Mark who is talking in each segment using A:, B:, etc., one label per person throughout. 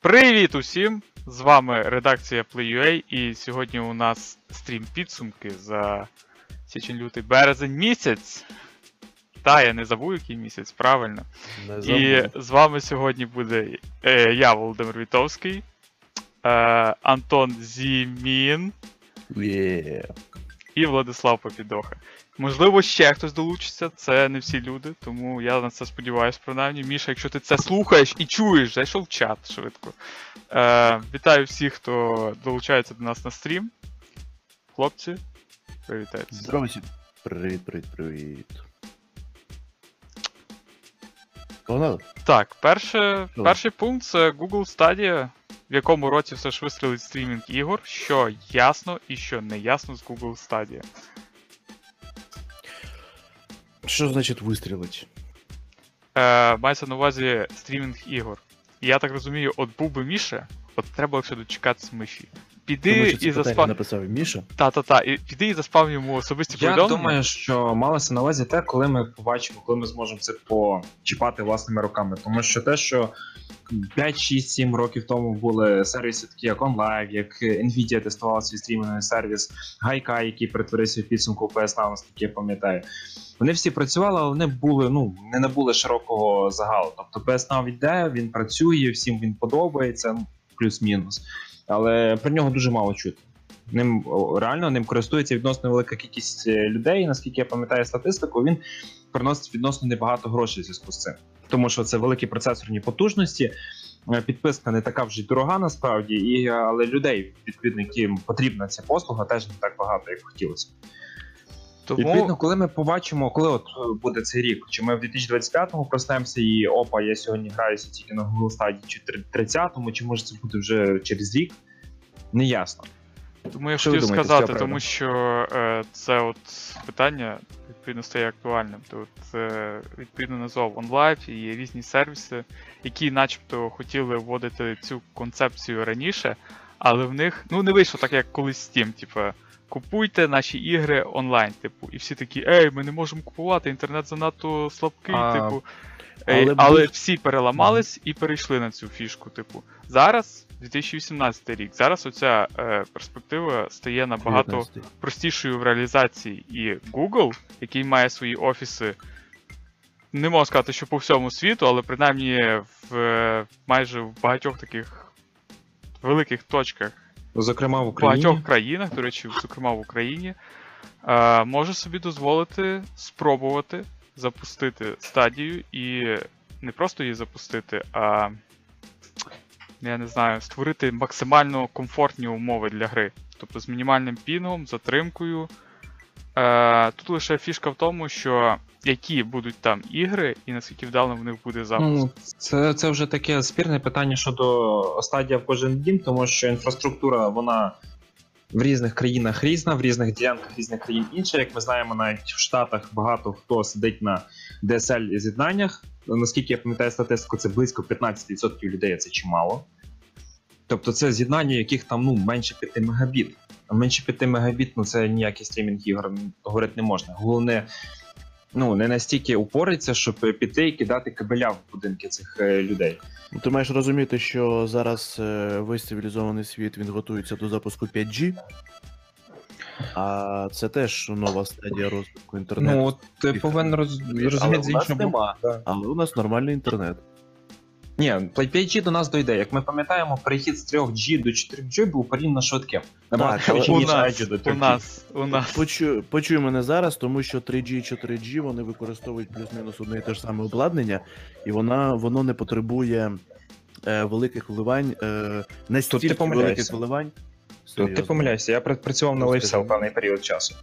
A: Привіт усім! З вами редакція Play.ua і сьогодні у нас стрім підсумки за січень лютий березень місяць. Та, я не забув, який місяць, правильно.
B: Не
A: І з вами сьогодні буде е, я, Володимир Вітовський, е, Антон Зімін
B: Є.
A: і Владислав Попідоха. Можливо, ще хтось долучиться, це не всі люди, тому я на це сподіваюся, принаймні. Міша, якщо ти це слухаєш і чуєш, зайшов в чат швидко. Е, вітаю всіх, хто долучається до нас на стрім. Хлопці, привітайтеся.
B: Всім. Привіт, привіт, привіт. Погнали?
A: Так, перше, перший пункт це Google Stadia, в якому році все ж вистрілить стрімінг ігор, що ясно і що не ясно з Google Stadia.
B: Що значить вистрілить?
A: Е, мається на увазі стрімінг ігор. Я так розумію, от був би Міша, от треба ще дочекатися миші. Піди
B: Тому
A: і заспав.
B: написав Міша.
A: Та-та-та, і піди і заспав йому особисті
C: Я думаю, що малося на увазі те, коли ми побачимо, коли ми зможемо це почіпати власними руками. Тому що те, що 5, 6, 7 років тому були сервіси, такі як OnLive, як Nvidia тестувала свій стрімінговий сервіс, Gaikai, який перетворився в підсумку в PS Now, наскільки я пам'ятаю. Вони всі працювали, але вони були, ну, не набули широкого загалу. Тобто PS Now йде, він працює, всім він подобається, ну, плюс-мінус. Але про нього дуже мало чути. Ним реально ним користується відносно велика кількість е, людей. Наскільки я пам'ятаю статистику, він приносить відносно небагато грошей в зв'язку з цим. Тому що це великі процесорні потужності. е, Підписка не така вже й дорога насправді, і, але людей, відповідно, яким потрібна ця послуга, теж не так багато, як хотілося.
A: Тому
C: Відповідно, коли ми побачимо, коли от е, буде цей рік, чи ми в 2025-му проснемося і опа, я сьогодні граюся тільки на Google стадії, чи 30-му, чи може це буде вже через рік, не ясно.
A: Тому я
C: Що
A: хотів
C: думаєте
A: сказати, тому що е, це от питання відповідно стає актуальним. Тут е, відповідно назвав OnLive і є різні сервіси, які начебто хотіли вводити цю концепцію раніше, але в них ну не вийшло так, як колись Steam, типу. Купуйте наші ігри онлайн, типу, і всі такі, ей, ми не можемо купувати, інтернет занадто слабкий,
C: А,
A: типу. Ей,
B: але
A: але
B: будь-
A: всі переламались і перейшли на цю фішку. Типу, зараз 2018 рік. Зараз оця е, перспектива стає набагато
B: 19.
A: простішою в реалізації. І Google, який має свої офіси, не можу сказати, що по всьому світу, але принаймні в е, майже в багатьох таких великих точках
C: Зокрема, в Україні.
A: багатьох країнах, до речі, зокрема в Україні, е, може собі дозволити спробувати запустити стадію і не просто її запустити, а я не знаю, створити максимально комфортні умови для гри. Тобто з мінімальним пінгом, затримкою. Е, тут лише фішка в тому, що які будуть там ігри і наскільки вдалим в них буде запуск.
C: Ну, це, це вже таке спірне питання щодо стадія в кожен дім, тому що інфраструктура вона в різних країнах різна, в різних ділянках різних країн інша. Як ми знаємо, навіть в Штатах багато хто сидить на DSL з'єднаннях. Наскільки я пам'ятаю статистику, це близько 15% людей, це чимало. Тобто це з'єднання, яких там ну, менше 5 мегабіт. А менше 5 мегабіт, ну це ніякий стрімінг ігор говорити не можна. Головне, ну не настільки упориться, щоб піти і кидати кабеля в будинки цих е, людей.
B: Ну, Ти маєш розуміти, що зараз е, весь цивілізований світ він готується до запуску 5G. А це теж нова стадія розвитку інтернету.
C: Ну ти повинен роз... Розуміти з іншого
B: нема.
C: Да.
B: Але у нас нормальний інтернет.
C: Ні, 5G до нас дойде. Як ми пам'ятаємо, перехід з 3G до 4G був порівняно швидким. Набагато
A: у нас,
C: до 3G.
A: нас, у нас.
B: Почуй, почуй мене зараз, тому що 3G і 4G вони використовують плюс-мінус одне і те ж саме обладнання, і вона, воно не потребує е, великих вливань, е, настільки великих вливань.
C: Тут ти помиляєшся, я працював на
B: Розкажи.
C: LifeCell певний період часу.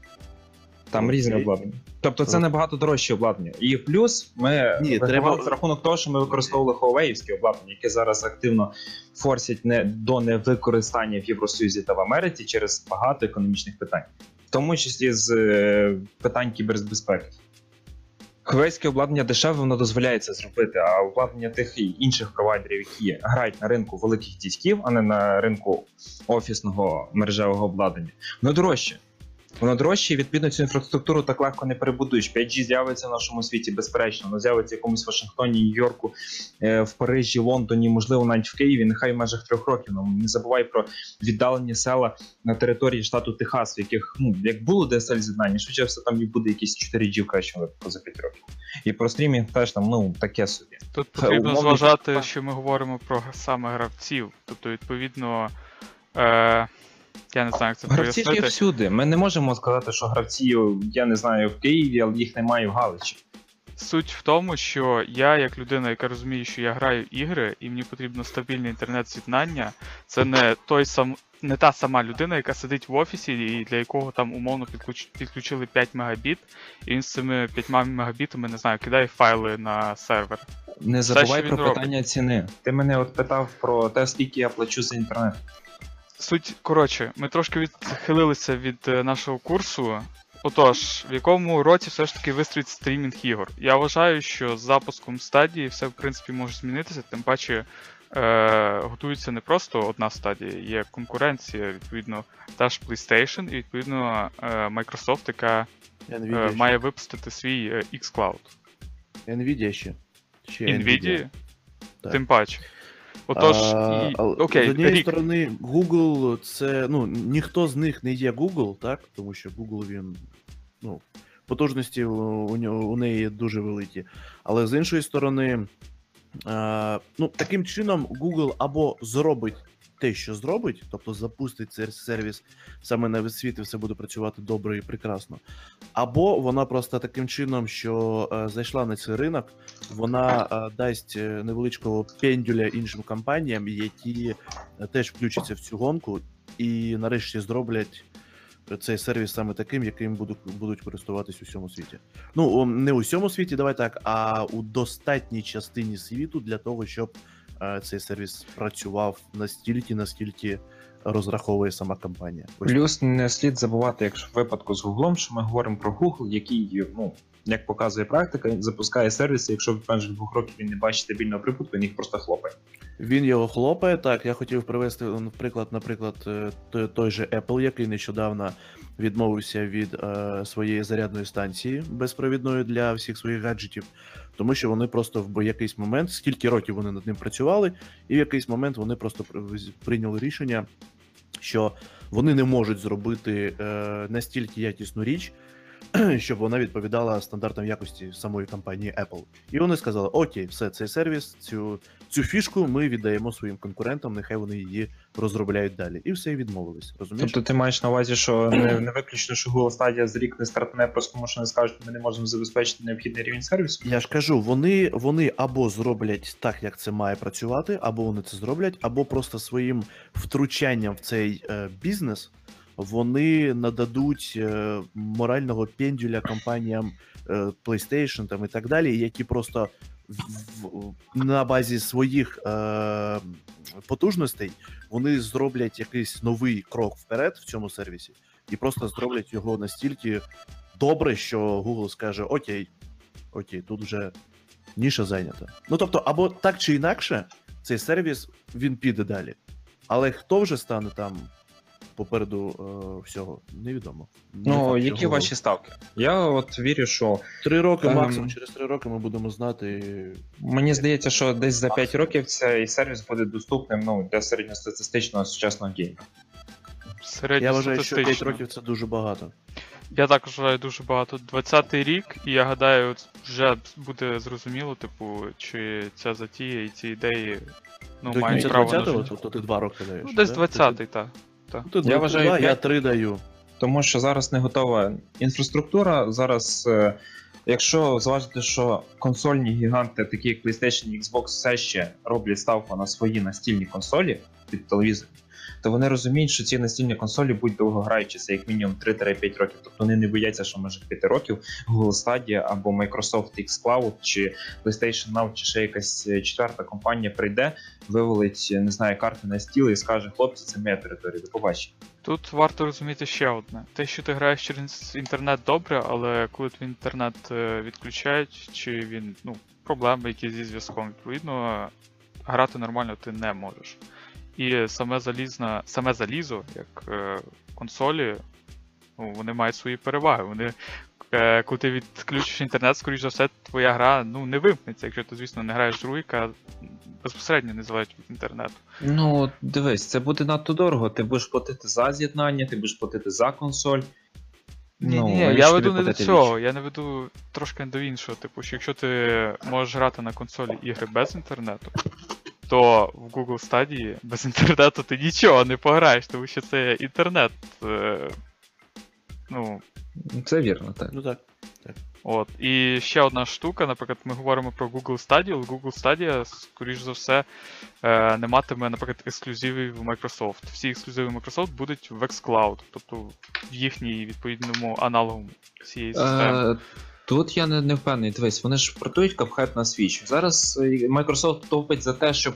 C: Там різне обладнання. Тобто це набагато дорожче обладнання. І плюс ми
B: Ні, треба-
C: за рахунок того, що ми використовували Huawei обладнання, яке зараз активно форсять не до невикористання в Євросоюзі та в Америці через багато економічних питань, в тому числі з е, питань кібербезпеки. Хвейське обладнання дешеве, воно дозволяє це зробити, а обладнання тих і інших провайдерів, які грають на ринку великих дисків, а не на ринку офісного мережевого обладнання, воно дорожче. Воно дорожче, і відповідно цю інфраструктуру так легко не перебудуєш. 5G з'явиться в нашому світі, безперечно. Воно з'явиться в якомусь Вашингтоні, Нью-Йорку, е, в Парижі, Лондоні, можливо, навіть в Києві, нехай в межах трьох років. Ну, не забувай про віддалені села на території штату Техас, в яких ну як було DSL з'єднання, швидше все там і буде якісь 4G в кращому випадку за 5 років. І про стрімінг теж там ну таке собі.
A: Тут потрібно
C: умовно,
A: зважати,
C: так.
A: що ми говоримо про саме гравців. Тобто, відповідно, е, я не знаю, як це
C: Гравці ж є всюди. Ми не можемо сказати, що гравці, я не знаю, в Києві, але їх немає в Галичі.
A: Суть в тому, що я, як людина, яка розуміє, що я граю ігри, і мені потрібно стабільне інтернет-з'єднання, це не той сам. Не та сама людина, яка сидить в офісі, і для якого там умовно підключ... підключили 5 мегабіт, і він з цими 5 мегабітами, не знаю, кидає файли на сервер.
C: Не забувай
A: що
C: про
A: робить.
C: питання ціни. Ти мене от питав про те, скільки я плачу за інтернет.
A: Суть, коротше, ми трошки відхилилися від е, нашого курсу. Отож, в якому році все ж таки вистрілить стрімінг ігор? Я вважаю, що з запуском стадії все в принципі може змінитися, тим паче е, готується не просто одна стадія, є конкуренція, відповідно, та ж PlayStation, і відповідно е, Microsoft, яка е,
B: Nvidia, ще.
A: має випустити свій е, xCloud.
B: Nvidia ще. ще
A: Nvidia,
B: Так.
A: тим паче. Отож,
B: А,
A: і... окей,
B: з однієї
A: рік.
B: сторони, Google це. Ну, ніхто з них не є Google, так? Тому що Google він. Ну, потужності у, нього- у неї дуже великі. Але з іншої сторони, е, ну, таким чином, Google або зробить те, що зробить, тобто запустить цей сервіс саме на весь світ, і все буде працювати добре і прекрасно. Або вона просто таким чином, що е, зайшла на цей ринок, вона е, дасть е, невеличкого пендюля іншим компаніям, які е, теж включаться в цю гонку, і нарешті зроблять цей сервіс саме таким, яким будуть, будуть користуватись у всьому світі. Ну, не у всьому світі, давай так, а у достатній частині світу для того, щоб цей сервіс працював настільки, наскільки розраховує сама компанія. Ось
C: Плюс не слід забувати, якщо в випадку з Гуглом, що ми говоримо про Google, який, ну, як показує практика, запускає сервіси, якщо в межах двох років він не бачить стабільного прибутку, він їх просто хлопає.
B: Він його хлопає. Так, я хотів привести м, приклад, наприклад, е, той, той же Apple, який нещодавно відмовився від е, своєї зарядної станції безпровідної для всіх своїх гаджетів, тому що вони просто в якийсь момент, скільки років вони над ним працювали, і в якийсь момент вони просто при- прийняли рішення, що вони не можуть зробити е, настільки якісну річ. Щоб вона відповідала стандартам якості самої компанії Apple. І вони сказали: Окей, все, цей сервіс, цю цю фішку ми віддаємо своїм конкурентам, нехай вони її розробляють далі. І все і відмовились. Розумієш?
C: Тобто ти маєш на увазі, що не, не виключно, що Google Stadia за рік не стартане, просто тому що не скажуть, ми не можемо забезпечити необхідний рівень сервісу.
B: Я ж кажу, вони, вони або зроблять так, як це має працювати, або вони це зроблять, або просто своїм втручанням в цей е, бізнес вони нададуть е, морального пендюля компаніям е, PlayStation там, і так далі, які просто в, на базі своїх е, потужностей вони зроблять якийсь новий крок вперед в цьому сервісі, і просто зроблять його настільки добре, що Google скаже: Окей, окей, тут вже ніша зайнята. Ну тобто, або так чи інакше, цей сервіс він піде далі. Але хто вже стане там попереду е, всього, невідомо. Не
C: Ну,
B: факт,
C: які
B: Google.
C: ваші ставки? Я от вірю, що
B: три роки,
C: Ем,
B: максимум через три роки ми будемо знати.
C: мені здається, що десь за 5 років цей сервіс буде доступним ну, для середньостатистичного сучасного геймера.
B: Я вважаю, що 5 років це дуже багато.
A: Я також вважаю дуже багато. 20-й рік, і я гадаю, от вже буде зрозуміло, типу, чи ця затія і ці ідеї ну,
B: До
A: мають
B: кінця
A: право на
B: 20-го,
A: життя.
B: тобто ти два роки даєш.
A: Ну, десь 20-й, так.
B: Ти, Тут
C: Я вважаю,
B: я
C: п'ять-
B: три даю.
C: Тому що зараз не готова інфраструктура. Зараз, е, якщо зважити, що консольні гіганти, такі як PlayStation і Xbox, все ще роблять ставку на свої настільні консолі під телевізор, то вони розуміють, що ці настільні консолі будуть довгограючі, це як мінімум 3-5 років. Тобто вони не бояться, що може 5 років Google Stadia або Microsoft xCloud, чи PlayStation Now, чи ще якась е, четверта компанія прийде, вивалить, не знаю, карти на стіл і скаже: хлопці, це моя територія, до побачення.
A: Тут варто розуміти ще одне. Те, що ти граєш через інтернет добре, але коли твій інтернет е, відключають, чи він, ну, проблеми якісь зі зв'язком, відповідно, грати нормально ти не можеш. І саме залізна, саме залізо, як е, консолі, Ну, вони мають свої переваги. Вони, коли ти відключиш інтернет, скоріш за все, твоя гра ну, не вимкнеться, якщо ти, звісно, не граєш гру, яка безпосередньо не залежить від інтернету.
C: Ну, дивись, це буде надто дорого. Ти будеш платити за з'єднання, ти будеш платити за консоль.
A: Ні,
C: Ну,
A: ні, я веду не до цього, я не веду трошки до іншого. Типу, що якщо ти можеш грати на консолі ігри без інтернету, то в Google Stadia без інтернету ти нічого не пограєш, тому що це інтернет. Е, ну,
C: Це вірно, так.
B: Ну так.
A: От. І ще одна штука, наприклад, ми говоримо про Google Stadia, але Google Stadia, скоріш за все, е, не матиме, наприклад, ексклюзивів в Microsoft. Всі ексклюзиви Microsoft будуть в xCloud, тобто в їхній відповідному аналогу цієї системи.
C: Е, Тут я не, не впевнений. Дивись, вони ж портують Cuphead на Switch. Зараз е, Microsoft топить за те, щоб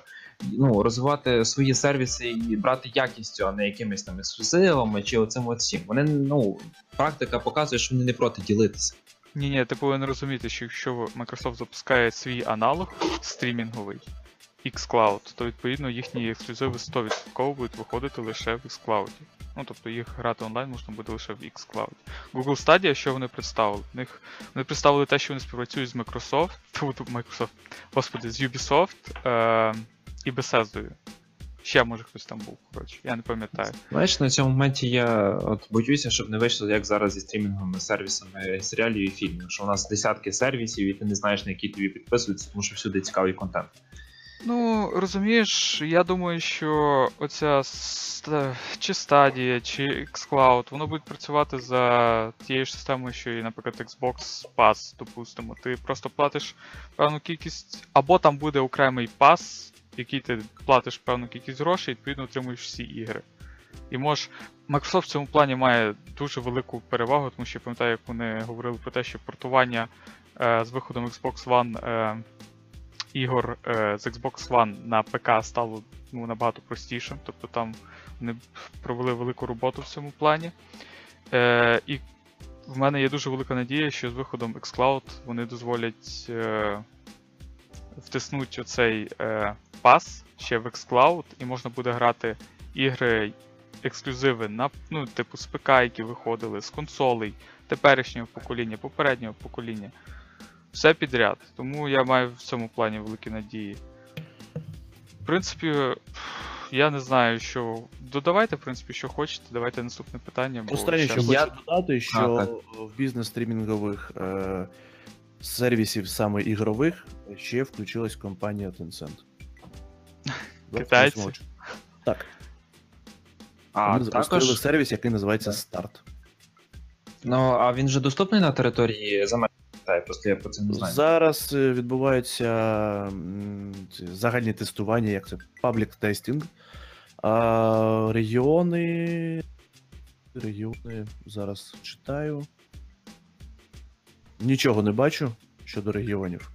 C: ну, розвивати свої сервіси і брати якістю, а не якимись там ексклюзивами чи оцим от. Вони, ну, практика показує, що вони не проти ділитися.
A: Ні, ні, ти повинен розуміти, що якщо Microsoft запускає свій аналог стрімінговий xCloud, то відповідно їхні ексклюзиви 100% будуть виходити лише в xCloud. Ну, тобто їх грати онлайн можна буде лише в xCloud. Google Stadia, що вони представили? Них вони представили те, що вони співпрацюють з Microsoft, Microsoft, господи, з Ubisoft е- і Bethesda. Ще може хтось там був, коротше, я не пам'ятаю.
C: Знаєш, на цьому моменті я от боюся, щоб не вийшло, як зараз зі стрімінговими сервісами серіалів і фільмів, що у нас десятки сервісів, і ти не знаєш, на які тобі підписуються, тому що всюди цікавий контент.
A: Ну, розумієш, я думаю, що оця ст- чи стадія, чи xCloud, воно буде працювати за тією ж системою, що і, наприклад, Xbox Pass, допустимо. Ти просто платиш певну кількість, або там буде окремий пас, який ти платиш певну кількість грошей, відповідно отримуєш всі ігри. І можеш. Microsoft в цьому плані має дуже велику перевагу, тому що я пам'ятаю, як вони говорили про те, що портування е, з виходом Xbox One. Е, ігор е, з Xbox One на ПК стало ну, набагато простішим. Тобто там вони провели велику роботу в цьому плані. Е, і в мене є дуже велика надія, що з виходом xCloud вони дозволять е, втиснути оцей е, пас ще в xCloud, і можна буде грати ігри. Ексклюзиви на ну, типу з ПК, які виходили, з консолей теперішнього покоління, попереднього покоління все підряд. Тому я маю в цьому плані великі надії. В принципі, я не знаю, що. Додавайте, в принципі, що хочете, давайте наступне питання. Бо
B: Останнє, що
A: щас-
C: Я-
B: хочу додати, що
C: А,
B: в бізнес-стрімінгових е, сервісів, саме ігрових, ще включилась компанія Tencent.
A: Китайці?
B: Так.
C: А
B: Вони запустили
C: також,
B: сервіс, який називається
C: Так.
B: Старт.
C: ну, а він же доступний на території за Китаю, просто я про це не знаю.
B: Зараз е, відбуваються загальні тестування, як це public testing. А регіони. Регіони зараз читаю. Нічого не бачу щодо регіонів.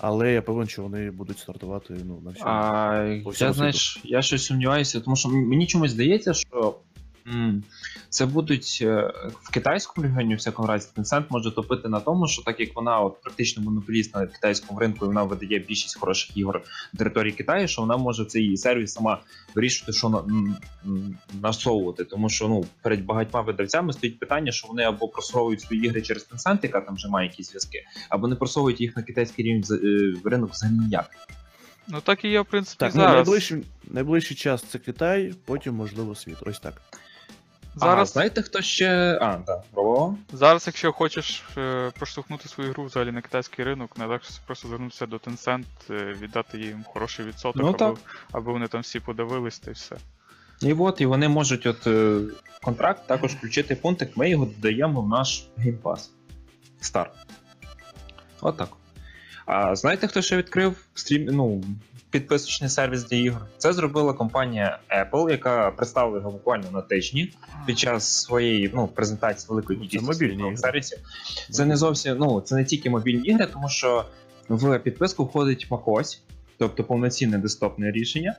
B: Але я певен, що вони будуть стартувати ну, на всьому.
C: А,
B: По всьому
C: я, знаєш, я щось сумніваюся, тому що мені чомусь здається, що це будуть е, в китайському регіоні, в всякому разі, Tencent може топити на тому, що так як вона от, практично монополіст на китайському ринку, і вона видає більшість хороших ігор на території Китаю, що вона може цей сервіс сама вирішувати, що на, насовувати. Тому що ну, перед багатьма видавцями стоїть питання, що вони або просовують свої ігри через Tencent, яка там вже має якісь зв'язки, або не просовують їх на китайський рівень е, ринок взагалі ніяк.
A: Ну так і є, в принципі,
B: Так, ну, найближчий, найближчий час це Китай, потім, можливо, світ. Ось так.
A: Зараз,
C: А, знаєте, хто ще. А, так, пробував?
A: зараз, якщо хочеш е, проштовхнути свою гру взагалі на китайський ринок, найлегше просто звернутися до Tencent, е, віддати їм хороший відсоток,
C: Ну,
A: аби, аби вони там всі подивились та й все.
C: І от, і вони можуть от е, контракт також включити пунктик, ми його додаємо в наш Game Pass. Стар. От так. А знаєте, хто ще відкрив стрім, ну, підписочний сервіс для ігор? Це зробила компанія Apple, яка представила його буквально на тижні під час своєї ну, презентації великої
B: Ну, це
C: кількості сервісів. Це не зовсім, ну, це не тільки мобільні ігри, тому що в підписку входить macOS, тобто повноцінне десктопне рішення.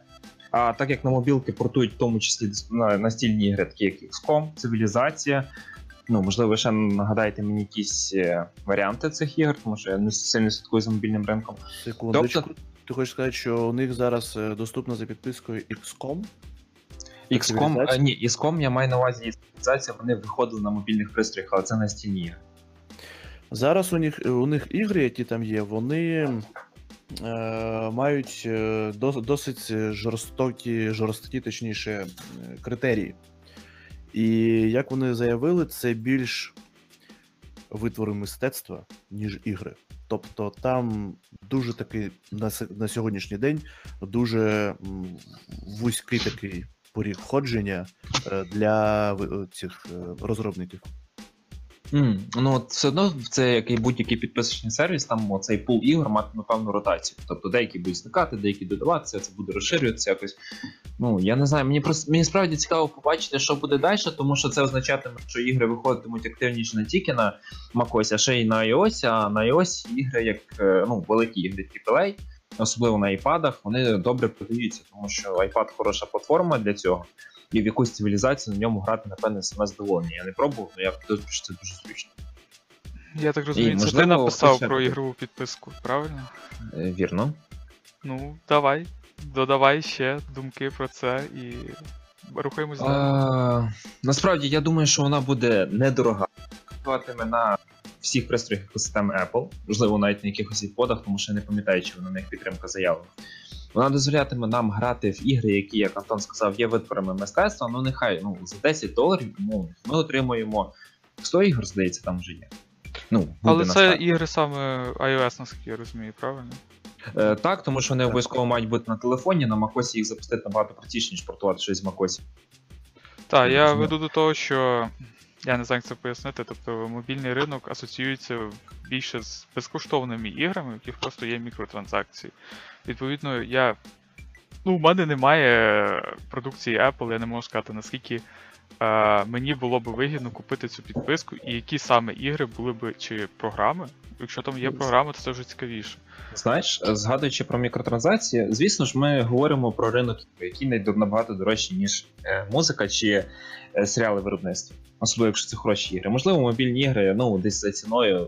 C: А так як на мобілки портують в тому числі настільні ігри, такі як XCOM, Цивілізація. Ну, можливо, ви ще нагадаєте мені якісь е, варіанти цих ігор, тому що я не сильно слідкую за мобільним ринком.
B: Секундочку.
C: Тобто-
B: Ти хочеш сказати, що у них зараз е, доступно за підпискою XCOM?
C: XCOM, а, ні, XCOM я маю на увазі цивілізація, вони виходили на мобільних пристроях, але це настільні ігри.
B: Зараз у них, у них ігри, які там є, вони е, мають е, дос- досить жорстокі, жорсткі, точніше, е, критерії. І як вони заявили, це більш витвори мистецтва, ніж ігри. Тобто там дуже такий на, на сьогоднішній день дуже вузький такий поріг входження е, для цих е, розробників.
C: Mm, ну все одно це як і будь-який підписочний сервіс, там цей пул ігор матиме певну ротацію. Тобто деякі будуть зникати, деякі додаватися, це буде розширюватися якось. Ну я не знаю, мені просто мені справді цікаво побачити, що буде далі, тому що це означатиме, що ігри виходитимуть активніше не тільки на macOS, а ще й на iOS, а на iOS ігри, як е, ну, великі ігри AAA, особливо на iPad, вони добре продаються, тому що iPad хороша платформа для цього. І в якусь цивілізацію на ньому грати, напевне, саме задоволення. Я не пробував, але я підозрюю, що це дуже зручно.
A: Я так розумію, це ти написав
C: хоча
A: про ігрову підписку, правильно?
C: Е, Вірно.
A: Ну, давай. Додавай ще думки про це і рухаємось далі.
C: Насправді, я думаю, що вона буде недорога. Працюватиме на всіх пристроях екосистеми Apple, можливо, навіть на якихось іподах, тому що я не пам'ятаю, чи на них підтримка заявлена. Вона дозволятиме нам грати в ігри, які, як Антон сказав, є витворами мистецтва. Ну нехай ну, за 10 доларів умовно, ми отримуємо 100 ігор, здається, там вже є. Ну, буде
A: Але це ігри саме iOS, наскільки я розумію, правильно?
C: Е, так, тому що вони обов'язково мають бути на телефоні, на macOS їх запустити набагато простіше, ніж портувати щось з macOS.
A: Так, я веду до того, що я не знаю, як це пояснити. Тобто мобільний ринок асоціюється більше з безкоштовними іграми, в яких просто є мікротранзакції. Відповідно, я. Ну, у мене немає продукції Apple, я не можу сказати, наскільки е, мені було б вигідно купити цю підписку, і які саме ігри були б чи програми. Якщо там є програми, то це вже цікавіше.
C: Знаєш, згадуючи про мікротранзакції, звісно ж, ми говоримо про ринок, який набагато дорожчий, ніж е, музика чи е, серіали виробництва. Особливо, якщо це хороші ігри. Можливо, мобільні ігри, ну, десь за ціною.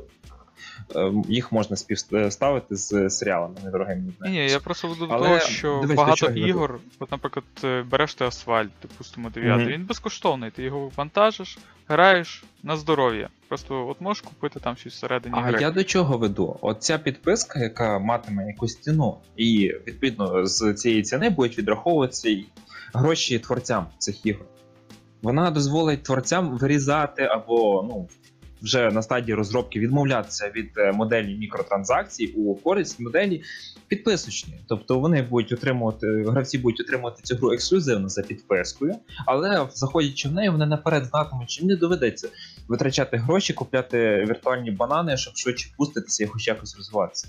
C: Е, Їх можна співставити з серіалами недорогими.
A: Ні, ні, я просто веду до того, що
C: дивись,
A: багато
C: веду.
A: ігор, от, наприклад, е, береш ти асфальт, допустимо, 9,
C: Мгм.
A: він безкоштовний, ти його вантажиш, граєш на здоров'я. Просто от можеш купити там щось всередині
C: А
A: гри.
C: я до чого веду? От ця підписка, яка матиме якусь ціну, і відповідно з цієї ціни будуть відраховуватися гроші творцям цих ігор. Вона дозволить творцям вирізати або ну, вже на стадії розробки відмовлятися від е, моделі мікротранзакцій у користь моделі підписочні. Тобто вони будуть отримувати, гравці будуть отримувати цю гру ексклюзивно за підпискою, але заходячи в неї, вони наперед знатимуть, їм не доведеться витрачати гроші, купляти віртуальні банани, щоб швидше пуститися і хоч якось розвиватися.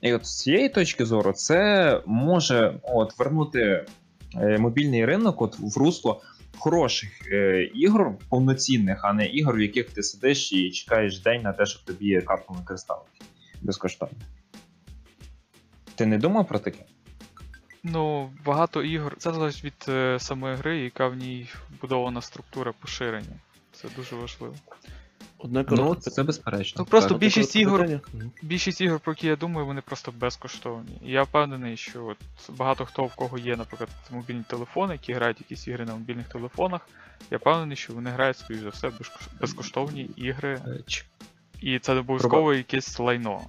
C: І от з цієї точки зору, це може от, вернути е, мобільний ринок от, в русло хороших е, ігор, повноцінних, а не ігор, в яких ти сидиш і чекаєш день на те, щоб тобі карту використали безкоштовно. Ти не думав про таке?
A: Ну, багато ігор. Це залежить від е, самої гри, яка в ній вбудована структура поширення. Це дуже важливо.
B: Одне
C: Ну, це безперечно.
A: Ну, просто більшість ігор- Більшість ігор, про які я думаю, вони просто безкоштовні. І я впевнений, що от багато хто в кого є, наприклад, мобільні телефони, які грають якісь ігри на мобільних телефонах. Я впевнений, що вони грають, скоріш за все, безкоштовні ігри,
C: Е,
A: і це не обов'язково якесь лайно.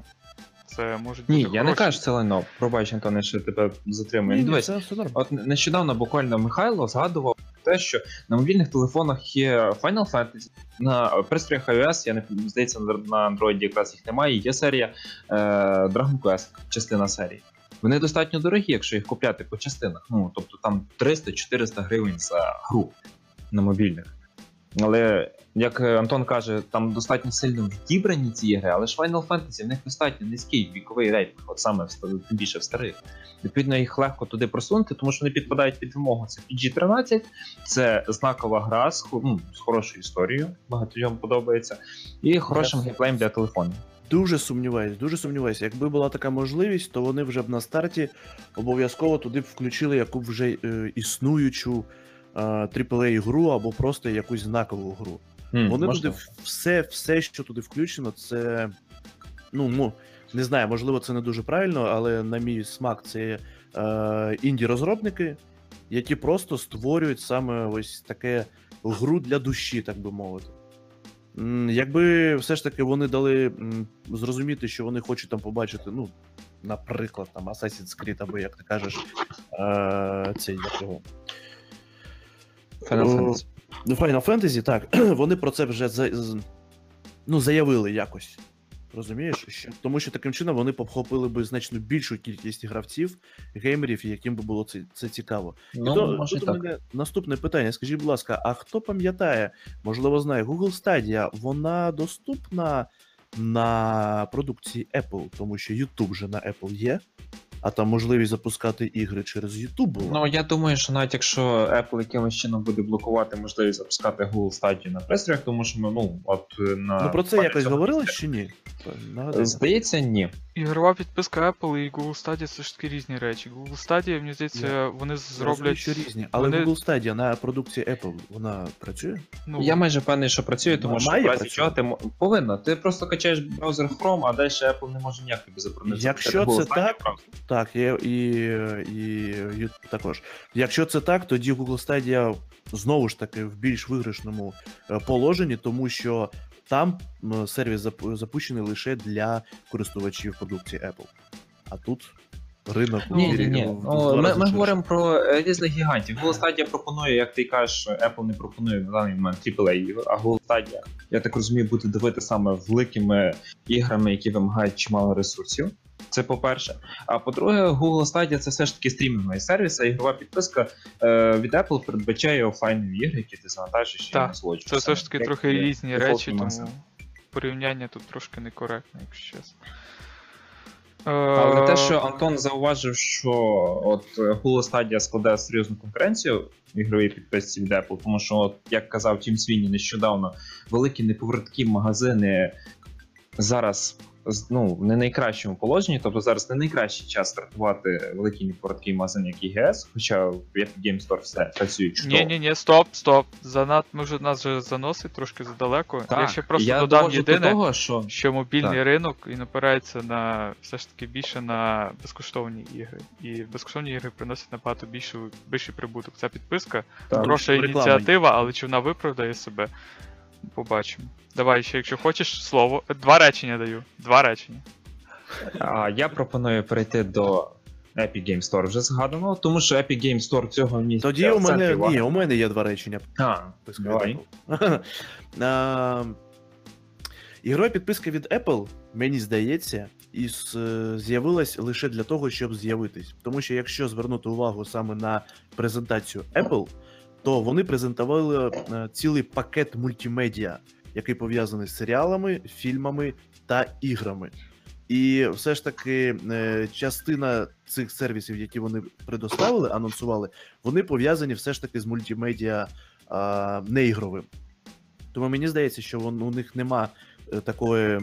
A: Це може бути.
C: Ні, я не кажу, що це лайно. Пробач, Антоне, що тебе затримую.
B: Ні,
C: Ну,
B: ні,
C: Дивись,
B: це все нормально.
C: От нещодавно буквально Михайло згадував те, що на мобільних телефонах є Final Fantasy, на пристроях iOS, я не здається, на Android якраз їх немає. Є серія е, Dragon Quest, частина серії. Вони достатньо дорогі, якщо їх купляти по частинах. Ну, тобто там 300-400 гривень за гру на мобільних. Але, як Антон каже, там достатньо сильно відібрані ці ігри, але ж Final Fantasy в них достатньо низький віковий рейтинг, от саме в тим більше в старих. Відповідно, їх легко туди просунути, тому що вони підпадають під вимогу. Це PG-13, це знакова гра з, ну, з хорошою історією, багатьом подобається, і хорошим геймплеєм для телефонів.
B: Дуже сумніваюсь, дуже сумніваюся. Якби була така можливість, то вони вже б на старті обов'язково туди б включили яку вже е, існуючу AAA гру або просто якусь знакову гру.
C: М,
B: Вони
C: можливо.
B: туди все, все, що туди включено, це. Ну, ну, не знаю, можливо, це не дуже правильно, але на мій смак це е, інді-розробники, які просто створюють саме ось таке гру для душі, так би мовити. Якби все ж таки вони дали зрозуміти, що вони хочуть там побачити, ну, наприклад, там Assassin's Creed, або як ти кажеш, е, цей як його.
C: Final
B: О,
C: Fantasy.
B: Ну, Final Fantasy, так, вони про це вже за, з- ну, заявили якось. Розумієш? Що, тому що таким чином вони обхопили би значно більшу кількість гравців, геймерів, яким би було це, це цікаво.
C: Ну,
B: То-
C: може
B: тут у мене наступне питання. Скажіть, будь ласка, а хто пам'ятає, можливо, знає, Google Stadia, вона доступна на продукції Apple, тому що YouTube же на Apple є, а там можливість запускати ігри через YouTube була.
C: Ну, я думаю, що навіть якщо Apple якимось чином буде блокувати можливість запускати Google Stadia на пристроях, тому що ми, ну, от е, на.
B: ну про це якось говорили чи ні? Нагадайте.
C: Здається, ні.
A: Ігрова підписка Apple і Google Stadia це ж таки різні речі. Google Stadia, мені здається, вони
B: Розумію,
A: зроблять.
B: що різні, але
A: вони-
B: Google Stadia на продукції Apple вона працює?
A: Ну,
C: Я майже певний, що працює, тому що
B: має
C: в разі чого ти повинна. Ти просто качаєш браузер Chrome, а далі Apple не може ніяк тобі заборонити.
B: Якщо це
C: Google Stadia
B: так. Так, і, і, і також. Якщо це так, тоді Google Stadia знову ж таки в більш виграшному е, положенні, тому що там сервіс запущений лише для користувачів продукції Apple. А тут ринок у
C: Ні, ні,
B: мірі-
C: ні. Ну, ми, ми говоримо про е, різних гігантів. Google Stadia пропонує, як ти кажеш, Apple не пропонує на даний момент AAA ігор, а Google Stadia, я так розумію, буде дивити саме великими іграми, які вимагають чимало ресурсів. Це по-перше. А по-друге, Google Stadia це все ж таки стрімінговий сервіс, а ігрова підписка е, від Apple передбачає офлайнові ігри, які ти завантажиш і
A: Так,
C: насолоджуєшся.
A: це все ж таки
C: Як
A: трохи
C: є
A: різні речі, тому порівняння тут трошки некоректне, якщо чесно.
C: Але
A: Е,
C: те, що Антон зауважив, що от е, Google Stadia складає серйозну конкуренцію ігровій підписці від Apple, тому що, от, як казав Тім Свіні нещодавно, великі неповерткі магазини зараз ну, в не найкращому положенні, тобто зараз не найкращий час стартувати великий неповороткі магазин, як IGS, хоча в Epic Game Store все працює чудово.
A: Ні, ні, ні, стоп, стоп. Занад, ми вже нас вже заносить трошки задалеко.
C: Так,
A: я ще просто
C: я
A: додам єдине,
C: того, що
A: що мобільний
C: Так.
A: ринок і напирається на все ж таки більше на безкоштовні ігри. І безкоштовні ігри приносять набагато більшу, більший прибуток. Ця підписка хороша ініціатива, але чи вона виправдає себе? Побачимо. Давай ще, якщо хочеш, слово. Два речення даю. Два речення.
C: А я пропоную перейти до Epic Game Store вже згаданого, тому що Epic Game Store цього місяця
B: Тоді у мене
C: уваги.
B: ні, у мене є два речення.
C: А, Давай.
B: від Apple. А, Ігрова підписка від Apple, мені здається, із, е, з'явилась лише для того, щоб з'явитись. Тому що якщо звернути увагу саме на презентацію Apple, то вони презентували е, цілий пакет мультимедіа, який пов'язаний з серіалами, фільмами та іграми. І все ж таки, е, частина цих сервісів, які вони предоставили, анонсували, вони пов'язані все ж таки з мультимедіа а, неігровим. Тому мені здається, що у них нема е, такої.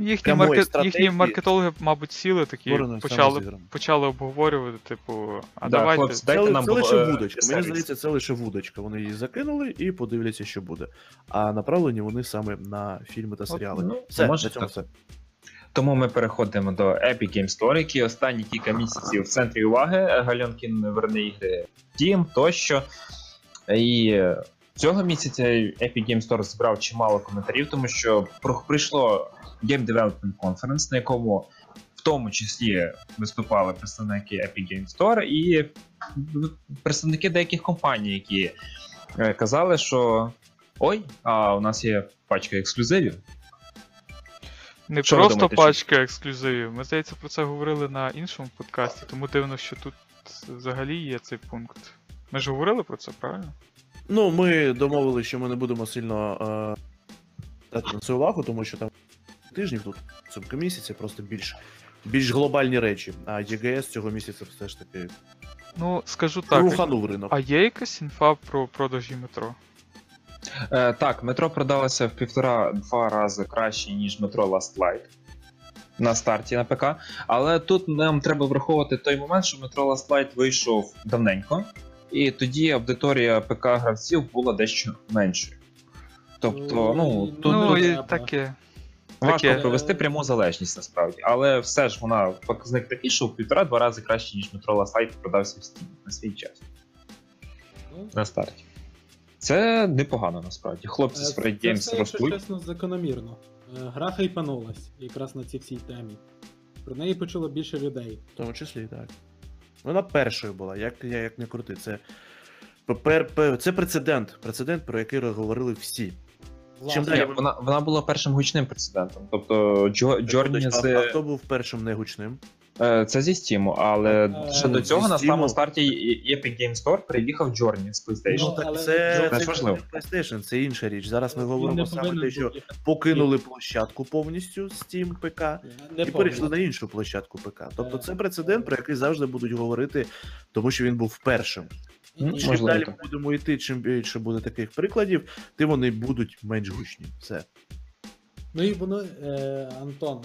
A: Їхні, маркет... Їхні маркетологи, мабуть, сіли такі, почали, почали обговорювати, типу, а
C: Да,
A: давайте.
C: хлопці,
B: Це,
C: Дайте
B: ли-
C: нам
B: це лише
C: е,
B: вудочка. Мені здається, це лише вудочка. Вони її закинули і подивляться, що буде. А направлені вони саме на фільми та серіали.
C: ну,
B: все, на цьому все.
C: Тому ми переходимо до Epic Game Store, який останні кілька місяців в центрі уваги. Гальонкін верне ігри Steam тощо. І цього місяця Epic Game Store збирав чимало коментарів, тому що прийшло Game Development Conference, на якому в тому числі виступали представники Epic Game Store і представники деяких компаній, які е, казали, що ой, а у нас є пачка ексклюзивів.
A: Не
C: Що
A: просто
C: думаєте,
A: пачка ексклюзивів. Ми, здається, про це говорили на іншому подкасті, тому дивно, що тут взагалі є цей пункт. Ми ж говорили про це, правильно?
B: Ну, ми домовилися, що ми не будемо сильно е, дати на це увагу, тому що там тижнів тут в цьому місяці просто більш, більш глобальні речі. А ЄГС цього місяця все ж таки
A: Ну, скажу так.
B: руханув ринок.
A: А є якась інфа про продажі метро?
C: Е, так, метро продалося в півтора-два рази краще, ніж метро Last Light на старті на ПК. Але тут нам треба враховувати той момент, що метро Last Light вийшов давненько, і тоді аудиторія ПК гравців була дещо меншою. Тобто, ну, тут
A: ну, і таке.
C: Важко
A: Таке.
C: провести пряму залежність насправді, але все ж вона показник такий, що в півтора-два рази краще, ніж метро Last продався в Steam на свій час
D: Ну,
C: на старті. Це непогано насправді. Хлопці
D: е,
C: з
D: це все,
C: Games
D: якщо
C: ростуть.
D: чесно, закономірно. Е, Гра хайпанулась якраз на цій всій темі. Про неї почуло більше людей.
B: В тому числі, так. Вона першою була, як я як не крути. Це, пер, пер- це прецедент. Прецедент, про який говорили всі. Чим далі
C: вона, вона була першим гучним прецедентом. Тобто Джо, Джорні
B: а,
C: з
B: а хто був першим негучним?
C: Е, Це зі Steam, але
D: Е,
C: ще до цього на
B: Steam.
C: самому старті і- Epic Game Store приїхав Джорні з PlayStation.
D: Ну,
B: Ну, так це,
C: це
B: це,
C: важливо.
B: PlayStation, це інша річ. Зараз ми говоримо саме те, що покинули площадку повністю Steam ПК
D: Не
B: і перейшли на іншу площадку ПК. Тобто це
D: Е,
B: прецедент, про який завжди будуть говорити, тому що він був першим.
C: Ну,
B: Чим
C: Можливо,
B: далі
C: так.
B: ми будемо йти, чим більше буде таких прикладів, тим вони будуть менш гучні. Все.
D: Ну і воно, е, Антон,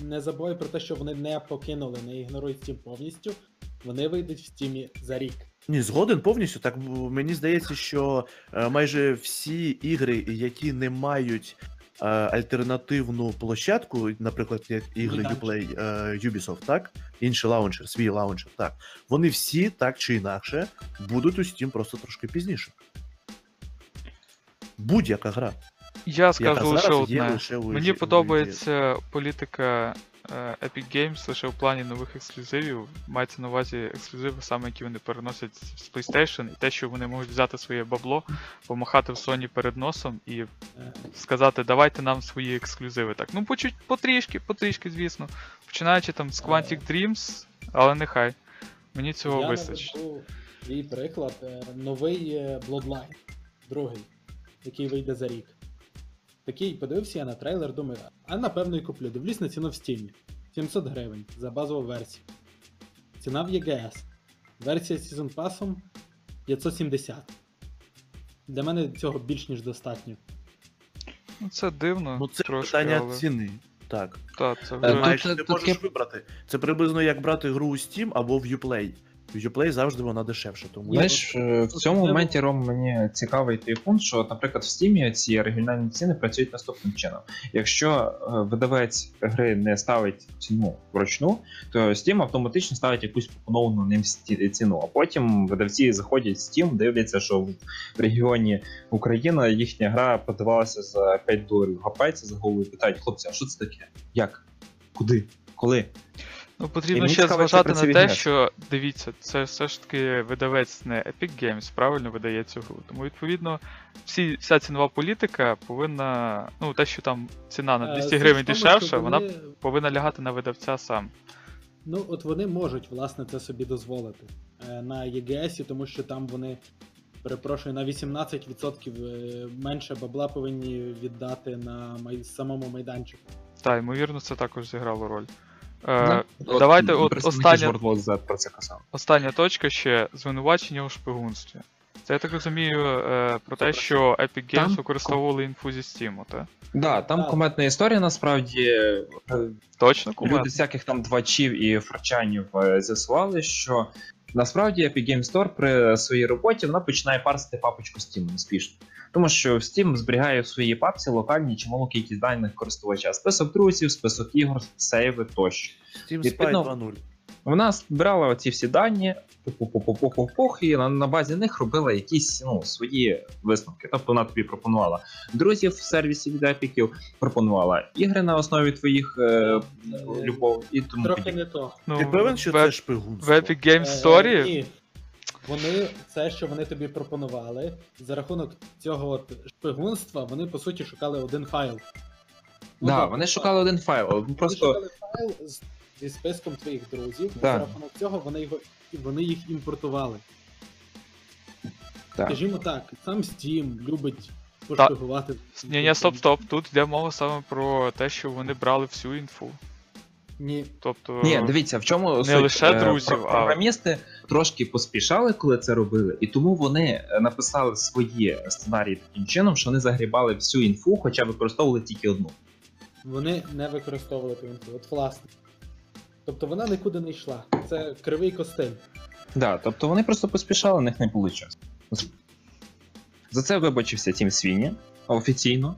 D: не забувай про те, що вони не покинули, не ігнорують Steam повністю. Вони вийдуть в Стімі за рік.
B: Ні, згоден повністю. Так мені здається, що е, майже всі ігри, які не мають е, альтернативну площадку, наприклад, як ігри Uplay, е, Ubisoft, так, інший лаунчер, свій лаунчер, так, вони всі так чи інакше будуть у Steam просто трошки пізніше. Будь-яка гра.
A: Я скажу лише одне.
B: лише у
A: Мені
B: у
A: подобається політика е, Epic Games лише в плані нових ексклюзивів. Мається на увазі ексклюзиви, саме які вони переносять з PlayStation, і те, що вони можуть взяти своє бабло, помахати в Sony перед носом і
D: Е,
A: сказати, давайте нам свої ексклюзиви. Так, ну почуть потрішки, потрішки, звісно. Починаючи там з Quantic Dreams, але нехай. Мені цього
D: я
A: вистачить.
D: свій приклад. е, Новий е, Bloodline, другий, який вийде за рік. Такий подивився я на трейлер, думаю, а напевно і куплю. Дивлюсь на ціну в Steam. 700 гривень за базову версію. Ціна в EGS. Версія з Season Pass 570. Для мене цього більш ніж достатньо.
A: Ну це дивно.
B: Ну, це
A: трошки,
B: питання
A: але...
B: ціни. Так.
A: Та, це
B: Знаєш,
C: тут
B: ти
C: таке-
B: можеш вибрати. Це приблизно як брати гру у Steam або в Uplay. В Uplay завжди вона дешевша, тому
C: Знаєш, е, в цьому моменті Ром мені цікавий той пункт, що, наприклад, в Steam ці оригінальні ціни працюють наступним чином. Якщо е, видавець гри не ставить ціну вручну, то Steam автоматично ставить якусь пропоновану ним ціну. А потім видавці заходять в Steam, дивляться, що в регіоні Україна їхня гра продавалася за 5 доларів. Гапаються за голову і питають, хлопці, а що це таке? Як? Куди? Коли?
A: Ну, потрібно ще зважати на те, що дивіться, це все ж таки видавець не Epic Games, правильно видає цю гру. Тому відповідно всі, вся цінова політика повинна. Ну, те, що там ціна на
D: Е,
A: 200
D: суть
A: гривень дешевша, вона
D: вони-
A: повинна лягати на видавця сам.
D: Ну, от вони можуть, власне, це собі дозволити е, на EGS, тому що там вони, перепрошую, на 18% е, менше бабла повинні віддати на май... самому майданчику.
A: Так, ймовірно, це також зіграло роль. Е,
C: от
A: давайте от
C: представники
A: остання,
C: World War Z про це казали.
A: остання точка ще звинувачення у шпигунстві. Це я так розумію е, про те, що Epic Games
C: Там-
A: використовували інфу зі Steam, так?
C: Да, там кометна історія насправді. е,
A: Точно,
C: Люди всяких там двачів і фрачанів е, з'ясували, що насправді Epic Game Store при своїй роботі вона починає парсити папочку Steam успішно. Тому що Steam зберігає в своїй папці локальні чималу кількість даних користувача, список друзів, список ігор, сейви тощо.
B: Steam Spy 2.0.
C: Вона збирала оці всі дані, пух-пух-пух-пух-пух, і на, на базі них робила якісь ну, свої висновки. Тобто вона тобі пропонувала друзів в сервісі від епіків, пропонувала ігри на основі твоїх е, любов і тому
D: Трохи не то.
A: Ну,
B: Ти певен, що
A: в,
B: це
A: в
B: шпигунство?
A: Epic Game
D: Е,
A: Story
D: Ні. Вони, це, що вони тобі пропонували, за рахунок цього от шпигунства, вони по суті шукали один файл. Ну,
C: Да,
D: тобто,
C: вони шукали один файл,
D: Вони
C: просто
D: шукали файл з, зі списком твоїх друзів,
C: Да.
D: за рахунок цього вони його вони їх імпортували.
C: Так.
D: Скажімо так, сам Steam любить пошпигувати.
A: Ні, ні, стоп, стоп. Тут йде мова саме про те, що вони брали всю інфу.
D: Ні,
A: Тобто.
C: Ні, дивіться, в чому
A: Не
C: суть.
A: лише
C: Е,
A: друзів, а-
C: програмісти трошки поспішали, коли це робили, і тому вони е, написали свої сценарії таким чином, що вони загрібали всю інфу, хоча використовували тільки одну.
D: вони не використовували ту інфу. От власне. Тобто вона нікуди не йшла. Це кривий костиль.
C: Да, тобто вони просто поспішали, у них не було часу. За це вибачився Тім Свіні офіційно.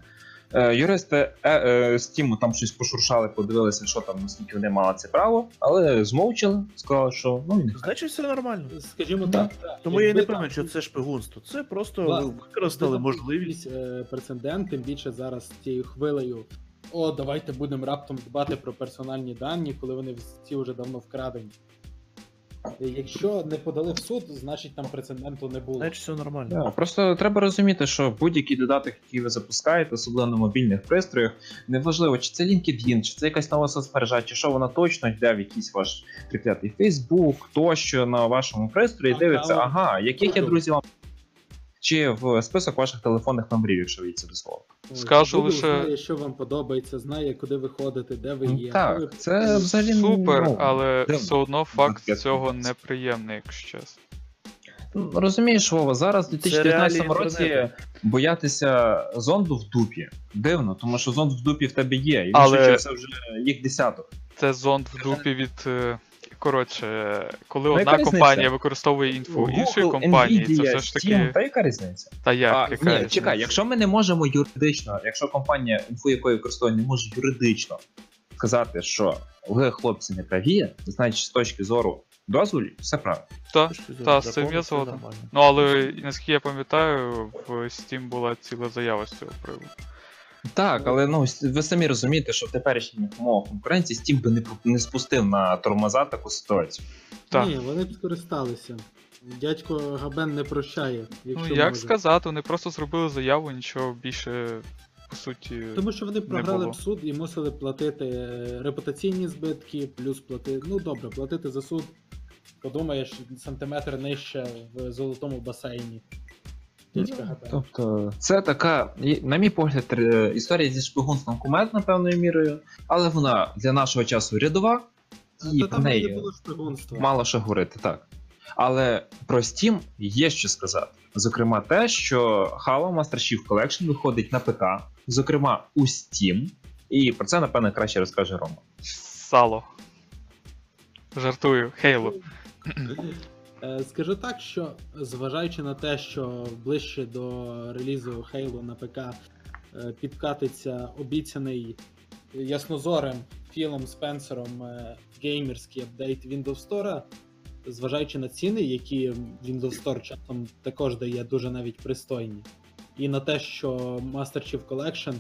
C: Е, юристи е, е, Steam там щось пошуршали, подивилися, що там, наскільки вони мали це право, але змовчали, сказали, що ну і.
B: Значить, все нормально.
D: Скажімо так, так.
B: Тому я і не певен,
D: там-
B: що це шпигунство. Це просто
D: Власне,
B: використали можливість.
D: прецедент, тим більше зараз цією хвилею. О, давайте будемо раптом дбати про персональні дані, коли вони всі вже давно вкрадені. Якщо не подали в суд, значить там прецеденту не було.
B: Значить, все нормально.
C: Да, просто треба розуміти, що будь-який додаток, який ви запускаєте, особливо на мобільних пристроях, неважливо, чи це LinkedIn, чи це якась нова соцмережа, чи що вона точно йде в якийсь ваш приклятий Facebook, тощо на вашому пристрої,
D: а,
C: дивиться,
D: а,
C: ага, яких я друзів вам. Чи в список ваших телефонних номерів, якщо ви це дословно.
D: Ось,
A: Скажу
D: Google
A: лише-
D: знає, що вам подобається, знає, куди ви ходите, де ви є. Ви-
C: Так, це взагалі
A: Супер,
C: ну,
A: але
C: дивно.
A: все одно факт
C: Таке
A: цього
C: відбувається.
A: неприємний, якщо чесно.
C: Ну, Розумієш, Вова, зараз в
B: Це
C: 2019
B: реалії
C: році
B: інтернету.
C: боятися зонду в дупі. Дивно, тому що зонд в дупі в тебе є, і
A: Але-
C: Але... це вже їх десяток.
A: Це зонд в дупі від. е, Коротше, коли одна
C: різниця?
A: компанія використовує інфу іншої компанії, це все ж таки.
C: Steam, та яка різниця?
A: Та як,
C: а,
A: яка
C: ні,
A: різниця?
C: чекай, якщо ми не можемо юридично, якщо компанія, інфу якої використовує, не може юридично сказати, що ви хлопці не праві, значить з точки зору дозволів все правильно.
A: Та, та, з цим я згоден. Ну але наскільки я пам'ятаю, в Steam була ціла заява з цього приводу.
C: Так, але ну ви самі розумієте, що в теперішніх умовах конкуренції Steam би не, не спустив на тормоза таку ситуацію.
A: Так.
D: Ні, вони б скористалися. Дядько Габен не прощає,
A: Ну як
D: може.
A: сказати, вони просто зробили заяву, нічого більше по суті.
D: Тому що вони програли
A: було.
D: в суд і мусили платити е, репутаційні збитки, плюс платити. Ну добре, платити за суд. Подумаєш, сантиметр нижче в золотому басейні. Дядька
C: Тобто, це така, на мій погляд, історія зі шпигунством кумедна певною мірою, але вона для нашого часу рядова, і про
D: не
C: неї
D: було шпигунства.
C: мало що говорити, так. Але про Steam є що сказати. Зокрема, те, що Halo Master Chief Collection виходить на ПК, зокрема у Steam, і про це, напевно, краще розкаже Рома.
A: Сало. Жартую, Хейло.
D: Е, Скажу так, що зважаючи на те, що ближче до релізу Halo на ПК е, підкатиться обіцяний яснозорим Філом Спенсером е, геймерський апдейт Windows Store, зважаючи на ціни, які Windows Store часом також дає дуже навіть пристойні, і на те, що Master Chief Collection,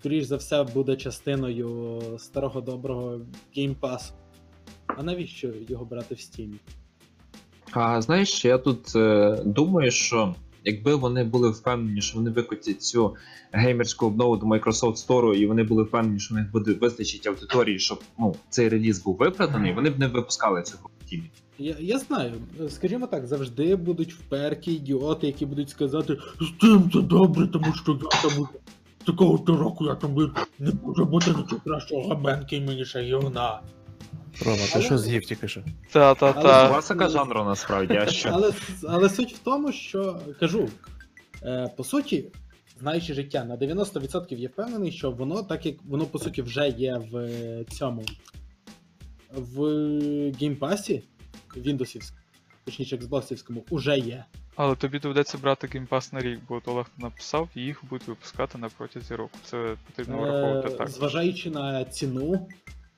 D: скоріш за все, буде частиною старого доброго Pass. А навіщо його брати в Steam?
C: А знаєш, я тут е, думаю, що якби вони були впевнені, що вони викотять цю геймерську обнову до Microsoft Store, і вони були впевнені, що в них буде вистачить аудиторії, щоб ну, цей реліз був виправданий, вони б не випускали цього в
D: Я, я знаю, скажімо так, завжди будуть вперті ідіоти, які будуть сказати, з тим це добре, тому що я там такого то року я там не може бути нічого кращого габенки мені ще гівна.
B: Рома, ти
D: Але-
B: що з'їв тільки що?
A: Та-та-та.
C: Класика жанру насправді, а що?
D: Але, але суть в тому, що кажу, е, по суті, знаючи життя, на 90% я впевнений, що воно так як воно по суті вже є в е, цьому в Game Pass і Windowsівському, точніше Xboxівському, уже є.
A: Але тобі доведеться брати Game Pass на рік, бо от Олег написав, і їх будуть випускати на протязі року. Це потрібно враховувати
D: Е,
A: так.
D: Зважаючи на ціну,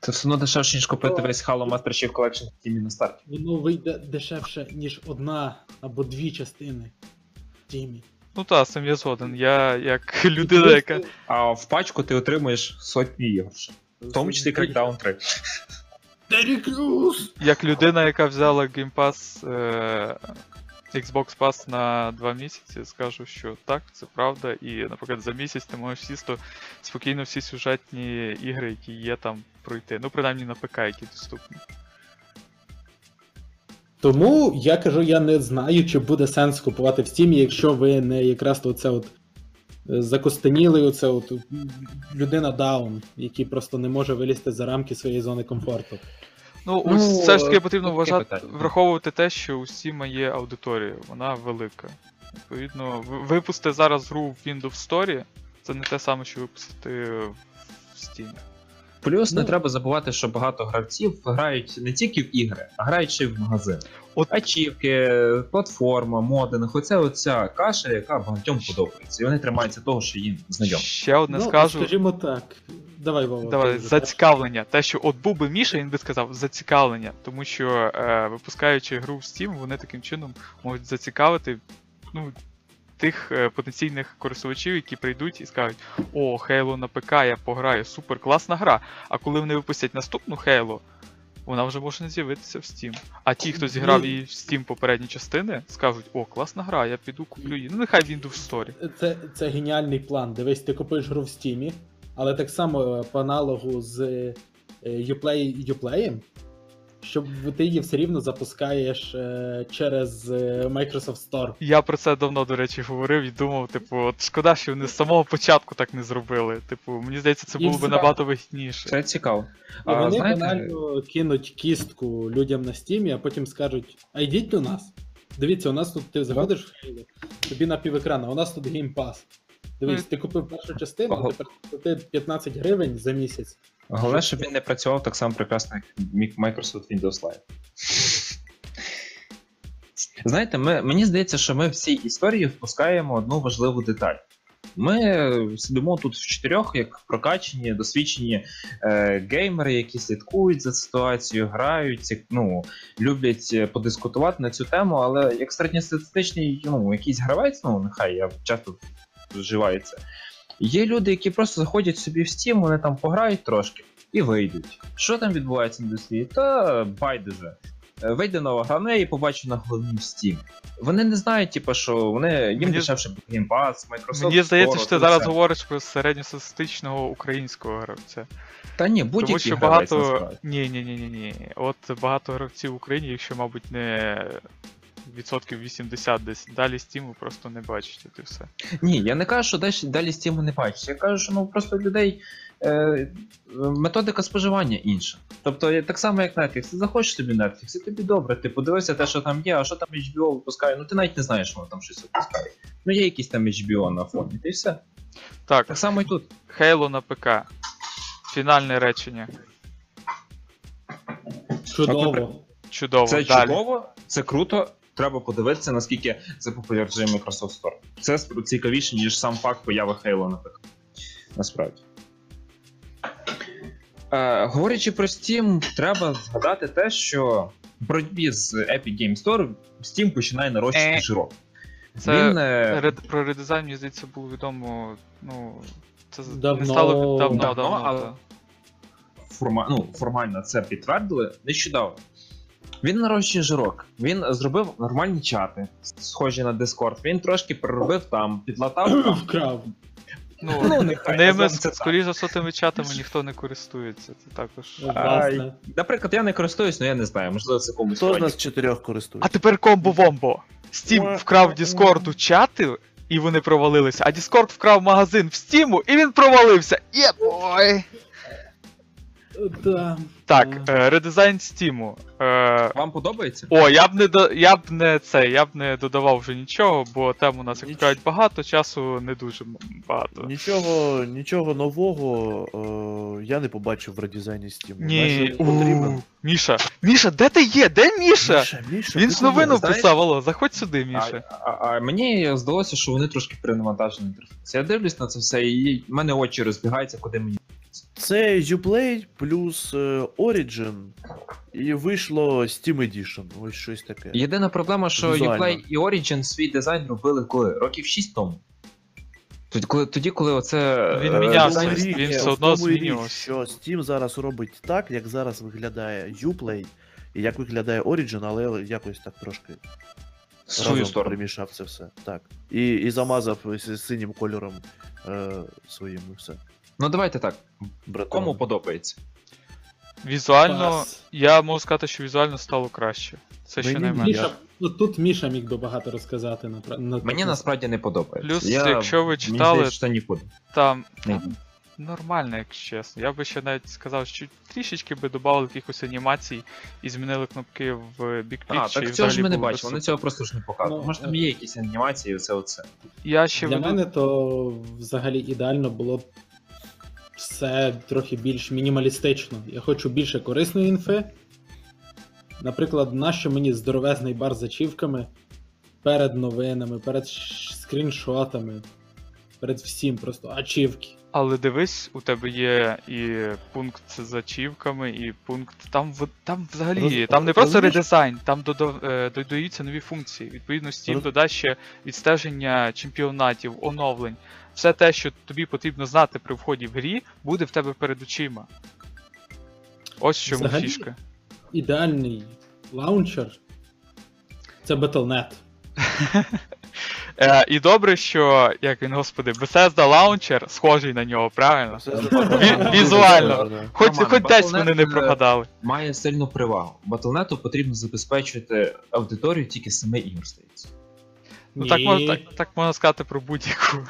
C: Це все одно дешевше, ніж купити весь Halo Master Chief Collection в Steam на старті.
D: воно вийде дешевше, ніж одна або дві частини в Тімі.
A: Ну та, з цим я згоден. Я як людина, яка.
C: А в пачку ти отримуєш сотні ігор. В тому числі Crackdown 3.
D: Террі
A: Як людина, яка взяла Game Pass, е, Xbox Pass на 2 місяці, скажу, що так, це правда. І, наприклад, за місяць ти можеш сісти спокійно всі сюжетні ігри, які є там, пройти. Ну, принаймні на ПК, які доступні.
D: Тому я кажу, я не знаю, чи буде сенс купувати в Steam, якщо ви не якраз то це от е, закостеніли, оце от людина даун, який просто не може вилізти за рамки своєї зони комфорту.
A: Ну,
C: Ну,
A: все ж таки потрібно вважати,
C: питання.
A: враховувати те, що у Steam є аудиторія, вона велика. Відповідно, випусти зараз гру в Windows Store, це не те саме, що випустити в Steam.
C: Плюс не
D: Ну.
C: треба забувати, що багато гравців грають не тільки в ігри, а грають ще й в магазин.
A: От-
C: Ачівки, платформа, модинг, оця оця каша, яка багатьом подобається. І вони тримаються того, що їм знайомо.
A: Ще одне
D: ну,
A: скажу.
D: Скажімо так. Давай, Вова.
A: Давай,
D: ти
A: зацікавлення. Те, що от був би Міша, він би сказав зацікавлення, тому що е, випускаючи гру в Steam, вони таким чином можуть зацікавити ну, тих е, потенційних користувачів, які прийдуть і скажуть: О, Halo на ПК, я пограю, супер, класна гра. А коли вони випустять наступну Halo, вона вже може не з'явитися в Steam. А ті, хто зіграв
D: Ну-
A: її в Steam попередні частини, скажуть: О, класна гра, я піду куплю її. Ну нехай він в Story.
D: Це, це геніальний план. Дивись, ти купуєш гру в Steam, але так само е, по аналогу з е, Uplay, Uplay, щоб ти її все рівно запускаєш е, через е, Microsoft Store.
A: Я про це давно, до речі, говорив і думав, типу, от шкода, що вони з самого початку так не зробили. Типу, мені здається, це
D: І
A: було б
D: все.
A: набагато вигідніше.
C: Це цікаво.
D: І
C: А,
D: вони
C: знаєте,
D: банально кинуть кістку людям на Steam, а потім скажуть: а йдіть до нас. Дивіться, у нас тут ти заходиш в Halo, тобі на півекрана, у нас тут Game Pass. Дивись,
A: Ну,
D: ти купив першу частину,
C: Ого.
D: тепер плати 15 гривень за місяць.
C: Головне, щоб він не працював так само прекрасно, як Microsoft Windows Live. Знаєте, ми, мені здається, що ми в цій історії впускаємо одну важливу деталь. Ми сидимо тут в чотирьох, як прокачені, досвідчені е, геймери, які слідкують за ситуацією, грають, ну, люблять е, подискутувати на цю тему, але як середньостатистичний ну, якийсь гравець, ну нехай я часто вживаю це. Є люди, які просто заходять собі в Steam, вони там пограють трошки і вийдуть. Що там відбувається в індустрії? Та байдуже. Е, Вийде нова гра, ну я її побачу на головній в Steam. Вони не знають, типу, що вони їм
A: Мені-
C: дешевше Game Pass, Microsoft.
A: Мені здається, що ти зараз
C: все.
A: говориш про середньостатистичного українського гравця.
C: Та ні, будь-який
A: що
C: гравець
A: багато. Ні, ні, ні, ні, ні. От багато гравців в Україні, якщо, мабуть, не відсотків 80 десь далі Steam просто не бачите, і все.
C: Ні, я не кажу, що далі, далі Steam не бачиш. Я кажу, що ну просто людей е, методика споживання інша. Тобто я- так само, як Netflix, ти заходиш собі Netflix, і тобі добре, ти подивишся те, що там є, а що там HBO випускає, ну ти навіть не знаєш, що воно там щось випускає. Ну є якісь там HBO на фоні, і все.
A: Так,
C: Так само і тут.
A: Halo на ПК. Фінальне речення.
D: Чудово.
A: Чудово.
C: Це
A: Далі.
C: чудово, це круто. Треба подивитися, наскільки це популяризує Microsoft Store. Це цікавіше, ніж сам факт появи Halo на ПК. Насправді. Е, говорячи про Steam, треба згадати те, що в боротьбі з Epic Game Store Steam починає нарощувати
A: Е.
C: жирок.
A: Це
C: Він, е,
A: Ред, про редизайн, мені здається, було відомо. Ну, це
D: Давно.
A: не стало давно,
C: Давно,
A: давно.
C: але- форма... ну, формально це підтвердили нещодавно. Він нарощує жирок. Він зробив нормальні чати, схожі на Discord. Він трошки переробив там, підлатав там.
D: Вкрав.
A: Ну,
C: Ну, нехай,
A: ними,
C: називаємо це так.
A: скоріше за сотими чатами ніхто не користується. Це також.
D: Власне.
C: Наприклад, я не користуюсь, але я не знаю, можливо, це комусь.
B: Хто з нас чотирьох користується?
A: А тепер комбо-вомбо. Steam вкрав Discord чати, і вони провалилися, а Discord вкрав магазин в Steam, і він провалився. Є бой!
D: Да.
A: Так, е, редизайн Steam. Е,
C: Вам подобається?
A: О, я б не до я б не це, я б не додавав вже нічого, бо тем у нас як
B: Ніч-
A: кажуть багато, часу не дуже м- багато.
B: Нічого, нічого нового е, я не побачив в редизайні Steam.
A: Ні,
B: потрібен.
A: Міша, Міша, де ти є? Де Міша?
B: Міша, Міша,
A: Він
B: ти
A: ж новину
C: знаєш-
A: писав, алло, заходь сюди,
C: А,
A: Міша.
C: а, а мені здалося, що вони трошки перенавантажені інтерфейс. Я дивлюсь на це все, і в мене очі розбігаються, куди мені.
B: Це Uplay плюс е, Origin, і вийшло Steam Edition. Ось щось таке.
C: Єдина проблема, що
B: Візуально.
C: Uplay і Origin свій дизайн робили коли? Років 6 тому. Тоді, коли, тоді, коли оце.
A: Він
C: е,
A: мінявся,
C: дизайн-
A: він все
B: в
A: одно
B: тому і річ,
A: змінювався.
B: Що Steam зараз робить так, як зараз виглядає Uplay, і як виглядає Origin, але якось так трошки
C: свою
B: разом
C: сторону.
B: перемішав це все. Так. І, і замазав с- синім кольором е, своїм і все.
C: Ну давайте так.
B: Братан.
C: Кому подобається?
A: Візуально,
D: Пас.
A: я можу сказати, що візуально стало краще. Це
B: Мені
A: ще
B: ні.
A: найменше.
D: Міша, ну, тут Міша міг би багато розказати на, на
C: Мені насправді не подобається.
A: Плюс,
C: Я,
A: якщо ви
C: мені
A: читали-
C: здається, що нікуди.
A: Там нормально, якщо чесно. Я би ще навіть сказав, що трішечки би додали якихось анімацій і змінили кнопки в бік
C: А, так цього ж ми не бачимо, вони цього просто ж не показують.
D: Ну,
C: Може там
D: е.
C: є якісь анімації, оце оце.
A: Я ще
D: Для
A: веду...
D: мене то взагалі ідеально було б все трохи більш мінімалістично. Я хочу більше корисної інфи. Наприклад, нащо мені здоровезний бар з ачівками перед новинами, перед скріншотами, перед всім просто ачівки.
A: Але дивись, у тебе є і пункт з ачівками, і пункт. Там в- там взагалі
B: Роз-
A: там не просто редизайн, там е, додаються нові функції. Відповідно, Steam
B: Роз-
A: додасть ще відстеження чемпіонатів, оновлень. Все те, що тобі потрібно знати при вході в грі, буде в тебе перед очима. Ось в чому
D: Взагалі,
A: фішка.
D: Ідеальний лаунчер це Battle.net.
A: Е, і добре, що, як він, господи, Bethesda Launcher схожий на нього, правильно? Ві- візуально. Хоч,
C: Роман,
A: хоч десь
C: Battle.net,
A: вони не
C: е,
A: прогадали.
C: Має сильну перевагу. Battle.net у потрібно забезпечувати аудиторію тільки семи ігор стається.
A: Ну, так,
D: Ні.
A: можна, так, так можна сказати про будь-яку.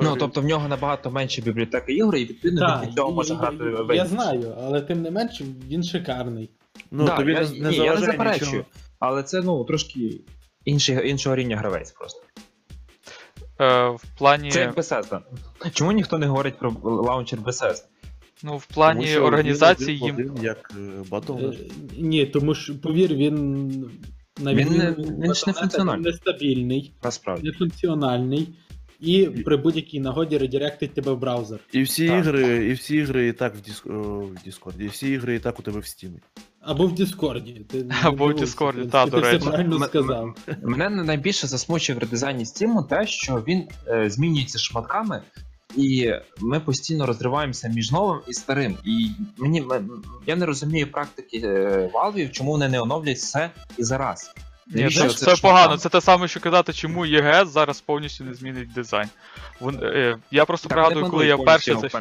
C: Ну тобто в нього набагато менше бібліотеки ігор, і відповідно він від цього може грати весь.
D: я знаю, але тим не менш він шикарний.
B: Ну,
C: Да,
B: тобі
C: я,
B: не, не
C: ні, я не заперечую,
B: нічого.
C: але це ну трошки інший, іншого рівня гравець просто.
A: Е, в плані,
C: Це як Bethesda. Чому ніхто не говорить про лаунчер Bethesda?
A: ну, в плані організації їм.
B: один, як е, Battle.net.
D: Е, Ні, тому що, повір, він на
C: Він
D: відміну
C: не-
D: від
C: він ж не
D: Battle.net,
C: функціональний.
D: нестабільний,
C: Насправді.
D: нефункціональний, і при будь-якій нагоді редиректить тебе в браузер.
B: І всі
C: Так.
B: ігри, і всі ігри і так в, диск... в Discord, і всі ігри і так у тебе в Steam.
D: Або в Діскорді. Ти
A: Або в Діскорді,
D: в
A: та,
D: принципі,
A: до речі.
D: правильно сказав.
C: Мене найбільше засмучує в редизайні Steam те, що він е, змінюється шматками, і ми постійно розриваємося між новим і старим. І мені я не розумію практики е, Valve, чому вони не оновлять все і зараз.
A: Ні, це,
C: це
A: це погано. Це те саме, що казати, чому ЄГС зараз повністю не змінить дизайн. Вон, е, я просто
C: Так,
A: пригадую, коли я вперше зайшов.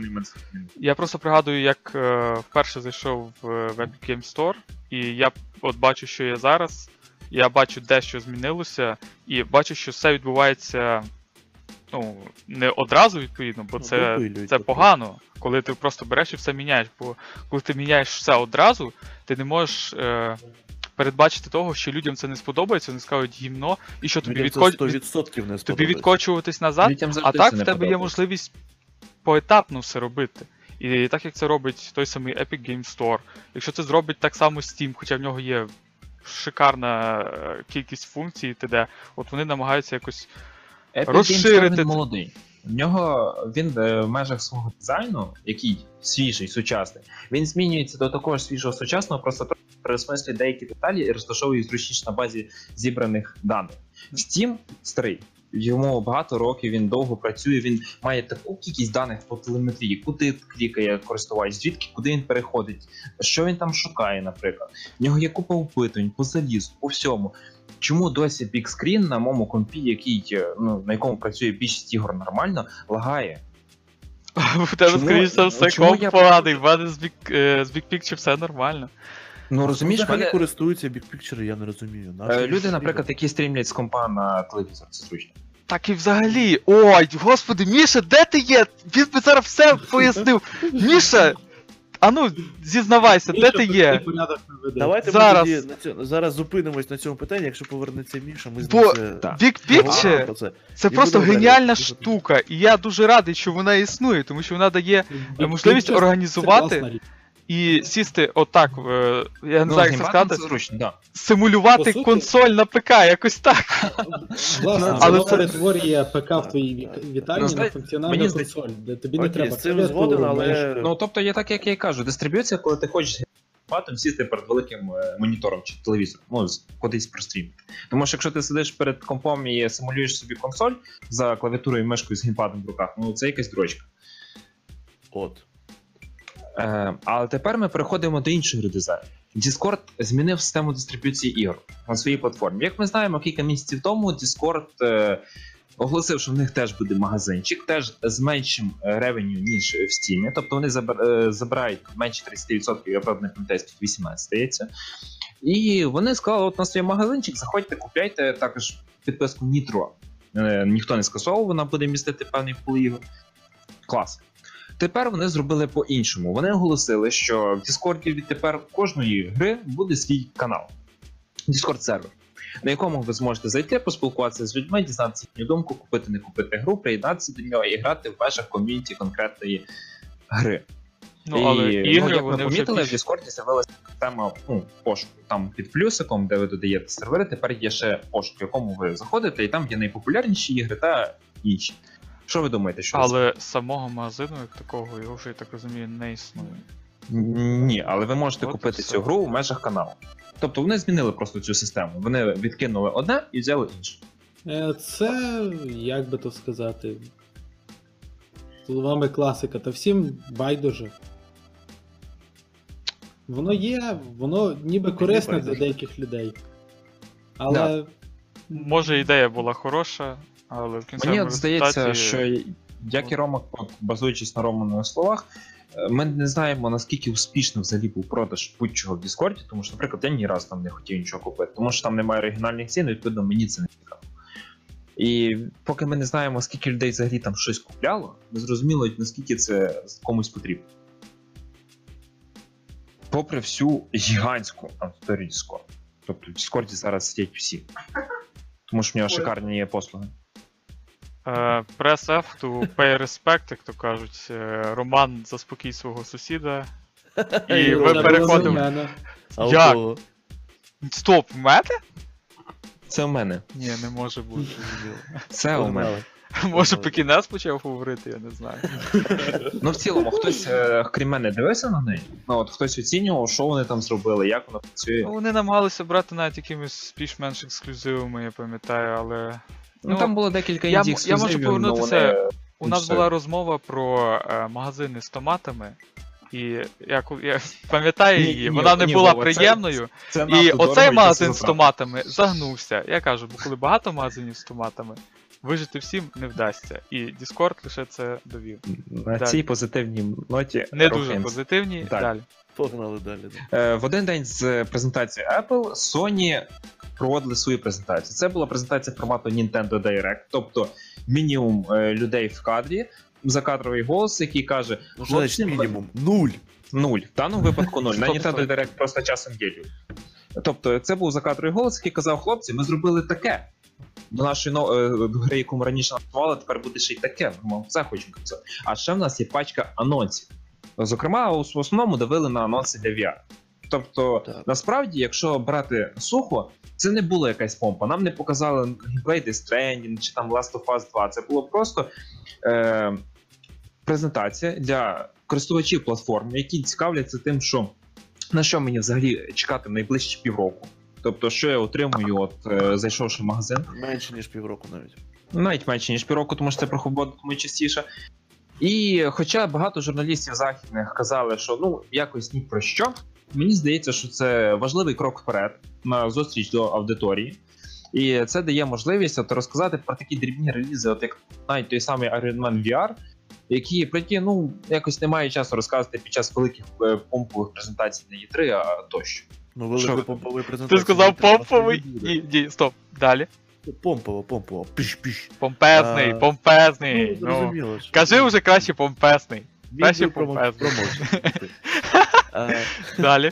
A: Я просто пригадую, як е, вперше зайшов в е, Epic Game Store, і я от бачу, що є зараз. Я бачу де що змінилося, і бачу, що все відбувається ну, не одразу, відповідно, бо
B: Ну,
A: це, це погано, коли ти просто береш і все міняєш. Бо коли ти міняєш все одразу, ти не можеш е, передбачити того, що людям це не сподобається, вони скажуть гімно, і що тобі, відко...
B: не
A: тобі відкочуватись назад, а так в тебе є можливість поетапно все робити. І так як це робить той самий Epic Game Store, якщо це зробить так само Steam, хоча в нього є шикарна е, кількість функцій, т.д., от вони намагаються якось.
C: Epic
A: Розширити
C: Store,
A: це.
C: він молодий. В нього він е, в межах свого дизайну, який свіжий, сучасний, він змінюється до такого ж свіжого сучасного, просто переосмислює деякі деталі і розташовує їх зручніше на базі зібраних даних. Steam старий. Йому багато років, він довго працює, він має таку кількість даних по телеметрії, куди клікає користувач, звідки куди він переходить, що він там шукає, наприклад. В нього є купа опитувань по залізу, по всьому. Чому досі Big Screen на моєму компі, який, е, ну, на якому працює більшість ігор нормально, лагає?
A: У тебе, скоріш за все,
C: чому
A: комп
C: я-
A: поганий, в мене з Big, е, з Big Picture все нормально.
C: Ну розумієш,
B: Взагалі
C: мене,
B: користуються Big Picture, я не розумію.
C: Е, люди, наприклад, які стрімлять з компа на телевізор, це зручно.
A: Так і взагалі. Ой, господи, Міша, де ти є? Він би зараз все пояснив. Міша! Ану, зізнавайся, де ти є?
B: Давайте
A: Зараз.
B: ми тоді на цьому, зараз зупинимось на цьому питанні, якщо повернеться Міша, ми з
A: Бо-
B: це...
A: Big Picture
B: про це.
A: це
B: І
A: просто
B: далі.
A: геніальна
B: Дуже
A: штука, і я дуже радий, що вона існує, тому що вона дає можливість організувати. І сісти отак, е, я не
C: Ну,
A: знаю, як це сказати,
C: зручно, да.
A: симулювати
D: суті-
A: консоль на ПК, якось так.
D: Власне,
A: Але це-
D: перетворює ПК в твоїй ві- вітальні на
C: знаєте,
D: функціональну
C: мені здається-
D: консоль, де тобі не
B: Окей,
D: треба
B: з цим згоден, але-
C: Ну тобто є так, як я і кажу, дистриб'юція, коли ти хочеш з сісти перед великим е, монітором чи телевізором, ну кудись прострімити. Тому що якщо ти сидиш перед компом і симулюєш собі консоль за клавіатурою і мишкою з геймпадом в руках, ну це якась дрочка.
B: От.
C: Е, але тепер ми переходимо до іншого редизайну. Discord змінив систему дистриб'юції ігор на своїй платформі. Як ми знаємо, кілька місяців тому Discord е, оголосив, що в них теж буде магазинчик, теж з меншим ревеню, ніж в Steam. Тобто вони е, забирають менше 30%, я правда не пам'ятаю, скільки 18 здається. І вони сказали: от на свій магазинчик, заходьте, купляйте також підписку Nitro. Е, ніхто не скасовував, вона буде містити певний пул ігор. Клас. Тепер вони зробили по-іншому. Вони оголосили, що в Discord відтепер кожної гри буде свій канал. Discord сервер. на якому ви зможете зайти, поспілкуватися з людьми, дізнатися їхню думку, купити, не купити гру, приєднатися до нього і грати в межах ком'юніті конкретної гри.
A: Ну, але
C: і,
A: ігри,
C: ну, як
A: вони
C: ми
A: вже
C: помітили, в
A: більш...
C: Discord з'явилася система ну, пошуку. Там під плюсиком, де ви додаєте сервери, тепер є ще пошук, в якому ви заходите, і там є найпопулярніші ігри та інші. Що ви думаєте, що це?
A: Але самого магазину, як такого, його вже, я так розумію, не існує.
C: Ні, але ви можете
A: От
C: купити цю гру в межах каналу. Тобто вони змінили просто цю систему. Вони відкинули одне і взяли інше.
D: Е, Це, як би то сказати, словами класика, та всім байдуже. Воно є, воно ніби корисне для деяких людей. Але
A: Може, ідея була хороша, але в кінцевому
C: Мені от здається, що як і Рома, от, базуючись на Романих словах, е, ми не знаємо наскільки успішно взагалі був продаж будь-чого в Діскорді, тому що, наприклад, я ні разу там не хотів нічого купити, тому що там немає оригінальних цін, і, відповідно, мені це не цікаво. І поки ми не знаємо, скільки людей взагалі там щось купляло, не зрозуміло, наскільки це комусь потрібно. Попри всю гігантську аудиторію Discord. Тобто в Discord зараз сидять всі. Тому що в нього шикарні є послуги.
A: Е, Press F to pay respect, як то кажуть. Е, Роман заспокій свого сусіда. І ви переходимо.
B: А у
A: Як? Стоп, в мене?
C: Це в мене.
A: Ні, не може бути.
C: Це у мене.
A: Може, Пекінес почав говорити, я не знаю.
C: Ну, в цілому, хтось, е, крім мене, дивився на неї. Ну, от хтось оцінював, що вони там зробили, як воно працює.
A: Ну, вони намагалися брати навіть якимись більш-менш ексклюзивами, я пам'ятаю, але.
C: Ну, там було декілька
A: я
C: інді
A: я можу повернутися-
C: вони...
A: У нас була розмова про е, магазини з томатами. І як я пам'ятаю її,
C: ні,
A: вона не
C: ні,
A: була
C: Вова, це-
A: приємною.
C: Це
A: І оцей магазин з томатами загнувся. Я кажу, бо коли багато магазинів з томатами, вижити всім не вдасться. І Discord лише це довів.
C: На
A: Далі.
C: цій позитивній ноті
A: Не дуже
C: рухаємося.
A: позитивні.
C: Далі.
A: Далі.
B: Погнали далі.
C: Е, В один день з презентації Apple Sony проводили свою презентацію. Це була презентація формату Nintendo Direct, тобто мінімум е, людей в кадрі, закадровий голос, який каже:
B: Ну, що значить мінімум? Нуль.
C: Нуль. В даному випадку нуль. На
A: Стоп,
C: Nintendo. Direct просто часом є люди. Тобто, це був закадровий голос, який казав: хлопці, ми зробили таке. До нашої но- е, гри, яку ми раніше назвали, тепер буде ще й таке. Ми це хочемо казати. А ще в нас є пачка анонсів. Зокрема, в основному давили на анонси для VR. Тобто,
B: Так.
C: насправді, якщо брати сухо, це не була якась помпа. Нам не показали геймплей Death Stranding чи там Last of Us 2. Це було просто е, презентація для користувачів платформ, які цікавляться тим, що на що мені взагалі чекати найближчі півроку. Тобто, що я отримую, от е, зайшовши в магазин,
B: Менше, ніж півроку навіть.
C: навіть менше ніж півроку, тому що це проходитиме частіше. І хоча багато журналістів західних казали, що ну якось ні про що, мені здається, що це важливий крок вперед на зустріч до аудиторії. І це дає можливість от, розказати про такі дрібні релізи, от як навіть той самий Iron Man VR, які про які ну якось немає часу розказувати під час великих е, помпових презентацій на E3, а тощо.
B: Ну, великої
C: ви?
B: помпової.
A: Ти сказав помповий? Ні, ні, стоп. Далі.
B: Помпово, помпово. Піш-піш.
A: Помпезний,
B: А,
A: помпезний.
B: Ну,
A: Ну,
B: зрозуміло. що-
A: кажи вже краще помпезний.
B: Він
A: краще
B: би промо-
A: помпезний.
B: Е,
A: Далі.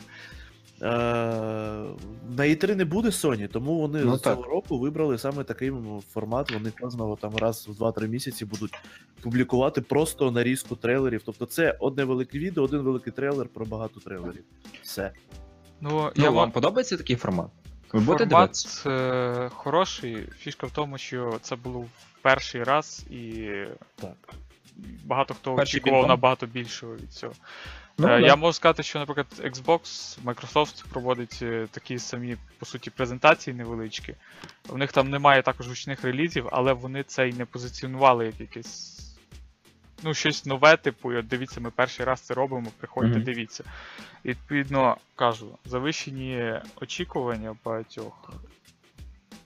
B: е, На E3 не буде Sony, тому вони
C: Ну,
B: з цього року вибрали саме такий м, формат. Вони кожного там раз в 2-3 місяці будуть публікувати просто нарізку трейлерів. Тобто це одне велике відео, один великий трейлер про багато трейлерів. Все.
A: Ну,
C: Ну,
A: я
C: вам
A: вам
C: подобається такий формат? Ви будете дивитися?
A: Формат е, хороший. Фішка в тому, що це було перший раз, і
B: Так.
A: багато хто
C: Перший
A: очікував
C: кінком?
A: набагато більшого від цього.
C: Ну,
A: Е,
C: да.
A: Я можу сказати, що, наприклад, Xbox, Microsoft проводить е, такі самі, по суті, презентації невеличкі. В них там немає також гучних релізів, але вони це й не позиціонували як якесь. Ну, щось нове, типу, і от дивіться, ми перший раз це робимо, приходьте,
C: Мгм.
A: дивіться. І, відповідно, кажу, завищені очікування багатьох.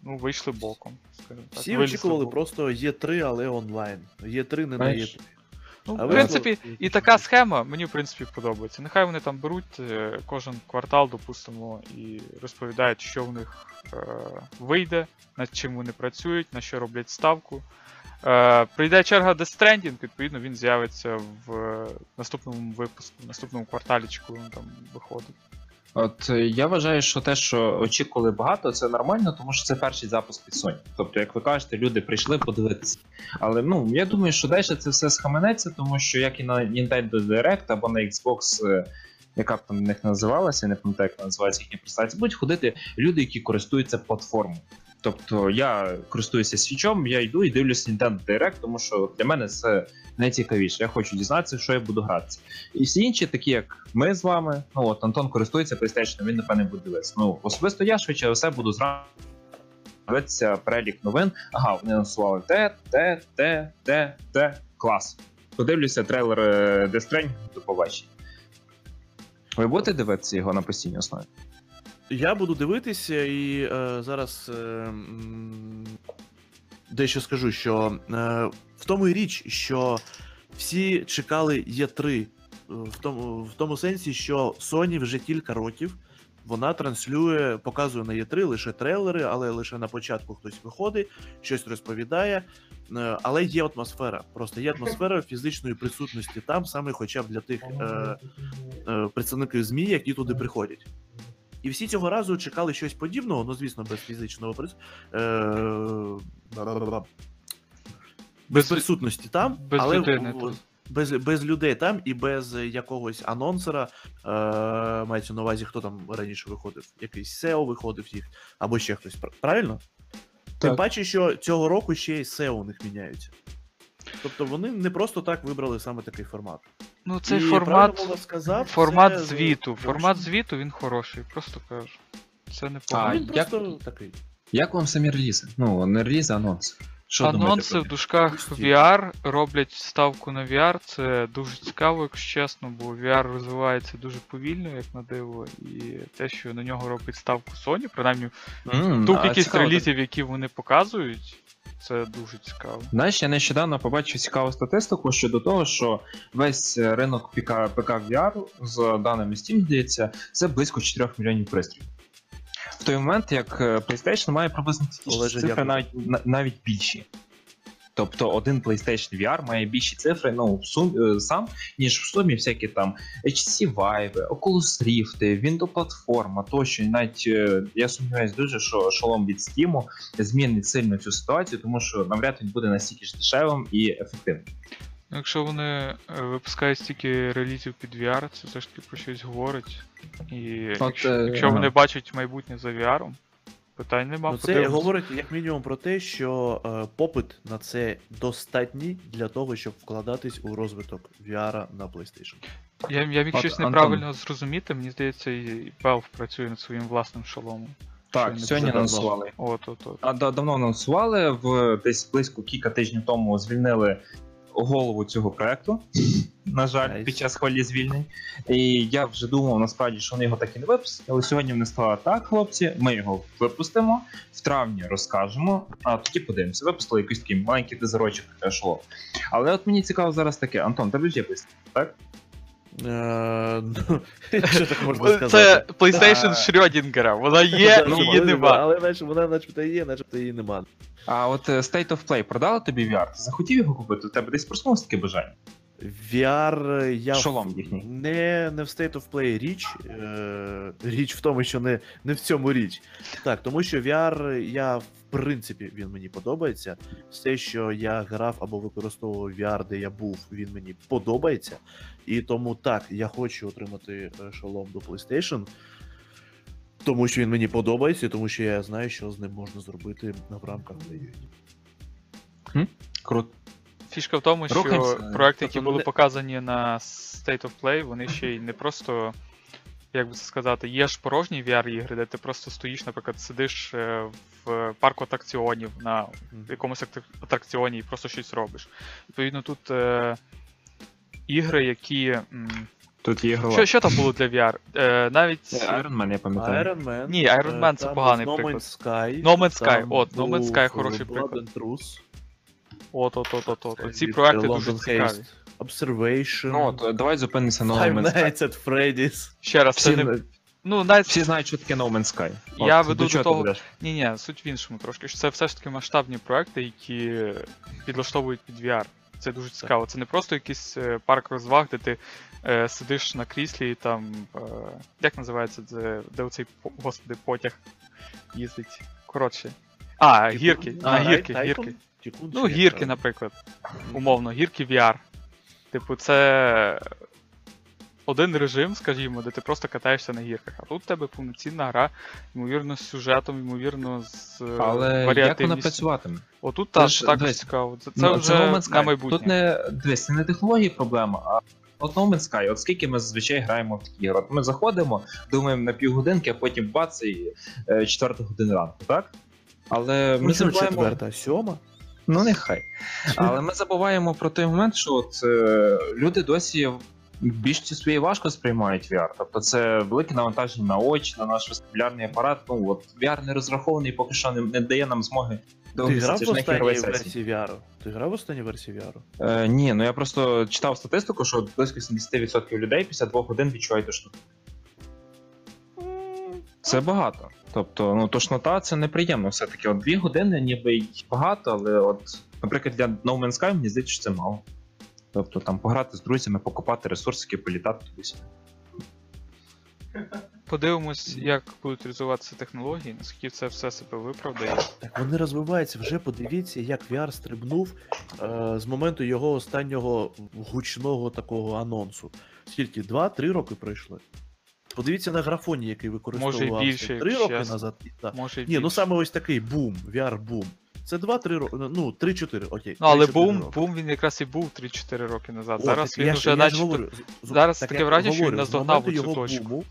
A: Ну, вийшли боком, скажімо так.
B: Всі
A: вилізли
B: очікували
A: боком.
B: просто Є3, але онлайн. Є3 не на Є3.
A: Ну,
B: А
A: в принципі,
B: що?
A: і така схема мені, в принципі, подобається. Нехай вони там беруть е, кожен квартал, допустимо, і розповідають, що в них е, вийде, над чим вони працюють, на що роблять ставку. Е, прийде черга Death Stranding, відповідно, він з'явиться в наступному випуску, в наступному кварталі, чи коли він там виходить.
C: От е, я вважаю, що те, що очікували багато, це нормально, тому що це перший запуск від Sony. Тобто, як ви кажете, люди прийшли подивитися. Але ну я думаю, що далі це все схаменеться, тому що як і на Nintendo Direct або на Xbox, е, яка б там в них називалася, не пам'ятаю, як називається їхня презентація, будуть ходити люди, які користуються платформою. Тобто я користуюся свічом, я йду і дивлюсь Nintendo Direct, тому що для мене це найцікавіше. Я хочу дізнатися, що я буду гратися. І всі інші, такі як ми з вами, ну от Антон користується PlayStation, він напевне буде дивитися. Ну особисто я швидше все буду зранку дивитися перелік новин. Ага, вони анонсували те, те, те, те, те. Клас. Подивлюся трейлер е, Death Stranding, до побачення. Ви будете дивитися його на постійній основі?
B: Я буду дивитися і е, зараз е, дещо скажу, що е, в тому і річ, що всі чекали Є3 е, в тому, в тому сенсі, що Sony вже кілька років вона транслює, показує на Є3 лише трейлери, але лише на початку хтось виходить, щось розповідає. Е, Але є атмосфера. Просто є атмосфера фізичної присутності там, саме хоча б для тих е, е, представників ЗМІ, які туди приходять. І всі цього разу чекали щось подібного, ну звісно, без фізичного прис... е... без присутності там,
A: без
B: але
A: людини
B: в- без, без людей там і без якогось анонсера. Е... Мається на увазі, хто там раніше виходив, якийсь SEO виходив їх, або ще хтось. Пр- Правильно? Тим паче, що цього року ще й SEO у них міняються. Тобто вони не просто так вибрали саме такий формат.
A: Ну, цей
B: І
A: формат.
B: правильно сказав,
A: Формат
B: це
A: звіту. Формат звіту він хороший, просто кажу. Це не
C: А,
B: Він
C: як-
B: просто такий.
C: Як вам самі релізи? Ну, не релізи, а анонси. Що думаєте
A: Анонси
C: про
A: в
C: них?
A: дужках
B: Пусті.
A: VR роблять ставку на VR. Це дуже цікаво, якщо чесно, бо VR розвивається дуже повільно, як на диво, і те, що на нього робить ставку Sony, принаймні
C: М,
A: ту
C: а
A: кількість
C: цікаво,
A: релізів, які вони показують, це дуже цікаво.
C: Знаєш, я нещодавно побачив цікаву статистику щодо того, що весь е, ринок ПК, ПК VR, з даними Steam, здається, це близько 4 мільйонів пристроїв. В той момент, як е, PlayStation має приблизно цифри навіть, навіть більші. Тобто один PlayStation VR має більші цифри ну, сум, е, сам, ніж в сумі всякі там HTC Vive, Oculus Rift, Windows платформа тощо. І навіть е, я сумніваюся дуже, що шолом від Steam змінить сильно цю ситуацію, тому що навряд він буде настільки ж дешевим і ефективним.
A: Ну, Якщо вони е, випускають стільки релізів під VR, це все ж таки про щось говорить. І якщо,
C: е,
A: якщо
C: ага.
A: вони бачать майбутнє за VR, питань нема.
B: Ну, це
A: подивимось.
B: говорить як мінімум про те, що е, попит на це достатній для того, щоб вкладатись у розвиток VR на PlayStation.
A: Я, я міг
C: От,
A: щось
C: Антон.
A: неправильно зрозуміти, мені здається, і Valve працює над своїм власним шоломом.
C: Так,
A: Що
C: сьогодні анонсували.
A: От, от, от.
C: А да- давно анонсували, в десь близько кілька тижнів тому звільнили голову цього проекту. На жаль,
B: Nice.
C: під час хвилі звільнень. І я вже думав насправді, що вони його так і не випустять, але сьогодні вони сказали, так, хлопці, ми його випустимо, в травні розкажемо, а тоді подивимося. Випустили якийсь такий маленький дезерочок, що. Але от мені цікаво зараз таке, Антон, тебе ж є PlayStation, так?
B: Е, ну, Що так можна
A: Це? PlayStation. Шрёдінгера, вона є,
B: Ну,
A: її нема.
B: Але наче вона начебто є, начебто її нема.
C: А от е, State of Play продали тобі VR? Ти захотів його купити? У тебе десь проснулося таке бажання?
B: VR я
C: Шолом їхній.
B: не, не в State of Play річ. Е, річ в тому, що не, не в цьому річ. Так, тому що VR, я в принципі він мені подобається. Все, що я грав або використовував VR, де я був, він мені подобається. І тому так, я хочу отримати е, шолом до PlayStation. Тому що він мені подобається, і тому що я знаю, що з ним можна зробити в рамках Unity.
C: Круто.
A: Фішка в тому, що проекти, які
C: Тобто
A: були показані на State of Play, вони ще й не просто, як би це сказати, є ж порожні VR-ігри, де ти просто стоїш, наприклад, сидиш е, в парку атракціонів на якомусь атракціоні і просто щось робиш. Відповідно, тут е, ігри, які. м,
C: Тут є.
A: Що, що там було для VR? Е, навіть.
C: Е, Iron Man, я пам'ятаю.
B: Iron Man.
A: Ні, Iron Man це поганий
B: No
A: приклад.
B: Man's Sky.
A: No Man's Sky,
B: там
A: от, No Man's Sky
B: е,
A: хороший приклад.
B: and Truth.
A: От, от, от, от, от. Ці проекти
B: е,
A: дуже цікаві.
B: Observation.
C: Ну от, е, давай зупинимося на No
B: Five
C: Man's Sky.
B: Nights at Freddy's.
A: Ще раз, це
C: Всі,
A: не. Ну, навіть
C: всі знають, що таке No Man's Sky.
A: Я веду до
C: чого ти
A: того-
C: ведеш?
A: Ні, ні, суть в іншому трошки. що Це все ж таки масштабні проекти, які підлаштовують під VR. Це дуже цікаво. Це не просто якийсь е, парк розваг, де ти е, сидиш на кріслі і там. Е, як називається, де, де оцей по- господи, потяг їздить. Коротше. А,
B: Типу,
A: гірки,
B: а,
A: на гірки,
B: Tycoon?
A: гірки.
B: Tycoon
A: Ну,
B: як
A: гірки, наприклад. Умовно, гірки VR. Типу, це один режим, скажімо, де ти просто катаєшся на гірках. А тут в тебе повноцінна гра, ймовірно, з сюжетом, ймовірно, з е,
C: Але як вона працюватиме?
A: Отут
C: Це
A: так,
C: ж,
A: так
C: дивись,
A: цікаво. Це, це
C: Ну,
A: вже
C: Man's
A: на майбутнє.
C: Тут не дивись, не технології проблема, а от No Man's Sky, от скільки ми зазвичай граємо в такі ігри. От ми заходимо, думаємо на півгодинки, а потім бац і е, четверта година ранку, так? Але ми забуваємо.
B: четверта, сьома?
C: Ну нехай. Але ми забуваємо про той момент, що от, е, люди досі в більшості своєї важко сприймають VR. Тобто це велике навантаження на очі, на наш вестибулярний апарат. Ну от VR не розрахований, поки що не, не дає нам змоги
B: Ти
C: довгих
B: грав в останній версії VR? Ти грав в останній версії VR?
C: Е, ні, ну я просто читав статистику, що близько 70% людей після двох годин відчувають тошноту. Це багато. Тобто, ну тошнота це неприємно все-таки. От дві години ніби й багато, але от, наприклад, для No Man's Sky мені здається, що це мало. Тобто там пограти з друзями, покопати ресурсики, політати туди.
A: Подивимось, як будуть розвиватися технології, наскільки це все себе виправдає.
B: Так вони розвиваються. Вже подивіться, як VR стрибнув е, з моменту його останнього гучного такого анонсу. Скільки? Два-три роки пройшли. Подивіться на графоні, який використовувався
A: більше,
B: три роки
A: чесно.
B: назад. Да.
A: Може,
B: Ні, ну саме ось такий бум, VR бум. Це 2-3 роки. Ну, 3-4, окей.
A: Ну, але
B: 3-4
A: бум,
B: роки.
A: бум він якраз і був 3-4 роки назад.
B: О,
A: зараз
B: так
A: він
B: я ж-
A: вже
B: я ж
A: начебто.
B: говорю, з- з-
A: зараз
B: так
A: таке
B: я
A: враження, що він
B: говорю, з
A: наздогнав
B: моменту
A: оцю
B: його
A: точку.
B: буму,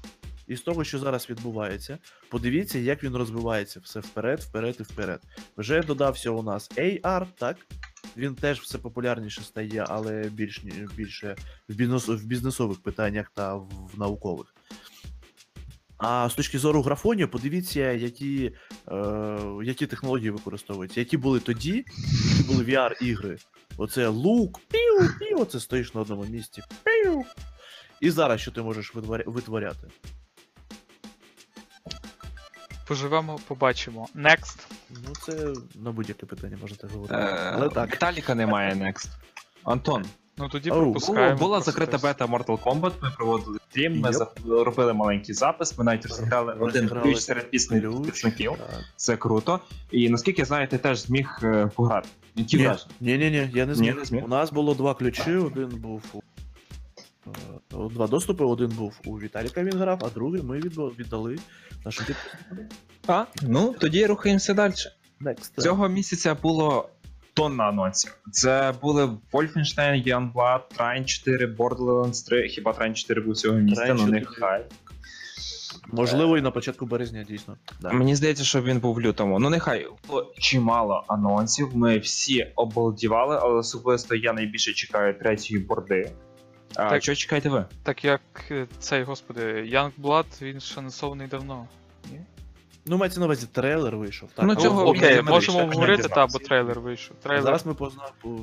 B: І з того, що зараз відбувається, подивіться, як він розвивається все вперед, вперед і вперед. Вже додався у нас AR, так? Він теж все популярніше стає, але більш, ні- більше в, бізнес, в бізнесових питаннях та в, в наукових. А з точки зору графонію, подивіться, які, е, які технології використовуються, які були тоді, які були VR-ігри. Оце лук, піу, піу, це стоїш на одному місці. Піу. І зараз що ти можеш витворяти?
A: Поживемо, побачимо. Next.
B: Ну, це на будь-яке питання можна так говорити.
C: Е,
B: Але так.
C: Віталіка немає next. Антон,
A: Ну тоді
B: Оу,
C: була,
A: пропускаємо.
C: була
A: просто
C: закрита бета Mortal Kombat, ми проводили стрім, ми
B: Йоп.
C: робили маленький запис, ми навіть розіграли один
B: Розіграли
C: ключ серед пісних
B: Ключ,
C: підписників.
B: так.
C: Це круто. І наскільки знаєте, теж зміг е, пограти. Які
B: Ні,
C: враження?
B: ні, ні, ні, я не
C: Ні,
B: зміг.
C: не зміг?
B: У нас було два ключі, один був у. е, Два доступи, один був у Віталіка він грав, а другий ми відбо- віддали нашим підписникам.
C: А, ну тоді рухаємося далі.
B: Next.
C: Цього місяця було тонна анонсів. Це були Wolfenstein, Youngblood, Trine 4, Borderlands 3. Хіба Trine 4 був цього
B: Trine
C: ну
B: 4.
C: нехай.
B: Можливо, і на початку березня, дійсно. Да.
C: Мені здається, що він був в лютому. Ну нехай було чимало анонсів. Ми всі обалдівали, але особисто я найбільше чекаю третьої борди. А
A: Так.
C: що чекаєте ви?
A: Так як е, цей, господи, Youngblood, він ж анонсований давно. Ні?
B: Ну, мається на увазі, трейлер вийшов. Так,
C: Ну, цього
A: Окей,
C: місяця
A: можемо говорити, та, бо трейлер вийшов. Трейлер.
B: Зараз ми позна...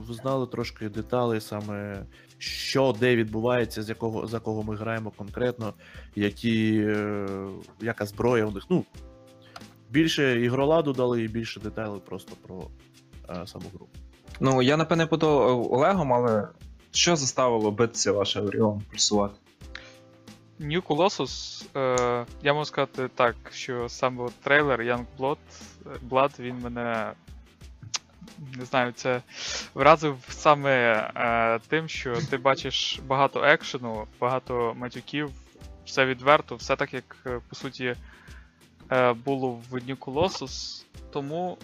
B: знали трошки деталей, саме що де відбувається, з якого за кого ми граємо конкретно, які, е, яка зброя у них. Ну, більше ігроладу дали і більше деталей просто про е, саму гру.
C: Ну я напевне буду е, Олегом, але що заставило битися ваше Оріон пульсувати?
A: New Colossus, е, я можу сказати так, що саме трейлер Youngblood, е, Blood, він мене. Не знаю, це вразив саме е, тим, що ти бачиш багато екшену, багато матюків, все відверто, все так, як е, по суті е, було в New Colossus. Тому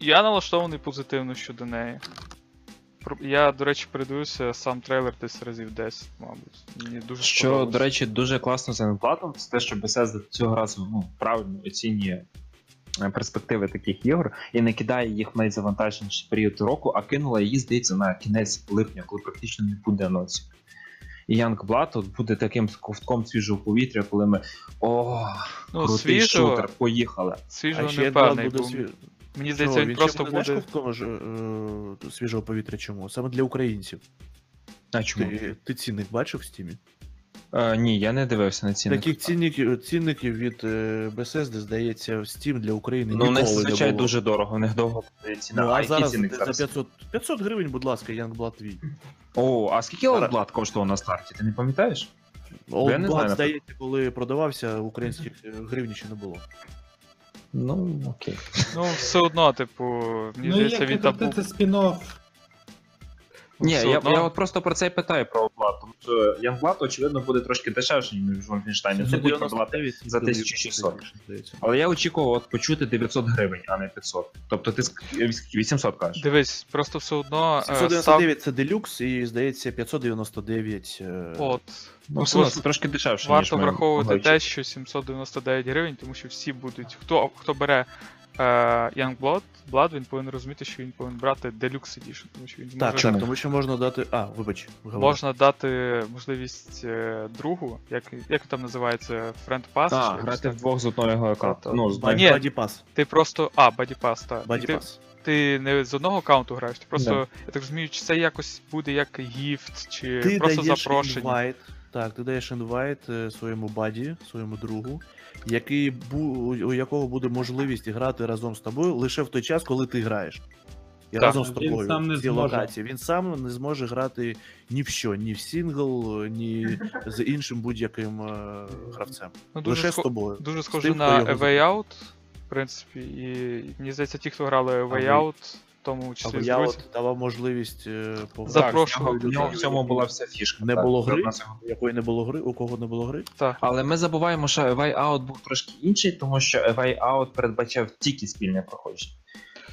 A: я налаштований позитивно щодо неї. Я, до речі, передивився сам трейлер десь разів 10, мабуть. Мені дуже
C: Що,
A: сподобалось.
C: до речі, дуже класно з Енплатом, це те, що Bethesda цього разу ну, правильно оцінює е, перспективи таких ігор і не кидає їх в найзавантаженіший період року, а кинула її, здається, на кінець липня, коли практично не буде анонсів. І Youngblood от буде таким ковтком свіжого повітря, коли ми. О,
A: Ну,
C: крутий
A: свіжого,
C: шутер, поїхали.
A: свіжого
B: а ще
A: не певний.
B: буде
A: бо
B: сві...
A: Мені
B: Чого,
A: здається, він
B: він
A: просто
B: буде... Знаєш, ковтком ж, е, свіжого повітря чому? Саме для українців.
C: А чому?
B: Ти, ти цінник бачив в стімі?
C: Е, ні, я не дивився на ціни.
B: Таких цінників, цінників від е, Bethesda, здається, в Steam для України
C: Ну,
B: ніколи не було.
C: дуже дорого, у них довго буде ціна.
B: Ну,
C: а
B: а
C: який
B: зараз
C: цінник
B: за
C: зараз?
B: 500, 500 гривень, будь ласка, Youngblood твій.
C: О, а скільки Outblood коштував на старті, ти не пам'ятаєш? Я не знаю,
B: Oldblood,
C: напевно.
B: здається, коли продавався, українських е, гривень ще не було.
C: Ну, окей.
A: Ну, все одно, типу, мені
D: Ну,
A: здається,
D: як
A: він там був.
D: це спін-офф.
C: Ні,
A: все
C: я,
A: одно.
C: я от просто про це і питаю про Outblood, тому що Youngblood, очевидно, буде трошки дешевший, ніж Wolfenstein. Не будуть продавати за
B: доларів,
C: 1600. Але я очікував от почути 900 гривень, а не 500. Тобто ти ск- 800 кажеш.
A: Дивись, просто все одно. е, став...
B: 799 це делюкс і, здається, 599. е,
A: От.
C: Ну, все одно це трошки дешевше, ніж
A: Варто
C: ми
A: враховувати
C: могли
A: те, що 799 гривень, тому що всі будуть. Хто, хто бере Youngblood, Blood, він повинен розуміти, що він повинен брати Deluxe Edition, тому що він
B: Так,
A: може,
B: так, тому що можна дати. А, вибач, говори.
A: можна дати можливість е, другу, як, як там називається, Friend Pass.
C: А, грати вдвох з одного аккаунту. Ну, з
A: ні.
B: Body Pass.
A: Ти просто. А, Buddy Pass, так.
B: Body
A: ти,
B: Pass.
A: ти не з одного аккаунту граєш, ти просто,
C: Да.
A: я так розумію, чи це якось буде як gift, чи
B: Ти
A: просто
B: даєш
A: запрошення.
B: інвайт. Так, ти даєш invite е, своєму buddy, своєму другу, який бу, у якого буде можливість грати разом з тобою лише в той час, коли ти граєш. І
A: Так.
B: разом з
D: Він
B: тобою
D: сам не
B: в цій
D: зможе.
B: локації. Він сам не зможе грати ні в що, ні в сингл, ні з іншим будь-яким е, гравцем.
A: Ну, дуже
B: Лише з тобою.
A: Дуже схоже на A Way Out, в принципі, і мені здається, ті, хто грали A Way Out, тому числі
B: я от давав можливість е, пограти.
A: За-
C: Так,
A: запрошую
C: в нього- в цьому була вся фішка.
B: Не
C: так.
B: було гри? Якої не було гри, у кого не було гри.
A: Так.
C: Але ми забуваємо, що Way Out був трошки інший, тому що Way Out передбачав тільки спільне проходження.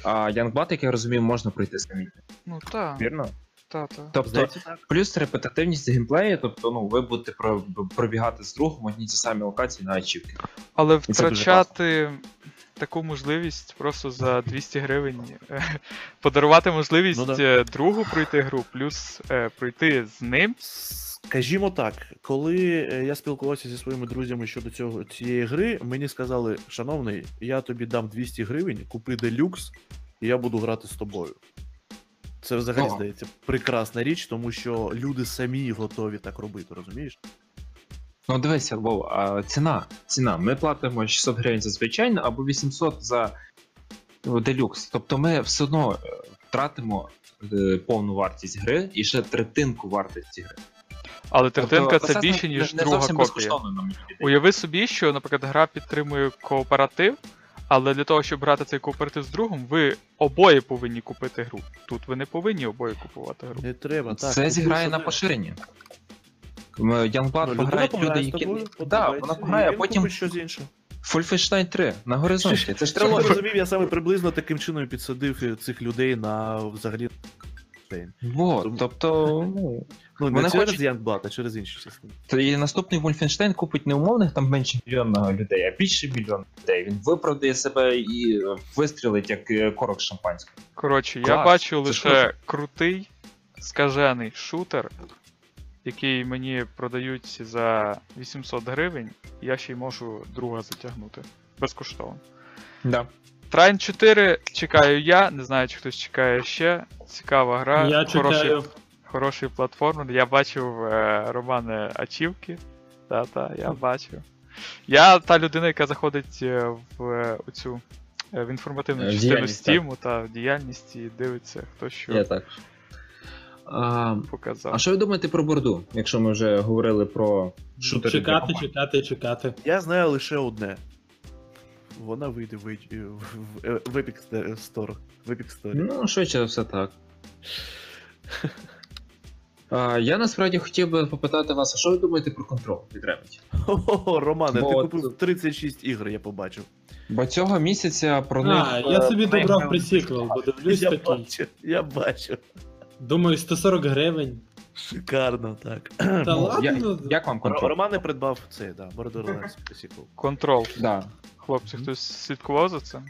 C: А Youngblood, як я розумію, можна пройти самітно.
A: Ну так,
C: Вірно?
A: так, так.
C: Тобто,
B: Здається,
C: плюс репетитивність геймплею, тобто ну, ви будете пробігати з другом одні ті самі локації на ачівки.
A: Але втрачати таку можливість просто за 200 гривень е, подарувати можливість
B: Ну да.
A: е, другу пройти гру, плюс е, пройти з ним.
B: Скажімо так, коли я спілкувався зі своїми друзями щодо цього цієї гри, мені сказали: шановний, я тобі дам 200 гривень, купи делюкс, і я буду грати з тобою. Це взагалі
C: О.
B: здається прекрасна річ, тому що люди самі готові так робити, розумієш?
C: Ну дивися, Вов, а ціна. Ціна. Ми платимо 600 гривень за звичайну або 800 за ну, делюкс. Тобто ми все одно е, втратимо е, повну вартість гри і ще третинку вартості гри.
A: Але третинка
C: Тобто,
A: це більше, ніж
C: не
A: друга
C: зовсім
A: копія. Уяви собі, що, наприклад, гра підтримує кооператив, але для того, щоб грати цей кооператив з другом, ви обоє повинні купити гру. Тут ви не повинні обоє купувати гру.
B: Не треба. Так,
C: Це зіграє на поширенні.
B: Ну,
C: пограють
B: пограє
C: люди, які. Так, вона пограє, а потім
B: купить щось інше.
C: Wolfenstein 3 на горизонті. Це ж
B: ти
C: трилогія.
B: розумів, я саме приблизно таким чином підсадив е, цих людей на взагалі.
C: Вот, тобто, ну,
B: Ну, не
C: Вони
B: через
C: хочуть-
B: Youngblood, а через інші частини.
C: То і наступний Wolfenstein купить не умовних там менше мільйонного людей, а більше мільйона людей. Він виправдає себе і е, вистрілить як е, корок з шампанського.
A: Коротше, я
C: Клас,
A: бачу
C: це ж
A: лише
C: круто.
A: крутий, скажений шутер, який мені продають за 800 гривень, і я ще й можу друга затягнути. Безкоштовно.
C: Да.
A: Трайн 4 чекаю я, не знаю, чи хтось чекає ще. Цікава гра.
D: Я
A: хороший,
D: чекаю.
A: хороший платформер. Я бачив е, Романе Ачівки. Та-та, я бачив. Я та людина, яка заходить е, в е, оцю е, в інформативну
C: в
A: частину
C: діяльність, так.
A: Steam та в діяльність і дивиться, хто що
C: Я так. А,
A: показав.
C: а що ви думаєте про борду, якщо ми вже говорили про шутери?
D: Чекати, чекати, чекати.
B: Я знаю лише одне. Вона вийде в, в, в, Epic Store. В Epic Store.
C: Ну, швидше все так. А, я насправді хотів би попитати вас, а що ви думаєте про контрол від Remedy?
B: О, Романе,
C: Бо
B: ти
C: от-
B: купив 36 ігор, я побачив.
C: Бо цього місяця про них.
D: А, я
C: е,
D: собі добрав
C: не
D: пресіквел, бо дивлюсь
B: Я
D: такий.
B: бачу, я бачу.
D: Думаю, 140 гривень.
B: Шикарно, так.
D: Та
C: Ну,
D: ладно.
C: я- Як вам
B: Ро-
C: контроль?
B: Роман не придбав цей, да, Borderlands sequel.
A: Контрол.
C: Да.
A: Хлопці, хтось слідкував за цим?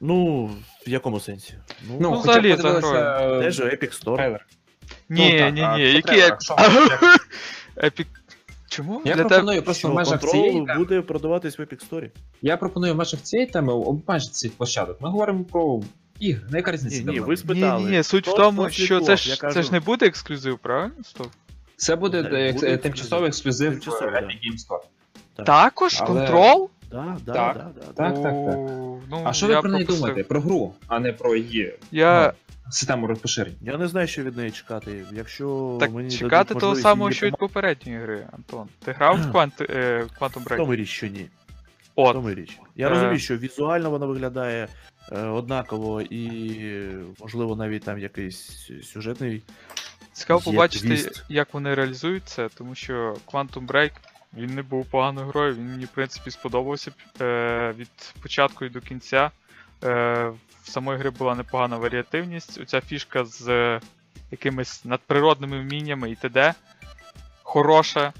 B: Ну, в якому сенсі? Ну,
C: Ну,
A: Ну,
C: хоча
A: взагалі,
C: б подивилися, е,
B: теж Epic Store.
C: трейлер.
A: Ні,
C: так,
A: ні,
C: а
A: ні,
C: що
A: які
C: треба? Що
A: епік. Чому?
C: Я
A: Для тебе
C: пропоную просто в
B: Що
C: межах цієї
B: контрол
C: теми.
B: буде продаватись в Epic Store.
C: Я пропоную в межах цієї теми обмежити цих площадок. Ми говоримо про ігри. Ну, яка різниця?
B: Ні, ні, ви
A: Ні,
B: спитали.
A: ні, ні, суть в
B: Хто
A: тому, що це ж це ж не буде ексклюзив, правильно? Стоп.
C: Це буде,
B: Буде
C: е,
B: ексклюзив.
C: тимчасовий ексклюзив в
B: Тимчасовий,
C: Epic Games Store.
A: Також
C: Але-
A: контрол?
B: Да, да,
C: Так,
B: да, да, да.
C: так, так, так.
A: О, Ну,
C: А що ви
A: я
C: про неї
A: пропустив.
C: думаєте? Про гру, а не про її
A: Я
C: ну, систему розпоширення.
B: Я не знаю, що від неї чекати. Якщо
A: так
B: мені
A: чекати
B: дадуть
A: того
B: можливість
A: самого,
B: її
A: що від попередньої гри, Антон. Ти грав в Quant, е, Quantum
B: В
A: Break?
B: тому річ, що ні. В
A: От.
B: тому річ. Я
A: Е.
B: розумію, що візуально вона виглядає е, однаково і, можливо, навіть там якийсь сюжетний.
A: Цікаво
B: Є
A: побачити,
B: твіст.
A: як вони реалізують це, тому що Quantum Break він не був поганою грою, він мені, в принципі, сподобався е, від початку і до кінця. Е, в самої гри була непогана варіативність. Оця фішка з е, якимись надприродними вміннями і т.д. хороша.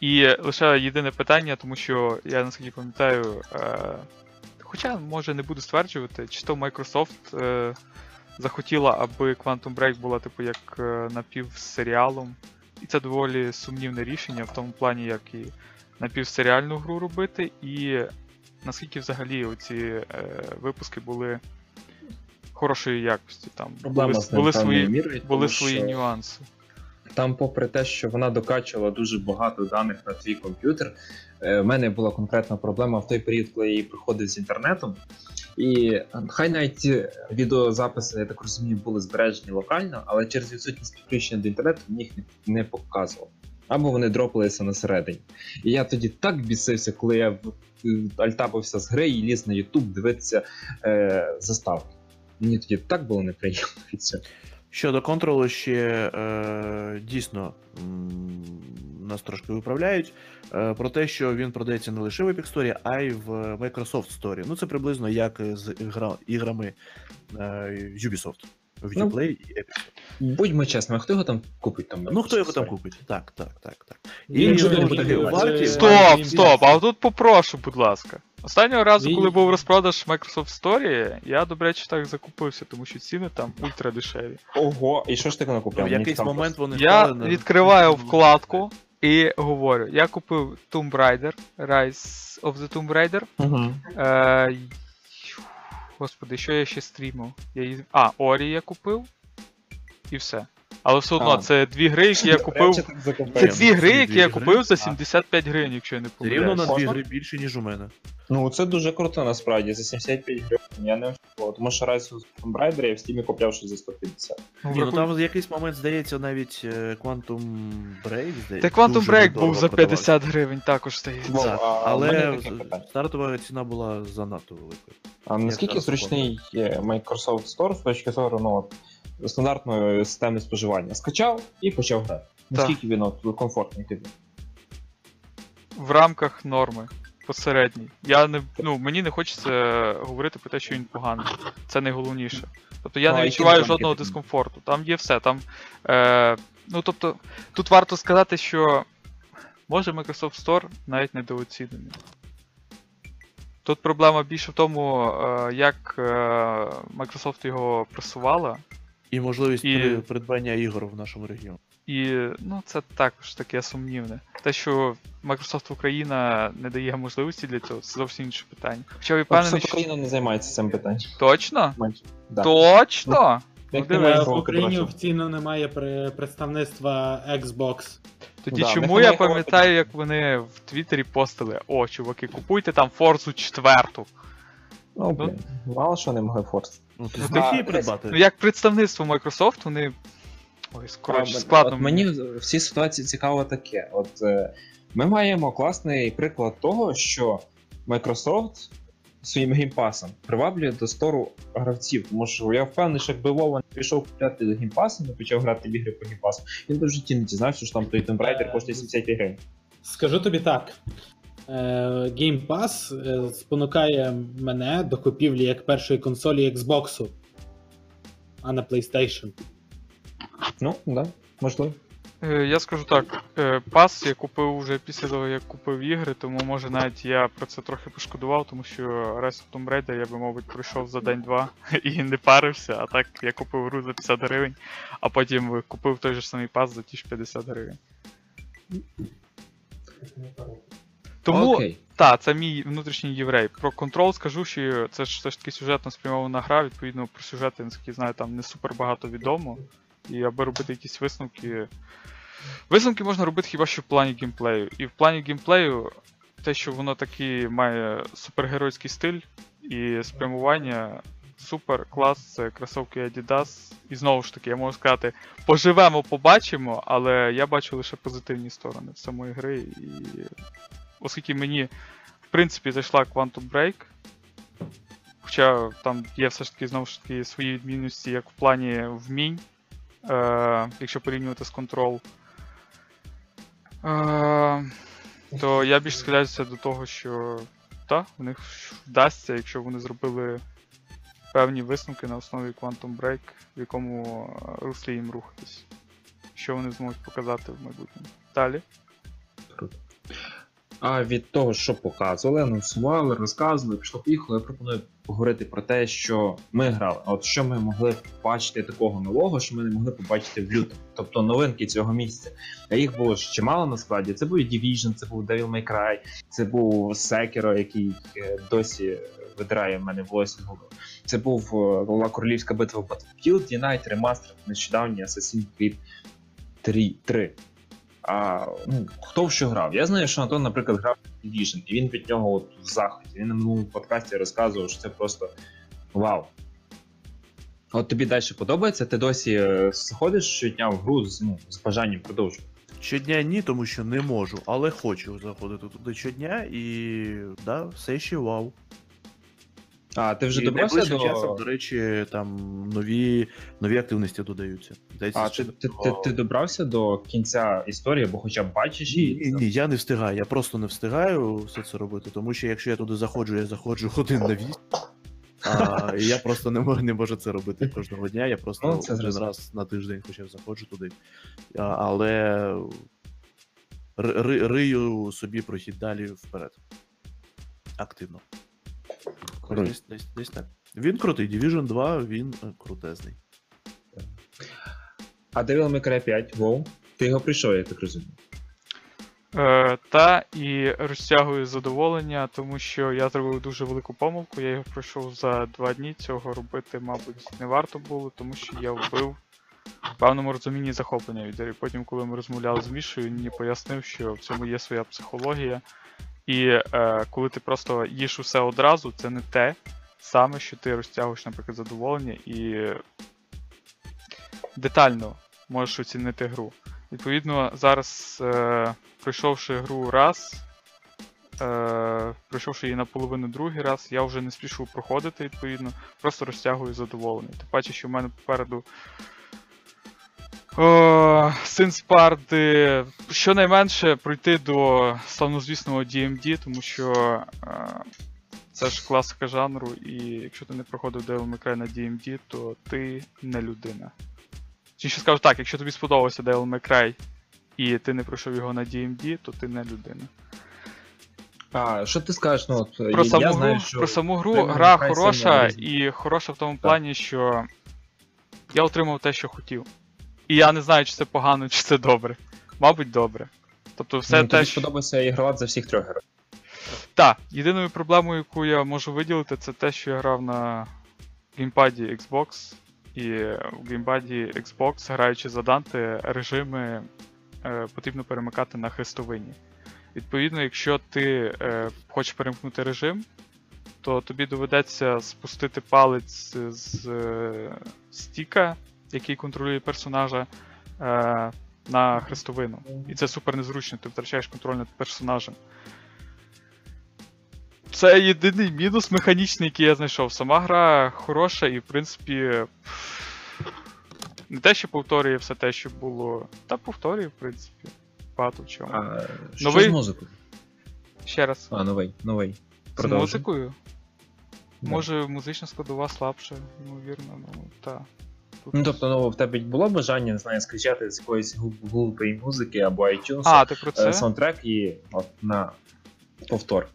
A: І лише єдине питання, тому що я наскільки пам'ятаю, е, хоча може не буду стверджувати, чи то Microsoft е, захотіла, аби Quantum Break була типу як е, напівсеріалом. І це доволі сумнівне рішення в тому плані, як і напівсеріальну гру робити, і наскільки взагалі оці е, випуски були хорошої якості. Там
C: Проблема
A: були, були свої,
C: мірою,
A: були свої
C: що-
A: нюанси.
C: Там, попри те, що вона докачувала дуже багато даних на твій комп'ютер, е, в мене була конкретна проблема в той період, коли я її приходив з інтернетом. І е, хай навіть ті відеозаписи, я так розумію, були збережені локально, але через відсутність підключення до інтернету мені їх не, показував. Або вони дропалися на середині. І я тоді так бісився, коли я альтапився з гри і ліз на YouTube дивитися е, заставки. Мені тоді так було неприємно від цього.
B: Щодо контролу, ще е, дійсно м, нас трошки виправляють. Е, про те, що він продається не лише в Epic Store, а й в Microsoft Store. Ну, це приблизно як з ігра, іграми е, Ubisoft. В
C: Ну,
B: Uplay і Epic.
C: Будьмо чесними, а хто його там купить? Там,
B: Ну, хто його там купить? Так, так, так, так.
D: Він
B: І
D: же
B: знову
D: буде
B: ж таки,
D: варті-
B: варті-
A: Стоп, стоп, а тут попрошу, будь ласка. Останнього разу, коли був розпродаж Microsoft Story, я, до речі, так закупився, тому що ціни там ультра дешеві.
C: Ого, і що ж ти
B: Ну,
C: накупив?
B: в якийсь момент вони
A: Я
B: стали на-
A: відкриваю вкладку і говорю: я купив Tomb Raider, Rise of the Tomb Raider.
C: Мгм.
A: Е, Господи, що я ще стрімив? Я. А, Орі я купив. І все. Але все одно,
C: А.
A: це дві гри, які я купив. Це
B: Ні,
A: дві
B: ну,
A: гри, які
B: дві
A: я
B: гри.
A: купив за 75 гривень, якщо я не
B: Рівно на дві
C: Можна?
B: гри більше, ніж у мене.
C: Ну це дуже круто насправді. За 75 гривень я не очікував. Тому що Rise of Tomb Raider я в стімі купляв щось за 150.
A: Ну,
B: Ні, ну
A: врахуй-
B: там в якийсь момент, здається, навіть е, Quantum Break, здається.
A: Та Quantum
B: дуже
A: Break був за
B: продавався.
A: 50 гривень, також здається.
C: Вов,
B: Так,
C: а в мене
B: Але
C: таке питання.
B: стартова ціна була занадто великою.
C: А наскільки
B: зараз
C: зручний є Microsoft Store з точки зору ну, от, стандартної системи споживання? Скачав і почав грати. Наскільки він от, комфортний тобі?
A: В рамках норми. Посередній. Я не, ну, мені не хочеться говорити про те, що він поганий. Це найголовніше. Тобто я
C: Ну, а
A: не відчуваю жодного дискомфорту. Там є все. Там, е, ну, тобто, тут варто сказати, що може Microsoft Store навіть недооцінений. Тут проблема більше в тому, е, як е, Microsoft його просувала.
B: І можливість
A: І-
B: при- придбання ігор в нашому регіоні.
A: І ну, це також таке сумнівне. Те, що Microsoft Україна не дає можливості для цього, це зовсім інше питання. Хоча я впевнений,
C: Мicrosoft
A: що...
C: Україна не займається цим питанням.
A: Точно?
C: Менше. Да.
A: Точно? Ну.
D: Е, В Україні офіційно немає при- представництва Xbox.
A: Тоді
C: Да, в них
A: чому я
C: немає
A: пам'ятаю, як вони в Твіттері постили, о, чуваки, купуйте там Forza у четверту.
C: Ну, блін, мало що не могли Forza.
B: Ну, ти
A: Ну,
B: зміг її
C: а,
B: придбати?
A: Ну, як представництво Microsoft, вони. Ой, коротше,
C: А,
A: складно.
C: От мені в цій ситуації цікаво таке. От е, ми маємо класний приклад того, що Microsoft своїм Game Pass ом приваблює до стору гравців. Тому що я впевнений, що якби Вова не пішов купляти Game Pass ом, не почав грати в ігри по Game Pass у, він би в житті не дізнався, що там той Tomb Raider коштує 75 гривень.
D: Скажу тобі так. Е, Game Pass е, спонукає мене до купівлі як першої консолі Xbox, а не PlayStation.
C: Ну, да, можливо.
A: Е, Я скажу так, пас я купив вже після того, як купив ігри, тому може навіть я про це трохи пошкодував, тому що Rise of Tomb Raider я би, мабуть, пройшов за день-два і не парився, а так я купив гру за 50 гривень, а потім купив той же самий пас за ті ж 50 гривень. Тому,
C: Окей.
A: так, це мій внутрішній єврей. Про контрол скажу, що це ж все ж таки сюжетно спрямована гра, відповідно, про сюжети, наскільки знаю, там не супер багато відомо. І аби робити якісь висновки, Висновки можна робити хіба що в плані геймплею. І в плані геймплею, те, що воно таки має супергеройський стиль і спрямування супер, клас, це кросовки Adidas. І знову ж таки, я можу сказати, поживемо, побачимо, але я бачу лише позитивні сторони самої гри. І оскільки мені, в принципі, зайшла Quantum Break, хоча там є все ж таки знову ж таки свої відмінності, як в плані вмінь, е, якщо порівнювати з Control. Е, то я більш схиляюся до того, що так, в них вдасться, якщо вони зробили певні висновки на основі Quantum Break, в якому е, руслі їм рухатись. Що вони зможуть показати в майбутньому. Далі.
C: А від того, що показували, анонсували, розказували, пішло поїхало, я пропоную поговорити про те, що ми грали. От що ми могли побачити такого нового, що ми не могли побачити в лютому. Тобто новинки цього місяця. А їх було ж чимало насправді. Це був Division, це був Devil May Cry, це був Sekiro, який е, досі видирає в мене волосся з голови. Це був е, Королівська битва Battlefield, Unite, Remastered, нещодавній Assassin's Creed 3. 3. А ну, хто в що грав? Я знаю, що Антон, наприклад, грав Division, і він від нього от в захваті. Він на минулому подкасті розказував, що це просто вау. От тобі далі подобається? Ти досі е, заходиш щодня в гру з, ну, з бажанням продовжувати?
B: Щодня ні, тому що не можу, але хочу заходити туди щодня і да, все ще вау.
C: А, ти вже
B: і
C: добрався
B: найближчим
C: до.
B: часом, до речі, там нові, нові активності додаються. Здається,
C: А ти, ти, ти, ти добрався до кінця історії, або хоча б бачиш її?
B: ні, ні, я не встигаю, я просто не встигаю все це робити, тому що якщо я туди заходжу, я заходжу годин на 8. А, і я просто не можу, не можу це робити кожного дня. Я просто
C: Ну, це
B: один раз на тиждень хоча б заходжу туди. А, але ри- ри- рию собі прохід далі вперед. Активно. Десь, десь, десь так. Він крутий, Division 2, він е, крутезний.
C: А Devil May Cry 5, WoW, ти його прийшов, я так розумію.
A: Е, та і розтягую задоволення, тому що я зробив дуже велику помилку. Я його пройшов за два дні. Цього робити, мабуть, не варто було, тому що я вбив в певному розумінні захоплення від гри. Потім, коли ми розмовляли з Мішою, він мені пояснив, що в цьому є своя психологія. І е, коли ти просто їш усе одразу, це не те саме, що ти розтягуєш, наприклад, задоволення і детально можеш оцінити гру. Відповідно, зараз, е, пройшовши гру раз, е, пройшовши її наполовину другий раз, я вже не спішу проходити, відповідно, просто розтягую задоволення. Тим паче, що в мене попереду о, син спарти щонайменше пройти до славнозвісного DMD, тому що е, це ж класика жанру, і якщо ти не проходив Devil May Cry на DMD, то ти не людина. Чи ще скажу так, якщо тобі сподобався Devil May Cry і ти не пройшов його на DMD, то ти не людина.
C: А, що ти скажеш? Ну, от,
A: Про
C: я
A: саму, гру,
C: знаю, що
A: про саму гру
C: Devil May
A: гра
C: Cry
A: хороша,
C: сильно різна.
A: і хороша в тому плані, що я отримав те, що хотів. І я не знаю, чи це погано, чи це добре. Мабуть, добре. Тобто, все
C: ну,
A: те,
C: тобі
A: що.
C: сподобався ігрувати за всіх трьох героїв.
A: Так, єдиною проблемою, яку я можу виділити, це те, що я грав на геймпаді Xbox. І в геймпаді Xbox, граючи за Dante, режими е, потрібно перемикати на хрестовині. Відповідно, якщо ти е, хочеш перемкнути режим, то тобі доведеться спустити палець з е, стіка, який контролює персонажа, е, на хрестовину. І це супер незручно, ти втрачаєш контроль над персонажем. Це єдиний мінус механічний, який я знайшов. Сама гра хороша і, в принципі, не те, що повторює все те, що було. Та повторює, в принципі, багато в чому.
C: А, що
A: Новий?
C: з музикою?
A: Ще раз.
C: А, новий, новий.
A: З музикою?
C: Да.
A: Може, музична складова слабша, ймовірно, ну та. Тут...
C: Ну, тобто, ну, в тебе було бажання, не знаю, скачати з якоїсь глупої музики або iTunes
A: А, ти про
C: е,
A: це?
C: саундтрек і от на повтор.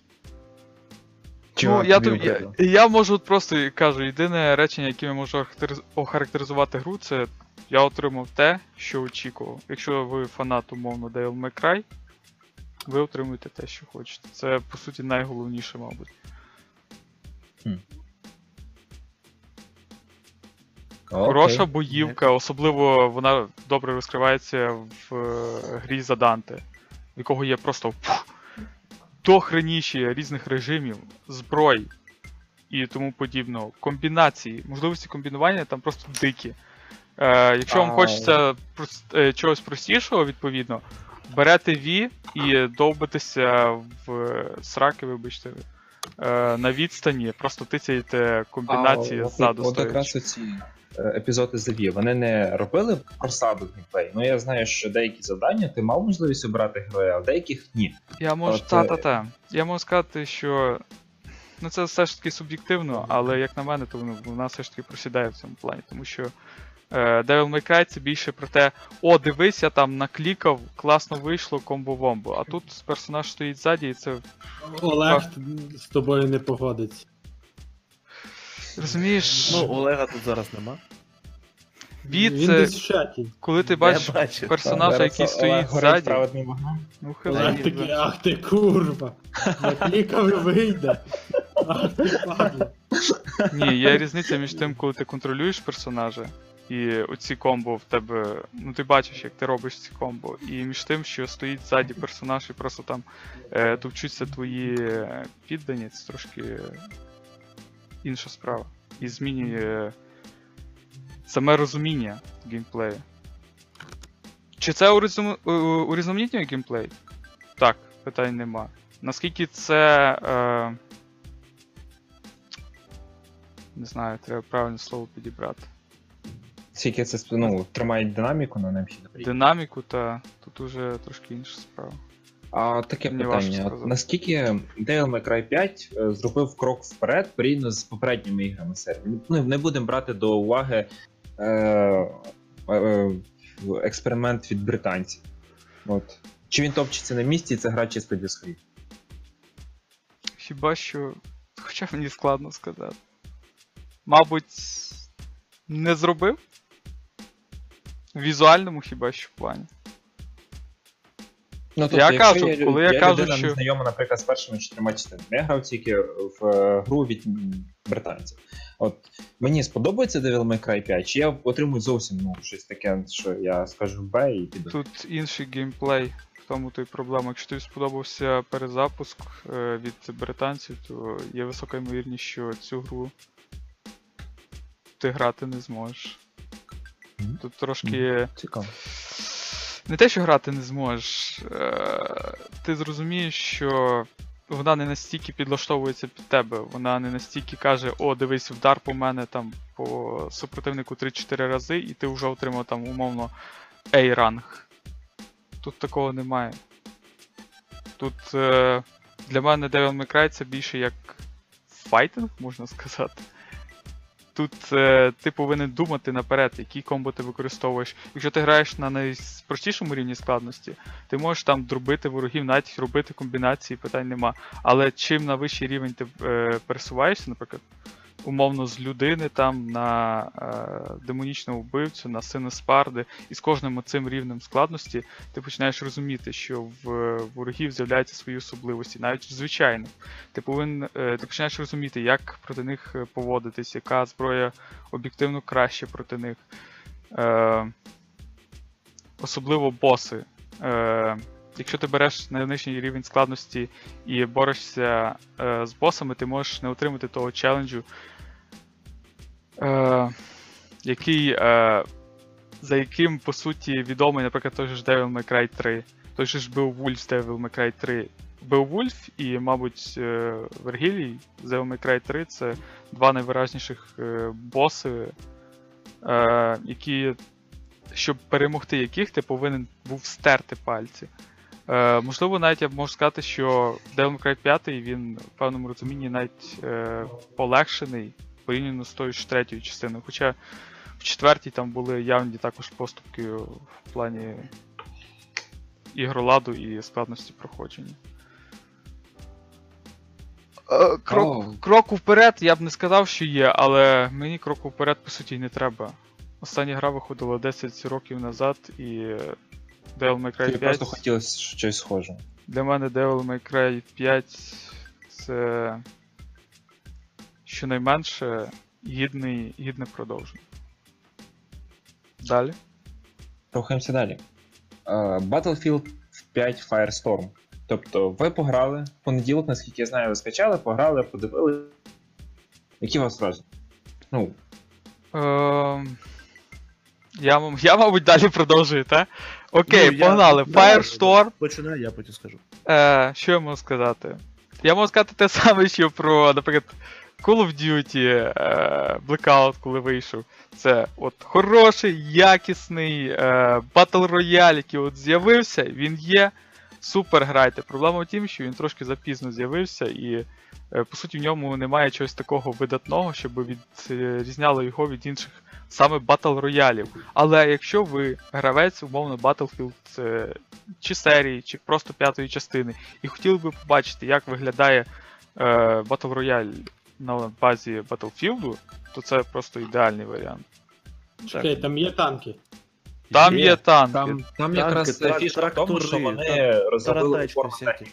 C: Чи
A: Ну, я,
C: тобі
A: я, я можу просто кажу, єдине речення, яким я можу охарактеризувати гру, це я отримав те, що очікував. Якщо ви фанат, умовно, Devil May Cry, ви отримуєте те, що хочете. Це, по суті, найголовніше, мабуть. Хороша боївка, особливо вона добре розкривається в е, грі за Данте, в якого є просто пф, дохреніші різних режимів, зброй і тому подібного. Комбінації, можливості комбінування там просто дикі. Е, якщо вам хочеться прос- е, чогось простішого, відповідно, берете V і довбитеся в е, сраки, вибачте, е, на відстані, просто тицяєте комбінації ззаду.
C: От,
A: стоячи.
C: якраз оці епізоди Заві, вони не робили просаду геймплей. Ну я знаю, що деякі завдання ти мав можливість обирати героя, а в деяких ні.
A: Я можу.
C: От,
A: Та-та-та. Я можу сказати, що. Ну, це все ж таки суб'єктивно, але як на мене, то ну, вона все ж таки просідає в цьому плані, тому що е, Devil May Cry це більше про те, о, дивись, я там наклікав, класно вийшло комбо-вомбо. А тут персонаж стоїть ззаді, і це.
D: Олег з тобою не погодиться.
A: Розумієш,
B: Ну, Олега тут зараз нема.
A: бі
D: Він
A: це
D: десь в чаті.
A: коли ти бачиш
B: бачу.
A: персонажа, який стоїть ззаді. Ну,
D: Олег
A: хилий.
D: такий, ах ти курва. Наклікав і вийде. Ах ти падла.
A: Ні, є різниця між тим, коли ти контролюєш персонажа, і оці комбо в тебе. Ну ти бачиш, як ти робиш ці комбо, і між тим, що стоїть ззаді персонаж і просто там е, товчуться твої е, піддані, це трошки інша справа. І змінює саме розуміння геймплею. Чи це у- урізноманітнює геймплей? Так, питань нема. Наскільки це. Е, не знаю, треба правильне слово підібрати.
C: Скільки це ну, тримає динаміку на необхідно.
A: Динаміку, та тут уже трошки інша справа.
C: А таке
A: Мені
C: питання: наскільки Devil May Cry 5 е, зробив крок вперед порівняно з попередніми іграми серії? Ну, не будемо брати до уваги е, е, експеримент від британців. От. Чи він топчеться на місці, і це гра чисто для своїх?
A: Хіба що. Хоча мені складно сказати. Мабуть, не зробив? В візуальному хіба що плані.
C: Ну,
A: Я кажу,
C: лю-
A: коли я кажу,
C: людина
A: що-
C: не знайома, наприклад, з першими чотирма частинами. Я грав тільки в е, гру від британців. От мені сподобається Devil May Cry 5, чи я отримую зовсім ну, щось таке, що я скажу Б і піду.
A: Тут інший геймплей, в тому то й проблема. Якщо тобі сподобався перезапуск е, від британців, то є висока ймовірність, що цю гру ти грати не зможеш.
C: Мгм.
A: Тут трошки.
C: Цікаво.
A: Не те, що грати не зможеш. Е, ти зрозумієш, що вона не настільки підлаштовується під тебе. Вона не настільки каже, о, дивись, вдар по мене там по супротивнику 3-4 рази, і ти вже отримав там умовно A-ранг. Тут такого немає. Тут е, для мене Devil May Cry це більше як файтинг, можна сказати. Тут е, ти повинен думати наперед, які комбо ти використовуєш. Якщо ти граєш на найпростішому рівні складності, ти можеш там дробити ворогів, навіть робити комбінації, питань нема. Але чим на вищий рівень ти е, пересуваєшся, наприклад, умовно з людини там на е, демонічного вбивцю, на сина Спарди, і з кожним цим рівнем складності ти починаєш розуміти, що в ворогів з'являються свої особливості, навіть в звичайних. Ти повинен, е, ти починаєш розуміти, як проти них е, поводитись, яка зброя об'єктивно краще проти них. Е, особливо боси. Е, якщо ти береш найнижчий рівень складності і борешся е, з босами, ти можеш не отримати того челенджу, е, який, е, за яким, по суті, відомий, наприклад, той же ж Devil May Cry 3, той же ж Beowulf Devil May Cry 3. Beowulf і, мабуть, е, Вергілій з Devil May Cry 3 це два найвиразніших е, боси, е, які, щоб перемогти яких, ти повинен був стерти пальці. Е, можливо, навіть я можу сказати, що Devil May Cry 5 він в певному розумінні навіть е, полегшений порівняно з тою ж третьою частиною. Хоча в четвертій там були явні також поступки в плані ігроладу і складності проходження. Е, Крок,
C: О.
A: кроку вперед я б не сказав, що є, але мені кроку вперед, по суті, не треба. Остання гра виходила 10 років назад, і Devil May Cry
C: Тобі
A: 5.
C: просто хотілося щось схоже.
A: Для мене Devil May Cry 5 це щонайменше гідний, гідне продовження. Далі.
C: Рухаємося далі. Е, Battlefield 5 Firestorm. Тобто, ви пограли в понеділок, наскільки я знаю, ви скачали, пограли, подивили. Які у вас враження? Ну,
A: Ем, я, я, мабуть, далі продовжую, так? Окей,
B: Ну, я-
A: погнали.
B: да,
A: Firestorm.
B: Починай, я потім скажу.
A: Е, що я можу сказати? Я можу сказати те саме, що про, наприклад, Call of Duty, е, Blackout, коли вийшов. Це от хороший, якісний е, Battle Royale, який от з'явився, він є. Супер грайте. Проблема в тім, що він трошки запізно з'явився, і е, по суті в ньому немає чогось такого видатного, щоб відрізняло його від інших саме Battle Royale. Але якщо ви гравець, умовно, Battlefield чи серії, чи просто п'ятої частини, і хотіли би побачити, як виглядає Battle Royale на базі Battlefield, то це просто ідеальний варіант.
D: Чекай, там є танки.
A: Там є, танки.
C: там, там
B: Танки,
C: якраз
B: трак-
C: фішка в тому, що вони розробили
B: всякі.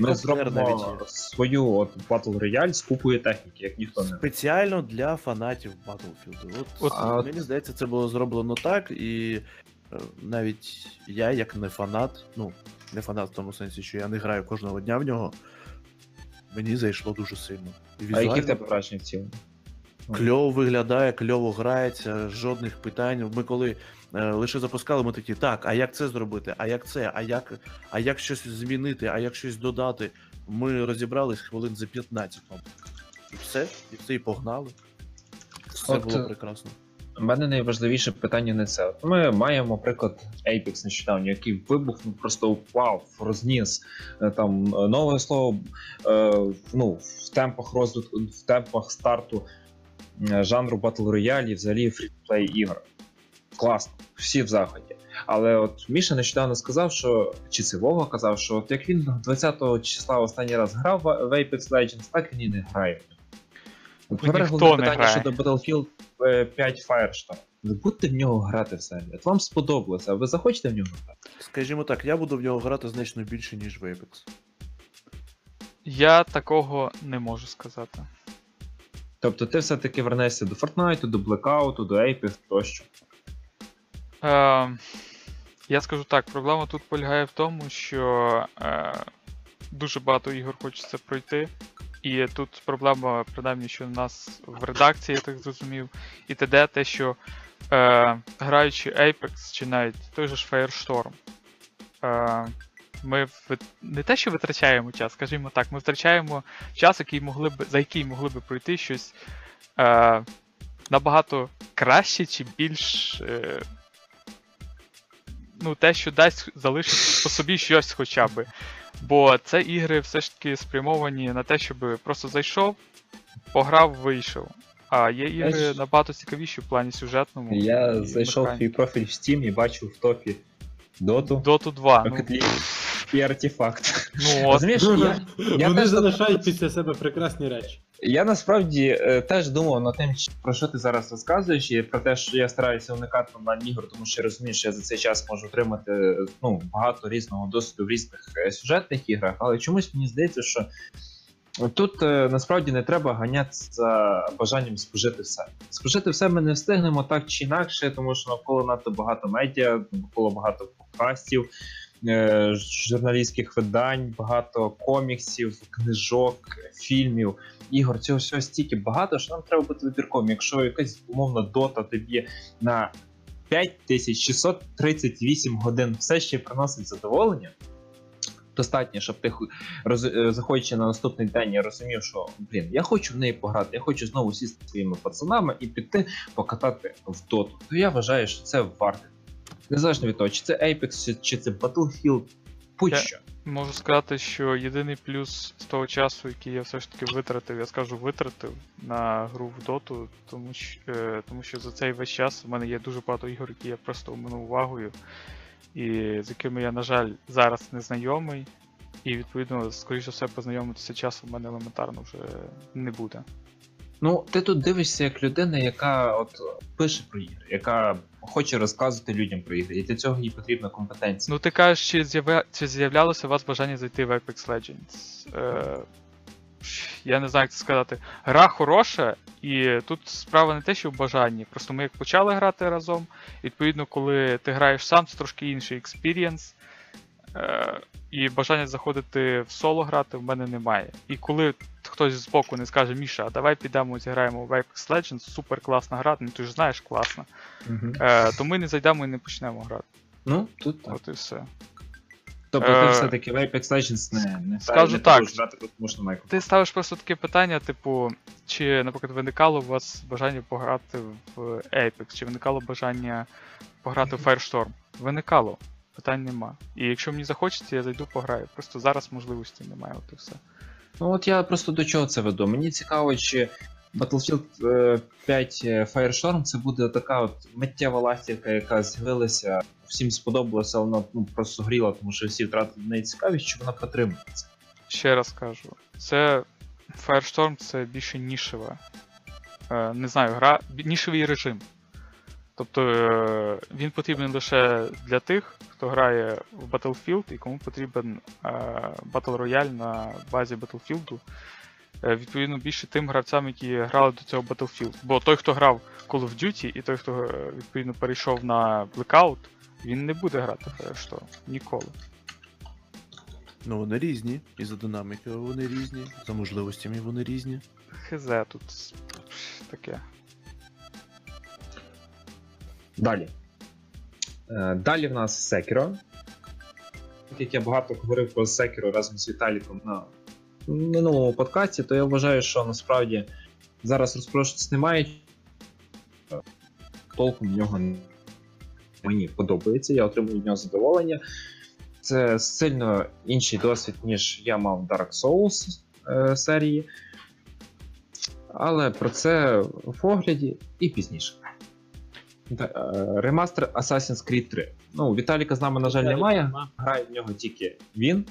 C: Ми зробимо свою от Battle Royale з купою техніки, як ніхто не
B: Спеціально для фанатів Battlefield. От,
A: От-
C: А
B: мені здається, це було зроблено так, і е, навіть я, як не фанат, ну, не фанат в тому сенсі, що я не граю кожного дня в нього, мені зайшло дуже сильно. І
C: А які в
B: візуально
C: тебе враження в цілому?
B: кльово виглядає, кльово грається, жодних питань. Ми коли е, лише запускали, ми такі, так, а як це зробити? А як це? А як, а як щось змінити, а як щось додати? Ми розібрались хвилин за 15. І все, і все, і погнали. Все
C: От,
B: було
C: е,
B: прекрасно.
C: У мене найважливіше питання не це. Ми маємо приклад Apex нещодавно, який вибухнув, просто упав, розніс е, там е, нове слово е, ну, в темпах розвитку, в темпах старту жанру Battle Royale і взагалі фріплей ігор. Класно, всі в заході. Але от Міша нещодавно сказав, що чи це Вова казав, що от як він 20-го числа останній раз грав в Apex Legends, так він і не грає.
A: Бо
C: тепер
A: ніхто
C: головне
A: не
C: питання
A: грає.
C: щодо Battlefield е, 5 Firestorm. Ви будете в нього грати в себе. От вам сподобалося, а ви захочете в нього грати?
B: Скажімо так, я буду в нього грати значно більше, ніж в Apex.
A: Я такого не можу сказати.
C: Тобто ти все-таки вернешся до Fortnite, до Blackout, до Apex тощо.
A: Е, я скажу так, проблема тут полягає в тому, що е, дуже багато ігор хочеться пройти. І тут проблема, принаймні, що в нас в редакції, я так зрозумів, і т.д. те, що е, граючи Apex чи навіть той же ж Firestorm, е, ми вит- не те, що витрачаємо час, скажімо так, ми втрачаємо час, який могли б, за який могли би пройти щось е, набагато краще чи більш. Е, ну, те, що дасть залишити по собі щось хоча б. Бо це ігри все ж таки спрямовані на те, щоб просто зайшов, пограв, вийшов. А є ігри
C: Знаєш,
A: набагато цікавіші в плані сюжетному.
C: Я
A: і
C: зайшов в твій профіль в Steam і бачу в топі Доту,
A: Доту 2. Ну,
C: Rocket League і артефакт.
A: ну от,
C: Розумієш, я, я
D: Вони
C: теж
D: залишають після себе прекрасні речі.
C: Я насправді е, теж думав над тим, чи- про що ти зараз розказуєш, і про те, що я стараюся уникати онлайн ігор, тому що я розумію, що я за цей час можу отримати ну, багато різного досвіду в різних е, сюжетних іграх, але чомусь мені здається, що тут е, насправді не треба ганятися за бажанням спожити все. Спожити все ми не встигнемо так чи інакше, тому що навколо надто багато медіа, навколо багато подкастів. Журналістських видань, багато коміксів, книжок, фільмів ігор, цього всього стільки багато, що нам треба бути вибірковим. Якщо якась умовна дота тобі на 5638 годин все ще приносить задоволення. Достатньо, щоб ти роз... е, заходячи на наступний день, я розумів, що блін, я хочу в неї пограти, я хочу знову сісти своїми пацанами і піти покатати в доту. То я вважаю, що це варто. Незалежно від того, чи це Apex, чи це Battlefield, будь-що.
A: можу сказати, що єдиний плюс з того часу, який я все ж таки витратив, я скажу витратив на гру в Доту, тому що, е, тому що за цей весь час в мене є дуже багато ігор, які я просто оминув увагою, і з якими я, на жаль, зараз не знайомий. І відповідно, скоріше все, познайомитися часом в мене елементарно вже не буде.
C: Ну, ти тут дивишся як людина, яка от пише про ігри, яка хоче розказувати людям про ігри, і для цього їй потрібна компетенція.
A: Ну, ти кажеш, чи, з'явля... чи з'являлося у вас бажання зайти в Apex Legends? Е... я не знаю, як це сказати. Гра хороша, і тут справа не те, що в бажанні. Просто ми як почали грати разом. Відповідно, коли ти граєш сам, це трошки інший experience. Е, і бажання заходити в соло грати в мене немає. І коли хтось з боку не скаже, Міша, а давай підемо зіграємо в Apex Legends, супер класна гра, ну ти ж знаєш, класна. Е, то ми не зайдемо і не почнемо грати.
C: Ну, тут так.
A: От і все.
C: Тобто
A: Е,
C: ти все-таки в Apex Legends не, не,
A: скажу
C: не
A: так.
C: грати, що немає
A: Ти ставиш просто таке питання, типу, чи, наприклад, виникало у вас бажання пограти в Apex, чи виникало бажання пограти в Firestorm? Виникало. Питань нема. І якщо мені захочеться, я зайду пограю. Просто зараз можливості немає, от і все.
C: Ну от я просто до чого це веду. Мені цікаво, чи Battlefield е, 5 Firestorm це буде така от миттєва ластівка, яка з'явилася, всім сподобалося, але вона ну, просто гріла, тому що всі втратили неї цікавість, чи вона протримується.
A: Ще раз кажу, це Firestorm це більше нішева. Е, не знаю, гра. нішевий режим. Тобто е, він потрібен лише для тих, хто грає в Battlefield і кому потрібен е, Battle Royale на базі Battlefield. Е, відповідно, більше тим гравцям, які грали до цього Battlefield. Бо той, хто грав Call of Duty, і той, хто відповідно перейшов на Blackout, він не буде грати Firestorm ніколи.
B: Ну, вони різні, і за динамікою вони різні, за можливостями вони різні.
A: Хз тут таке.
C: Далі. Е, Далі в нас Sekiro. Так як я багато говорив про Sekiro разом з Віталіком на минулому подкасті, то я вважаю, що насправді зараз розпрошуватися немає. Толком нього мені подобається, я отримую від нього задоволення. Це сильно інший досвід, ніж я мав Dark Souls е, серії. Але про це в огляді і пізніше. Е, Ремастер Assassin's Creed 3. Ну, Віталіка з нами, на жаль, немає. Грає в нього тільки він.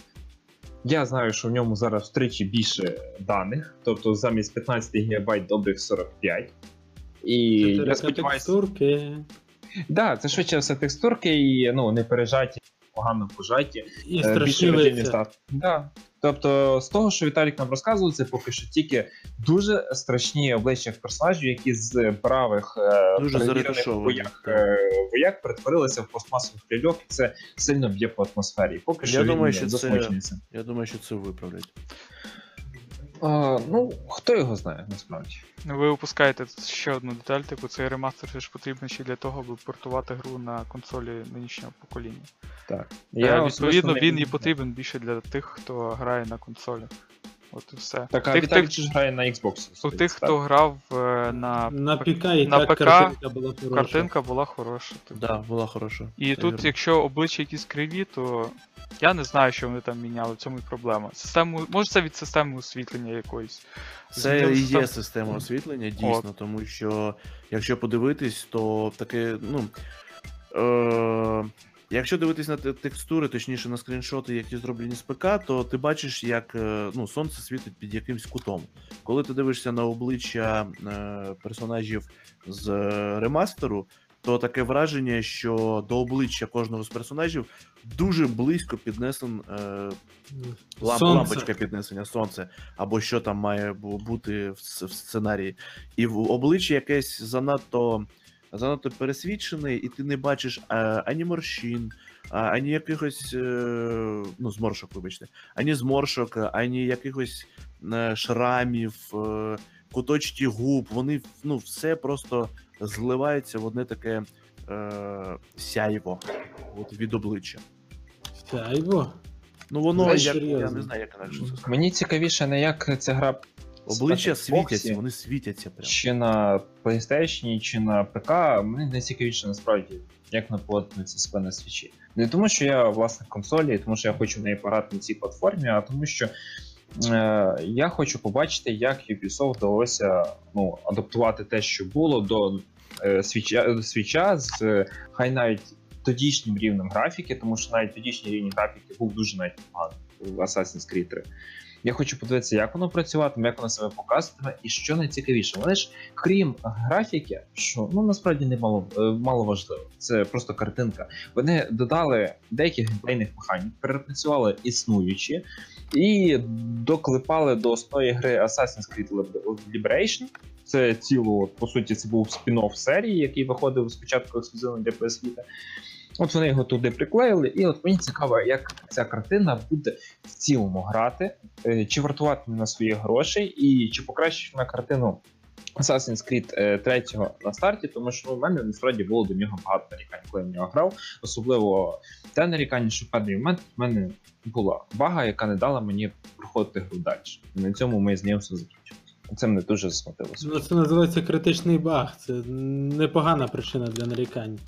C: Я знаю, що в ньому зараз втричі більше даних, тобто замість 15 ГБ добрих 45. І я сподіваюся,
D: Текстурки.
C: да, це швидше все текстурки і ну, не пережаті, погано пожаті.
D: І
C: Е,
D: страшні
C: став. Да. Тобто, з того, що Віталік нам розказував, це поки що тільки дуже страшні обличчя персонажів, які з бравих е,
B: Дуже
C: перевірених вояк, е, вояк перетворилися в пластмасових ляльок, і це сильно б'є по атмосфері. Поки
B: Я
C: що
B: думаю,
C: він
B: що це- Я думаю, що це виправлять.
C: А, ну, хто його знає, насправді.
A: Ну, Ви опускаєте ще одну деталь, типу цей ремастер же ж потрібен ще для того, аби портувати гру на консолі нинішнього покоління.
C: Так.
A: Я, відповідно, він і потрібен більше для тих, хто грає на консолях. От і все.
C: Так, а
A: тих,
C: Віталік
A: тих,
C: ж грає на Xbox.
A: у тих, хто грав е, на,
D: На ПК і
A: на
D: так
A: ПК
D: картинка була хороша.
A: картинка була хороша. Типу.
B: Да, була хороша.
A: І
B: Це
A: тут,
B: вірно.
A: якщо обличчя якісь криві, то я не знаю, що вони там міняли, в цьому і проблема. Систему, може це від системи освітлення якоїсь.
B: Це і є система освітлення, дійсно, тому що якщо подивитись, то таке, ну. Е- Якщо дивитись на текстури, точніше на скріншоти, які зроблені з ПК, то ти бачиш, як е, ну, сонце світить під якимсь кутом. Коли ти дивишся на обличчя е, персонажів з е, ремастеру, то таке враження, що до обличчя кожного з персонажів дуже близько піднесен е, Ламп,
D: Сонце.
B: лампочка піднесення, сонце, або що там має бути в, в сценарії. І в обличчя якесь занадто, занадто пересвідчене, і ти не бачиш е, ані морщин, а, ані якихось е, ну, зморшок, вибачте, ані зморшок, ані якихось е, шрамів, е, куточки губ. Вони ну, все просто зливається в одне таке е, сяйво от, від обличчя.
D: Сяйво.
B: Ну воно як, я не знаю, як інакше це сказати.
C: Мені цікавіше не як ця гра
B: Обличчя світяться, вони світяться прям.
C: чи на PlayStation, чи на ПК. Мені найцікавіше насправді, як вона поводиться себе на свічі. Не тому, що я власник консолі, тому що я хочу в неї пограти на цій платформі, а тому, що е, я хочу побачити, як Ubisoft вдалося ну, адаптувати те, що було до е, свіча, до свіча з е, хай навіть тодішнім рівнем графіки, тому що навіть тодішній рівень графіки був дуже навіть поганий в Assassin's Creed 3. Я хочу подивитися, як воно працюватиме, як воно себе показуватиме, і що найцікавіше. Вони ж, крім графіки, що ну насправді не мало, е, мало важливо. Це просто картинка. Вони додали деяких геймплейних механік, перепрацювали існуючі, І доклепали до основної гри Assassin's Creed Liberation. Це цілу, по суті, це був спін-офф серії, який виходив спочатку ексклюзивно для PS Vita. От вони його туди приклеїли, і от мені цікаво, як ця картина буде в цілому грати, е, чи вартувати на своїх грошей, і чи покращить вона картину Assassin's Creed е, 3 на старті, тому що ну, в мене насправді було до нього багато нарікань, коли я в нього грав. Особливо те нарікання, що в певний момент в мене була бага, яка не дала мені проходити гру далі. На цьому ми з ним все закінчили. Це мене дуже засмутилося.
D: Ну, це називається критичний баг. Це непогана причина для нарікань.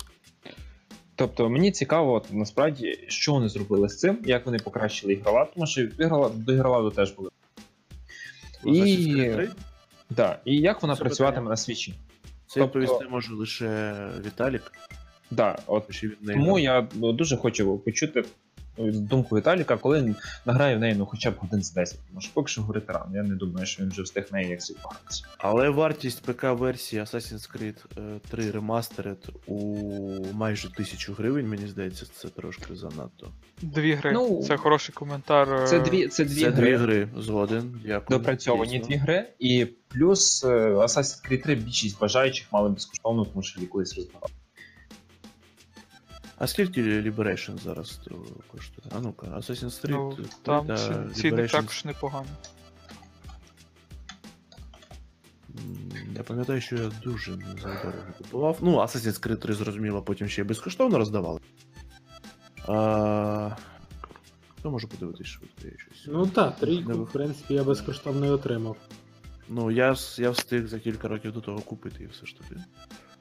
C: Тобто мені цікаво, от, насправді, що вони зробили з цим, як вони покращили ігрова, тому що ігрова, до ігрова теж були. І- Да. І як вона
B: Це
C: працюватиме
B: питання.
C: на свічі?
B: Це
C: Тобто-
B: відповісти може лише Віталік,
C: Да, от. Тому я ну, дуже хочу почути ну, думку Віталіка, коли награє в неї ну, хоча б годин з 10. Тому що поки що говорити рано. Я не думаю, що він вже встиг неї як погратися.
B: Але вартість ПК-версії Assassin's Creed е, 3 Remastered у майже 1000 гривень, мені здається, це трошки занадто.
A: Дві гри.
C: Ну,
A: це хороший коментар. е,
C: Це дві, це дві
B: Це
C: гри.
B: дві гри, згоден. Дякую.
C: Допрацьовані
B: Дійсно.
C: дві гри, і плюс е, Assassin's Creed 3 більшість бажаючих мали безкоштовно, тому що колись розбирали.
B: А скільки Liberation зараз коштує? А ну-ка, Assassin's Creed
A: Ну, там
B: та
A: ці- ціни
B: Liberation
A: також непогані.
B: Я пам'ятаю, що я дуже не купував. Ну, Assassin's Creed 3, зрозуміло, потім ще й безкоштовно роздавали. А... Хто може подивитись швидко я щось?
D: Ну так, трійку, в принципі, я безкоштовно і отримав.
B: Ну, я, я встиг за кілька років до того купити і все ж таки.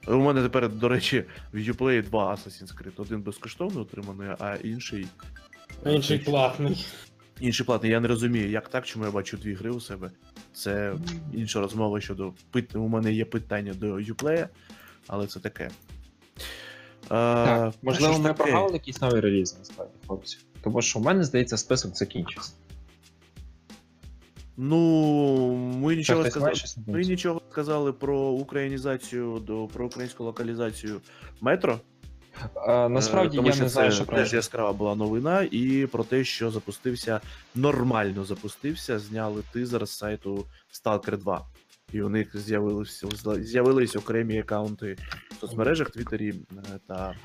B: У мене тепер, до речі, в Uplay два Assassin's Creed. Один безкоштовно отриманий, а інший.
D: Інший платний.
B: Інший платний. Я не розумію, як так, чому я бачу дві гри у себе. Це інша розмова щодо пит... У мене є питання до Uplay, але це таке. А,
C: Так, можливо, ми
B: таке?
C: програли якийсь новий реліз, насправді, хлопці. Тому що в мене, здається, список закінчився.
B: Ну, ми нічого сказали. Ми нічого сказали про українізацію, до про українську локалізацію метро.
C: А, насправді
B: Е, Тому
C: я не знаю, що
B: теж яскрава була новина, і про те, що запустився, нормально запустився, зняли тизер з сайту Stalker 2. І у них з'явилися з'явились окремі аккаунти в соцмережах, Твіттері е, та е,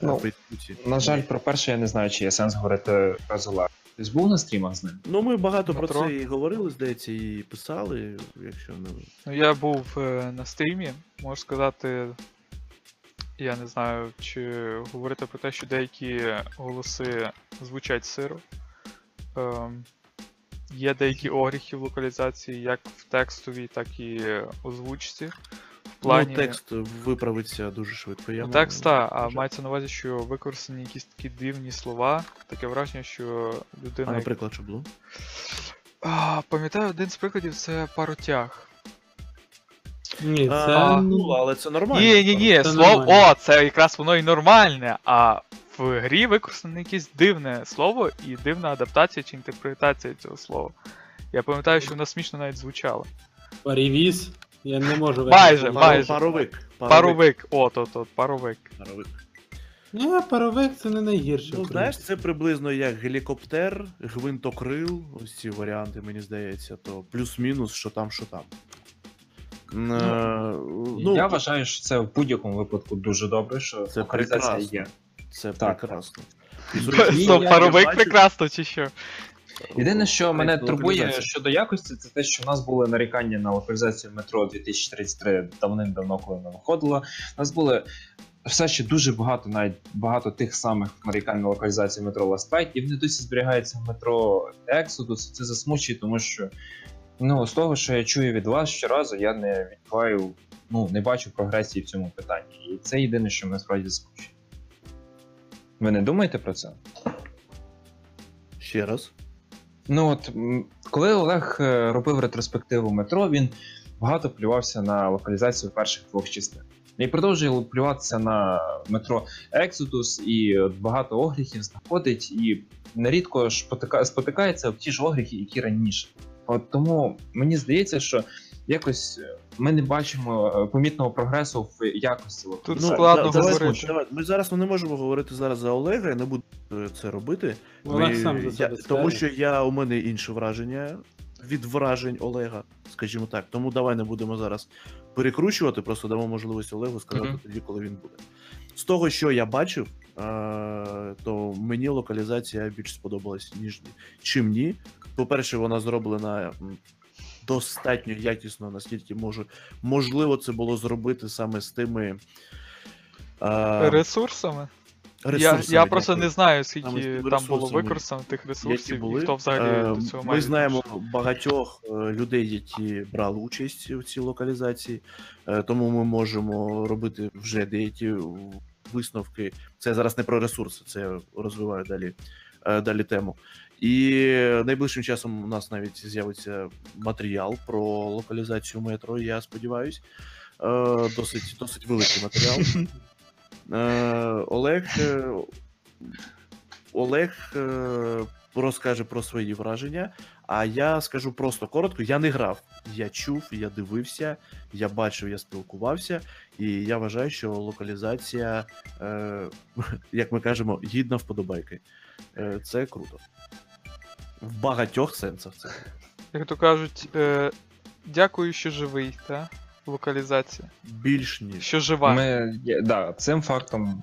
C: Ну,
B: Фейсбуці.
C: На жаль, про перше я не знаю, чи є сенс говорити про Ти був на стрімах з ним?
B: Ну, ми багато
A: Метро.
B: про це і говорили, здається, і писали, якщо не
A: Ну, я був е, на стрімі, можу сказати. Я не знаю, чи говорити про те, що деякі голоси звучать сиро. Ем, є деякі огріхи в локалізації, як в текстовій, так і озвучці. Плані...
B: ну, текст виправиться дуже швидко. Я
A: Ну, текст, та, а мається на увазі, що використані якісь такі дивні слова. Таке враження, що людина.
B: А, наприклад, що було?
A: А, пам'ятаю, один з прикладів це паротяг.
D: Ні, це.
B: А,
D: ну,
B: ну, але це нормально.
A: Ні, ні, ні,
D: Це
A: слово.
D: нормально.
A: О, це якраз воно і нормальне. А в грі використане якесь дивне слово і дивна адаптація чи інтерпретація цього слова. Я пам'ятаю, що воно смішно навіть звучало.
D: Парівіз. Я не можу
A: Майже, майже.
B: Паровик.
A: Паровик, о, то, то, паровик.
B: Паровик.
D: Ні, паровик це не найгірше.
B: Ну, знаєш, це приблизно як гелікоптер, гвинтокрил, ось ці варіанти, мені здається, то плюс-мінус, що там, що там. М, е, Ну,
C: я вважаю, що це в будь-якому випадку дуже добре, що
B: Це
C: локалізація
B: прекрасно.
C: є.
B: це
C: так.
B: прекрасно. І, зрозуміло,
C: я- я
A: паровик
B: бачу-
A: прекрасно, чи що?
C: Єдине, що мене турбує щодо якості, це те, що в нас були нарікання на локалізацію метро 2033 давним-давно, коли вона виходила. У нас були все ще дуже багато, навіть багато тих самих нарікань на локалізацію метро Last Light, і вони досі зберігаються в метро Exodus. Це засмучує, тому що ну, з того, що я чую від вас щоразу, я не відчуваю, ну, не бачу прогресії в цьому питанні. І це єдине, що мене справді засмучує. Ви не думаєте про це?
B: Ще раз.
C: Ну от коли Олег е, робив ретроспективу метро, він багато плювався на локалізацію перших двох частин. І продовжує плюватися на метро Exodus, і багато огріхів знаходить, і нерідко ж потика- спотикається об ті ж огріхи, які раніше. От тому мені здається, що якось е, ми не бачимо е, помітного прогресу в якості.
A: Тут
C: локалізації.
A: складно
B: да-
A: говорити.
B: давай. Ми зараз ну, не можемо говорити зараз за Олега, я не буду е, це робити.
D: Олег
B: Ми-
D: сам за
B: я, тому що я у мене інше враження від вражень Олега, скажімо так. Тому давай не будемо зараз перекручувати, просто дамо можливість Олегу сказати
C: Мгм.
B: тоді, коли він буде. З того, що я бачив, то мені локалізація більш сподобалась, ніж чим ні. По-перше, вона зроблена достатньо якісно, наскільки можу. Можливо, це було зробити саме з тими. е,
A: Ресурсами? Я,
B: ресурсами,
A: я просто не знаю, скільки
B: тими
A: там було використано тих ресурсів,
B: були.
A: і хто взагалі
B: Е,
A: до цього
B: Ми знаємо
A: відношення.
B: багатьох е, людей, які брали участь у цій локалізації, е, тому ми можемо робити вже деякі висновки. Це зараз не про ресурси, це я розвиваю далі, е, далі тему. І найближчим часом у нас навіть з'явиться матеріал про локалізацію метро, я сподіваюся. Досить, досить великий матеріал. Е, Олег. е, Олег е, розкаже про свої враження, а я скажу просто коротко: я не грав. Я чув, я дивився, я бачив, я спілкувався, і я вважаю, що локалізація, е, як ми кажемо, гідна вподобайки. Е, це круто. В багатьох сенсах це.
A: Як то кажуть, е, дякую, що живий, та? Локалізація.
B: Більш ніж.
A: Що жива.
C: Ми, я- да, цим фактом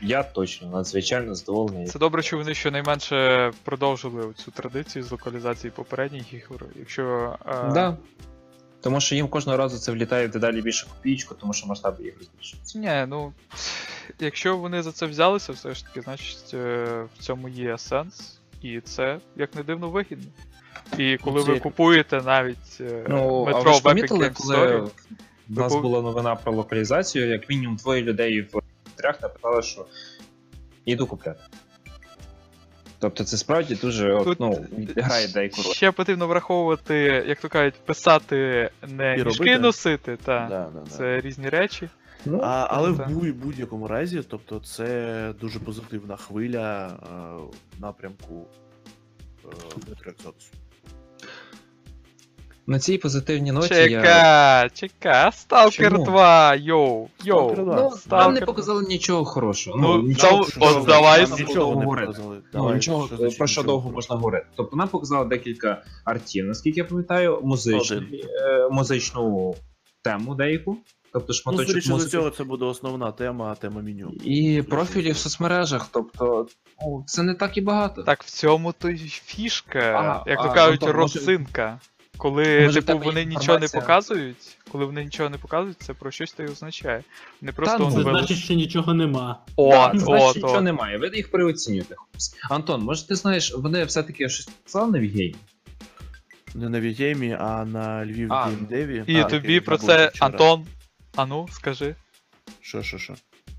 C: я точно надзвичайно задоволений.
A: Це добре, що вони щонайменше продовжили цю традицію з локалізації попередніх ігор. Якщо. Е,
C: Да. Тому що їм кожного разу це влітає в дедалі більше копійку, тому що масштаби ігор збільшуються.
A: Ні, ну. Якщо вони за це взялися, все ж таки, значить е, в цьому є сенс. І це, як не дивно, вигідно. І коли
B: Це
A: ви купуєте навіть е,
C: Ну, а
A: метро
C: ви ж
A: в Epic
C: помітили,
A: Games
C: коли
A: Store,
C: в нас
A: пов-
C: була новина про локалізацію, як мінімум двоє людей в трях написали, що іду купляти. Тобто це справді дуже от,
A: Тут
C: ну, грає деяку роль.
A: ще потрібно враховувати, як то кажуть, писати не
B: І
A: мішки
B: робити.
A: носити, та.
B: Да, да, да.
A: Це різні речі.
C: Ну,
B: А, але в
A: так.
B: будь-якому разі, тобто, це дуже позитивна хвиля е, в напрямку е, Metro Exodus.
C: На цій позитивній ноті я.
A: Чека, чека, Сталкер
C: Чому?
A: 2, йоу, йоу.
B: 2.
C: Ну, нам не
A: 2.
C: показали нічого хорошого.
A: Ну,
C: нічого,
A: там-
C: що
A: от давай з-
B: Нічого не
C: говорити.
B: показали.
C: Ну, нічого,
B: що значить
C: про що
B: нічого?
C: довго можна говорити. Тобто нам показали декілька артів, наскільки я пам'ятаю, музичні, е, музичну тему деяку. Тобто
B: Ну,
C: шматочок
B: з
C: музики.
B: цього, це буде основна тема, тема меню.
C: І профілі в соцмережах, тобто, ну, це не так і багато.
A: Так в цьому то й фішка,
C: А,
A: як то
C: а,
A: кажуть,
C: ну, то, може-.
A: Коли
C: Може,
A: типу, вони нічого не показують, коли вони нічого не показують, це про щось то й означає. Не просто
C: ну,
D: Це
C: ви-
A: вели-
D: значить, що нічого нема.
A: О,
C: Да, це
A: о,
C: значить, нічого
A: то.
C: немає. Ви їх переоцінюєте, хлопці. Антон, може ти знаєш, вони все-таки щось сказали на Вігейм?
B: Не на Вігеймі, а на Львів
C: А,
B: Геймдеві.
A: І
B: Так,
A: тобі про це,
B: вчора.
A: Антон. Ану, скажи.
B: Що, що, що?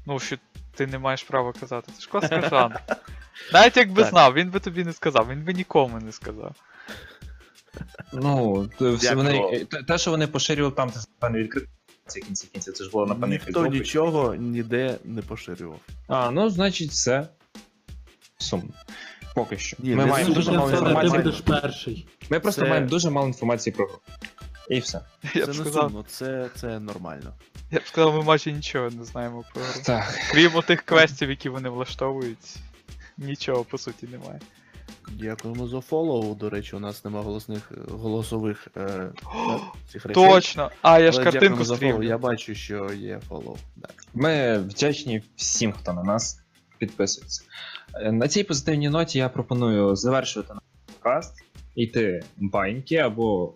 A: Ну, що ти не маєш права казати. Ти ж клас. Навіть якби
B: Так.
A: знав, він би тобі не сказав, він би нікому не сказав.
C: Ну, все вони, те- що вони поширювали там, це напевно відкрито. Це кінці кінці, це ж було напевно
B: Ніхто
C: фільтровка.
B: нічого ніде не поширював.
C: А, ну значить, все сумно. Поки що.
B: Ні,
C: ми
B: не
C: маємо дуже мало
B: Це
D: Ти будеш перший.
C: Ми просто
B: Це-
C: маємо дуже мало інформації про гру. І все.
A: Я
B: це
A: б
B: не
A: сказав,
B: сумно, це, це нормально.
A: я б сказав, ми майже нічого не знаємо про гру.
C: Так.
A: Крім тих квестів, які вони влаштовують, нічого по суті немає.
B: Дякуємо за фоллоу. До речі, у нас нема голосних голосових е, цих речей.
A: Точно! А, я ж
B: Але
A: картинку
B: дякуємо за фоллоу.
A: стрімлю.
B: Я бачу, що є фоллоу.
C: Ми вдячні всім, хто на нас підписується. Е, На цій позитивній ноті я пропоную завершувати наш подкаст, йти баньки або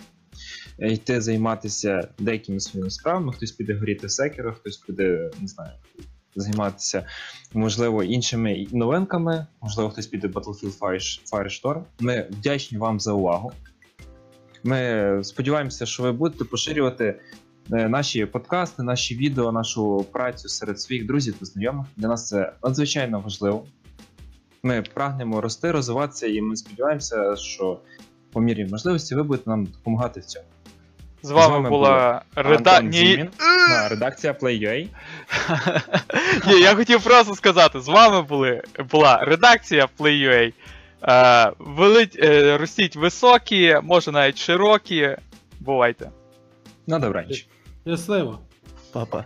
C: е, йти займатися деякими своїми справами. Хтось піде горіти секера, хтось піде, не знаю, займатися, можливо, іншими новинками, можливо, хтось піде Battlefield Firestorm. Ми вдячні вам за увагу. Ми сподіваємося, що ви будете поширювати е, наші подкасти, наші відео, нашу працю серед своїх друзів та знайомих. Для нас це надзвичайно важливо. Ми прагнемо рости, розвиватися, і ми сподіваємося, що по мірі можливості ви будете нам допомагати в цьому.
A: З вами,
C: вами
A: була реда...
C: Антон
A: Ні...
C: Редакція Play.ua.
A: Ні, я хотів просто сказати, з вами були, була редакція Play.ua. Е, велить, е, ростіть високі, може навіть широкі. Бувайте.
C: На добраніч.
D: Щасливо.
B: Папа.